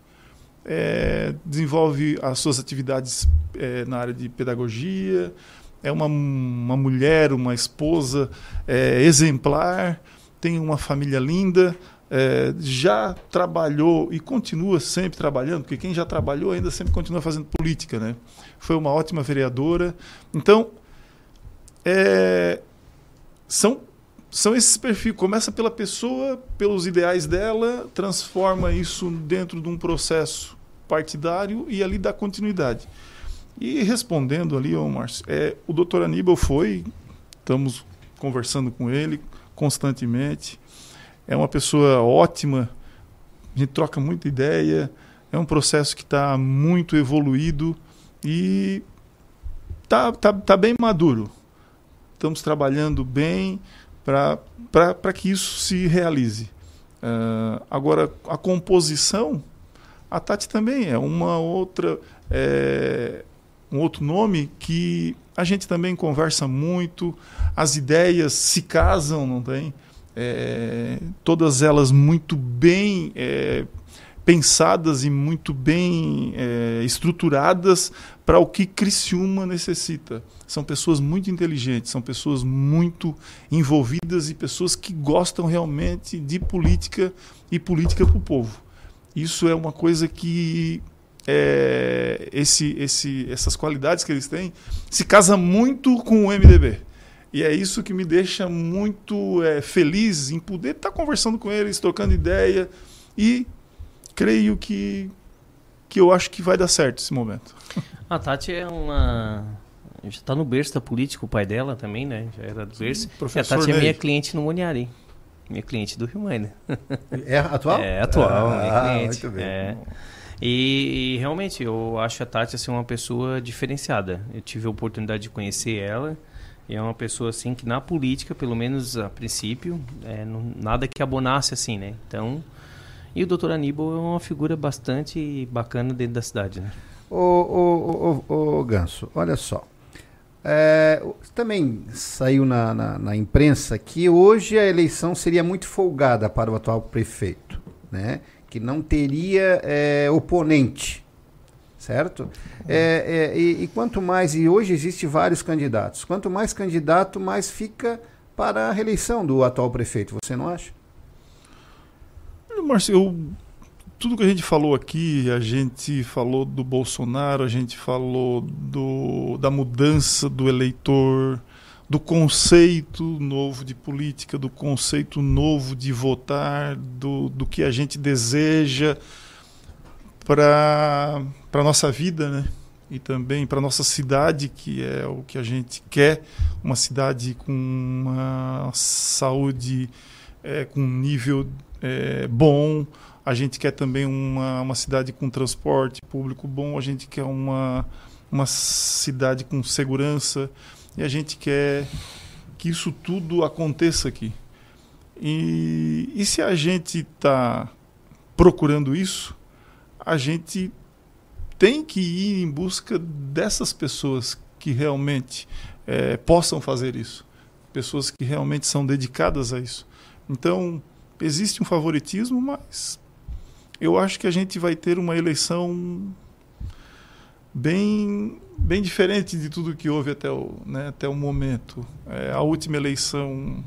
É, desenvolve as suas atividades é, na área de pedagogia, é uma, uma mulher, uma esposa é, exemplar, tem uma família linda, é, já trabalhou e continua sempre trabalhando, porque quem já trabalhou ainda sempre continua fazendo política, né? Foi uma ótima vereadora. Então, é, são, são esses perfis. Começa pela pessoa, pelos ideais dela, transforma isso dentro de um processo partidário e ali dá continuidade. E respondendo ali, ô Márcio, é, o doutor Aníbal foi, estamos conversando com ele constantemente, é uma pessoa ótima, a gente troca muita ideia, é um processo que está muito evoluído e está tá, tá bem maduro estamos trabalhando bem para que isso se realize. Uh, agora, a composição, a Tati também é uma outra, é, um outro nome que a gente também conversa muito, as ideias se casam, não tem? É, todas elas muito bem é, pensadas e muito bem é, estruturadas para o que Criciúma necessita são pessoas muito inteligentes, são pessoas muito envolvidas e pessoas que gostam realmente de política e política para o povo. Isso é uma coisa que é, esse, esse, essas qualidades que eles têm se casa muito com o MDB. E é isso que me deixa muito é, feliz em poder estar conversando com eles, trocando ideia e creio que que eu acho que vai dar certo esse momento. A Tati é uma já está no berço da política, o pai dela também, né? Já era do berço. professor a Tati é minha cliente no Moniari. Minha cliente do Rio Mãe, né? É atual? É atual, ah, minha cliente. Muito bem. É. E, e, realmente, eu acho a Tati assim, uma pessoa diferenciada. Eu tive a oportunidade de conhecer ela. E é uma pessoa assim que na política, pelo menos a princípio, é, não, nada que abonasse assim, né? Então, e o doutor Aníbal é uma figura bastante bacana dentro da cidade, né? Ô, ô, ô, ô Ganso, olha só. É, também saiu na, na, na, imprensa que hoje a eleição seria muito folgada para o atual prefeito, né? que não teria é, oponente, certo? É, é, e, e, quanto mais, e hoje existem vários candidatos, quanto mais candidato, mais fica para a reeleição do atual prefeito, você não acha? Eu tudo que a gente falou aqui, a gente falou do Bolsonaro, a gente falou do, da mudança do eleitor, do conceito novo de política, do conceito novo de votar, do, do que a gente deseja. para a nossa vida, né? E também para nossa cidade, que é o que a gente quer, uma cidade com uma saúde é, com um nível é, bom. A gente quer também uma, uma cidade com transporte público bom. A gente quer uma, uma cidade com segurança. E a gente quer que isso tudo aconteça aqui. E, e se a gente está procurando isso, a gente tem que ir em busca dessas pessoas que realmente é, possam fazer isso, pessoas que realmente são dedicadas a isso. Então, existe um favoritismo, mas eu acho que a gente vai ter uma eleição bem, bem diferente de tudo que houve até o, né, até o momento. É, a última eleição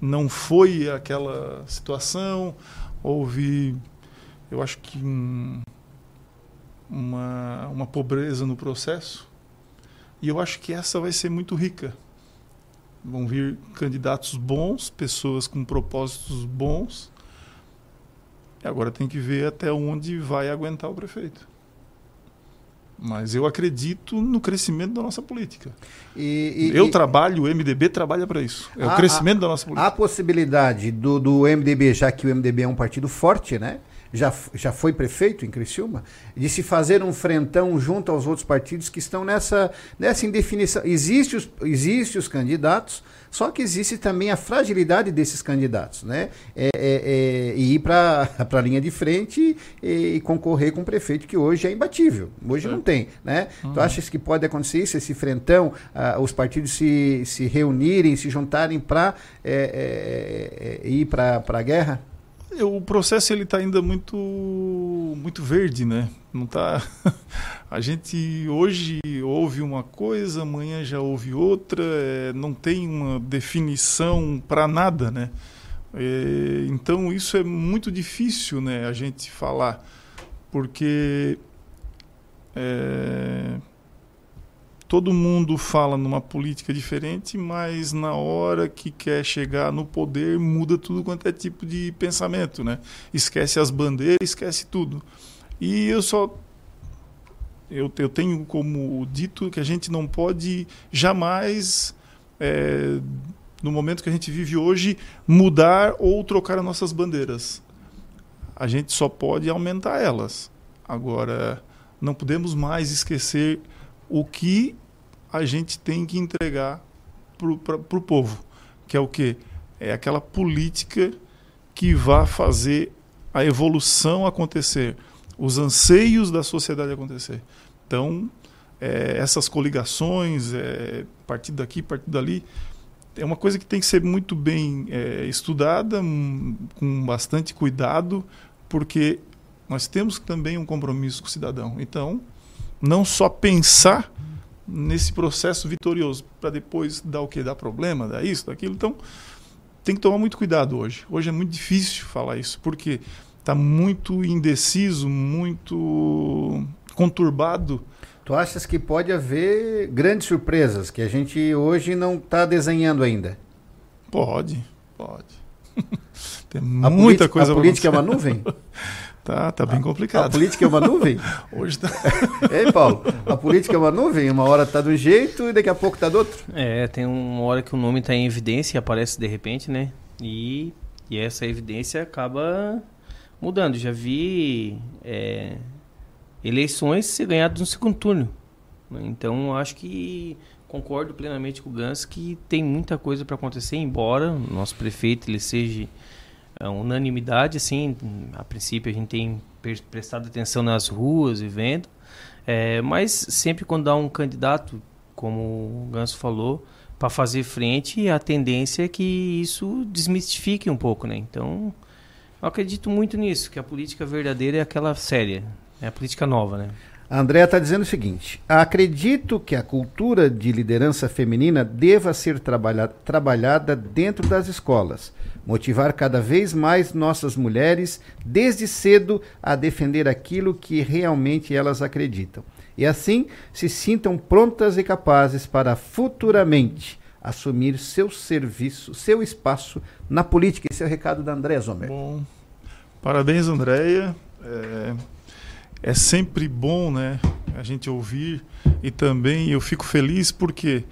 não foi aquela situação, houve, eu acho que um, uma, uma pobreza no processo. E eu acho que essa vai ser muito rica. Vão vir candidatos bons, pessoas com propósitos bons. E agora tem que ver até onde vai aguentar o prefeito. Mas eu acredito no crescimento da nossa política. E, eu e, trabalho, o MDB trabalha para isso. É o crescimento da nossa política. A possibilidade do, do MDB, já que o MDB é um partido forte, né? Já, já foi prefeito em Criciúma, de se fazer um frentão junto aos outros partidos que estão nessa, nessa indefinição. Existem os, existe os candidatos, só que existe também a fragilidade desses candidatos, né? É, é, é, e ir para a linha de frente e, e, concorrer com o prefeito que hoje é imbatível. Hoje não tem, né? Uhum. Tu achas que pode acontecer isso, esse frentão, ah, os partidos se, se reunirem, se juntarem para é, é, é, ir para a guerra? O processo ele está ainda muito muito verde, né? Não tá. A gente hoje ouve uma coisa, amanhã já ouve outra, é, não tem uma definição para nada, né? É, então isso é muito difícil, né? A gente falar, porque é, todo mundo fala numa política diferente, mas na hora que quer chegar no poder muda tudo quanto é tipo de pensamento, né? Esquece as bandeiras, esquece tudo. E eu só eu, eu tenho como dito que a gente não pode jamais é, no momento que a gente vive hoje mudar ou trocar as nossas bandeiras. A gente só pode aumentar elas. Agora não podemos mais esquecer o que a gente tem que entregar para o povo, que é o quê? É aquela política que vai fazer a evolução acontecer, os anseios da sociedade acontecer. Então, é, essas coligações, é, partido daqui, partido dali, é uma coisa que tem que ser muito bem é, estudada, um, com bastante cuidado, porque nós temos também um compromisso com o cidadão. Então, não só pensar nesse processo vitorioso para depois dar o que dar problema, dar isso, daquilo. Então tem que tomar muito cuidado hoje. Hoje é muito difícil falar isso porque está muito indeciso, muito conturbado. Tu achas que pode haver grandes surpresas que a gente hoje não está desenhando ainda? Pode, pode. Tem a muita coisa. A política é uma nuvem? Tá, tá bem complicado. A política é uma nuvem? Hoje tá. Ei, Paulo, a política é uma nuvem? Uma hora tá de um jeito e daqui a pouco tá do outro? É, tem uma hora que o nome tá em evidência e aparece de repente, né? E, e essa evidência acaba mudando. Já vi é, eleições ser ganhadas no segundo turno. Né? Então, acho que concordo plenamente com o Gans que tem muita coisa para acontecer, embora o nosso prefeito ele seja unanimidade, assim, a princípio a gente tem prestado atenção nas ruas e vendo, é, mas sempre quando há um candidato, como o Ganso falou, para fazer frente, a tendência é que isso desmistifique um pouco, né? Então, eu acredito muito nisso, que a política verdadeira é aquela séria, é a política nova, né? A Andrea está dizendo o seguinte: acredito que a cultura de liderança feminina deva ser trabalha trabalhada dentro das escolas motivar cada vez mais nossas mulheres desde cedo a defender aquilo que realmente elas acreditam. E assim se sintam prontas e capazes para futuramente assumir seu serviço, seu espaço na política. Esse é o recado da Andréa Zomer. Bom, parabéns, Andréia. É, é sempre bom, né, a gente ouvir e também eu fico feliz porque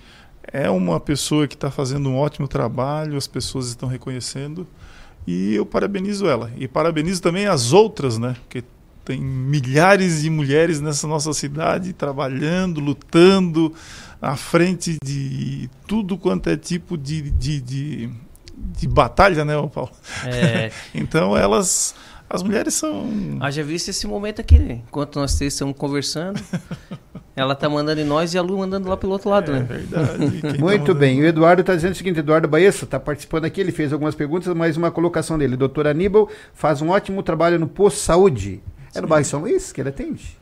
é uma pessoa que está fazendo um ótimo trabalho, as pessoas estão reconhecendo e eu parabenizo ela e parabenizo também as outras, né, porque tem milhares de mulheres nessa nossa cidade trabalhando, lutando à frente de tudo quanto é tipo de, de, de, de batalha, né, Paulo? É. então elas as mulheres são. Haja visto esse momento aqui, né? Enquanto nós três estamos conversando, ela tá mandando em nós e a Lu mandando lá pelo outro lado, é, né? Verdade. Muito tá bem. O Eduardo está dizendo o seguinte: Eduardo Baesso está participando aqui, ele fez algumas perguntas, mas uma colocação dele. Doutor Aníbal faz um ótimo trabalho no posto saúde. É no bairro São Luís que ele atende?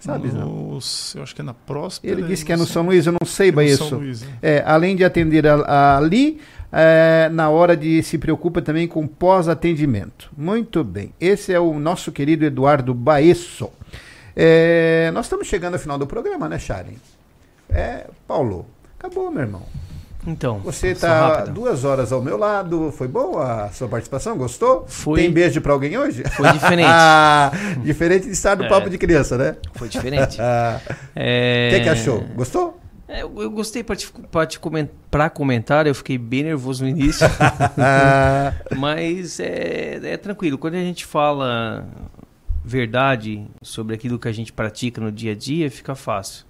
Sabe, no, não? Eu acho que é na próxima. Ele disse que é no São Luís, eu não sei, Baesso. São Luís, né? é, além de atender a, a, ali, é, na hora de se preocupa também com pós-atendimento. Muito bem. Esse é o nosso querido Eduardo Baesso. É, nós estamos chegando ao final do programa, né, Sharon? É, Paulo, acabou, meu irmão. Então, Você está duas horas ao meu lado. Foi boa a sua participação? Gostou? Foi. Tem beijo para alguém hoje? Foi diferente. ah, diferente de estar no É. papo de criança, né? Foi diferente. Ah. É... O que, que achou? Gostou? É, eu, eu gostei para te, pra te comen- pra comentar, eu fiquei bem nervoso no início. Mas é, é tranquilo. Quando a gente fala verdade sobre aquilo que a gente pratica no dia a dia, fica fácil.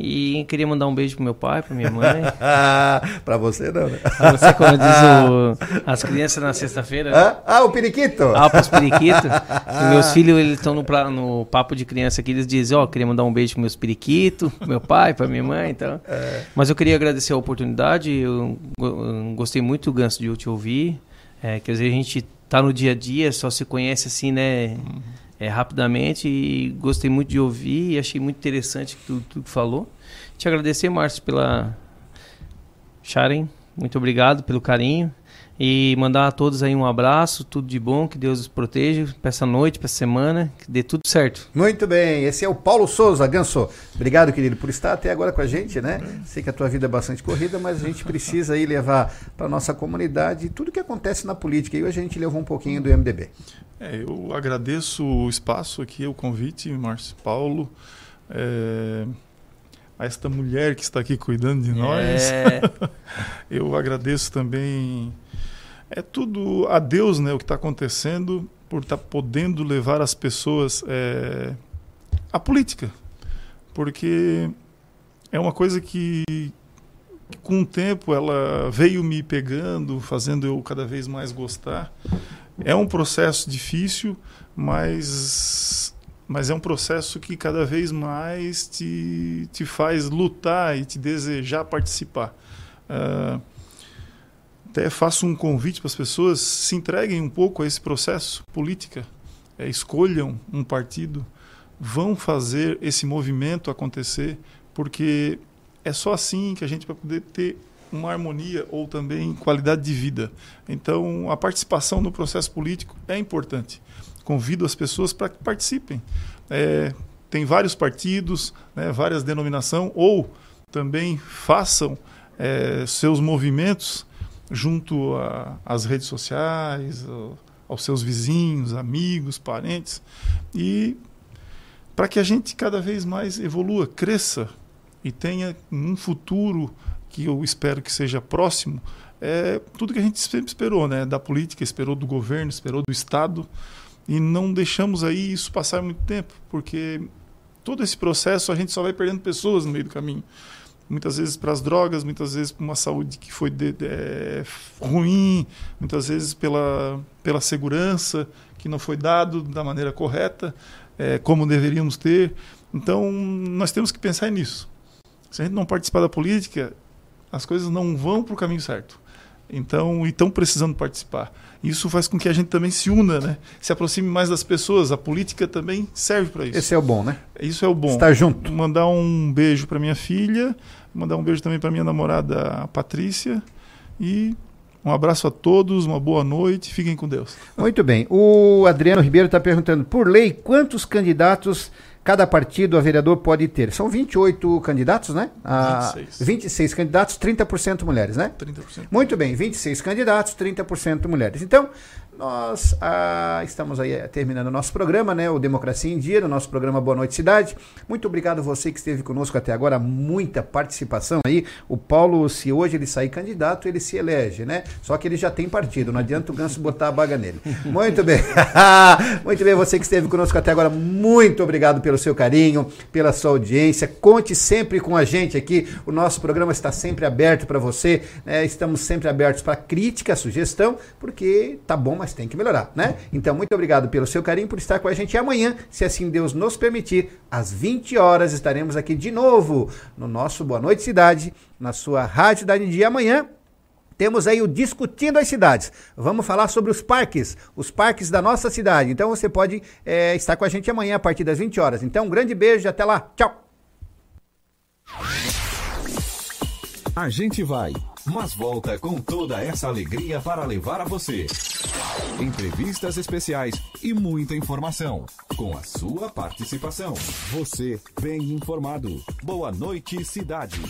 E queria mandar um beijo pro meu pai, pra minha mãe. para você não, né? Pra você, como diz o, as crianças na sexta-feira. né? Ah, ah, o periquito? Ah, pros periquitos. Meus filhos, eles estão no, pra- no papo de criança aqui, eles dizem, ó, queria mandar um beijo pros meus periquitos, pro meu pai, pra minha mãe, então. Mas eu queria agradecer a oportunidade, eu, eu gostei muito, Ganso, de eu te ouvir. É, quer dizer, a gente tá no dia a dia, só se conhece assim, né, é, rapidamente, e gostei muito de ouvir e achei muito interessante tudo, tudo que falou. Te agradecer, Márcio, pela Sharon, muito obrigado pelo carinho. E mandar a todos aí um abraço, tudo de bom, que Deus os proteja para essa noite, para essa semana, que dê tudo certo. Muito bem, esse é o Paulo Souza, Ganso. Obrigado, querido, por estar até agora com a gente, né? Sei que a tua vida é bastante corrida, mas a gente precisa aí levar para nossa comunidade tudo que acontece na política. E hoje a gente levou um pouquinho do MDB. É, eu agradeço o espaço aqui, o convite, Márcio Paulo. é, a esta mulher que está aqui cuidando de nós. É. eu agradeço também. É tudo a Deus, né? O que está acontecendo por estar podendo levar as pessoas é, à política, porque é uma coisa que com o tempo ela veio me pegando, fazendo eu cada vez mais gostar. É um processo difícil, mas, mas é um processo que cada vez mais te, te faz lutar e te desejar participar. Ah, até faço um convite para as pessoas se entreguem um pouco a esse processo política, é, escolham um partido, vão fazer esse movimento acontecer, porque é só assim que a gente vai poder ter uma harmonia ou também qualidade de vida. Então, a participação no processo político é importante. Convido as pessoas para que participem. É, tem vários partidos, né, várias denominações, ou também façam é, seus movimentos junto às redes sociais, ao- aos seus vizinhos, amigos, parentes, e para que a gente cada vez mais evolua, cresça e tenha um futuro que eu espero que seja próximo, é tudo que a gente sempre esperou, né? Da política, esperou do governo, esperou do Estado, e não deixamos aí isso passar muito tempo, porque todo esse processo a gente só vai perdendo pessoas no meio do caminho. Muitas vezes para as drogas, muitas vezes para uma saúde que foi de- de- é, ruim, muitas vezes pela, pela segurança que não foi dado da maneira correta, é, como deveríamos ter. Então, nós temos que pensar nisso. Se a gente não participar da política, as coisas não vão para o caminho certo. Então, e estão precisando participar. Isso faz com que a gente também se una, né? Se aproxime mais das pessoas. A política também serve para isso. Esse é o bom, né? Isso é o bom. Estar junto. Mandar um beijo para minha filha, mandar um beijo também para minha namorada a Patrícia e um abraço a todos, uma boa noite, fiquem com Deus. Muito bem. O Adriano Ribeiro está perguntando, por lei, quantos candidatos cada partido a vereador pode ter? São 28 candidatos, né? Ah, 26. 26 candidatos, 30% mulheres, né? 30%. Muito bem, 26 candidatos, 30% mulheres. Então, Nós ah, estamos aí eh, terminando o nosso programa, né? O Democracia em Dia, o nosso programa Boa Noite Cidade. Muito obrigado você que esteve conosco até agora, muita participação aí. O Paulo, se hoje ele sair candidato, ele se elege, né? Só que ele já tem partido, não adianta o Ganso botar a baga nele. Muito bem. muito bem, você que esteve conosco até agora, muito obrigado pelo seu carinho, pela sua audiência. Conte sempre com a gente aqui. O nosso programa está sempre aberto para você. né? Estamos sempre abertos para crítica, sugestão, porque tá bom, mas tem que melhorar, né? Então, muito obrigado pelo seu carinho, por estar com a gente. E amanhã, se assim Deus nos permitir, às 20 horas, estaremos aqui de novo no nosso Boa Noite Cidade, na sua Rádio da Dia. Amanhã, temos aí o Discutindo as Cidades. Vamos falar sobre os parques, os parques da nossa cidade. Então você pode eh, estar com a gente amanhã a partir das 20 horas. Então, um grande beijo até lá. Tchau. A gente vai, mas volta com toda essa alegria para levar a você. Entrevistas especiais e muita informação. Com a sua participação. Você bem informado. Boa noite, cidade.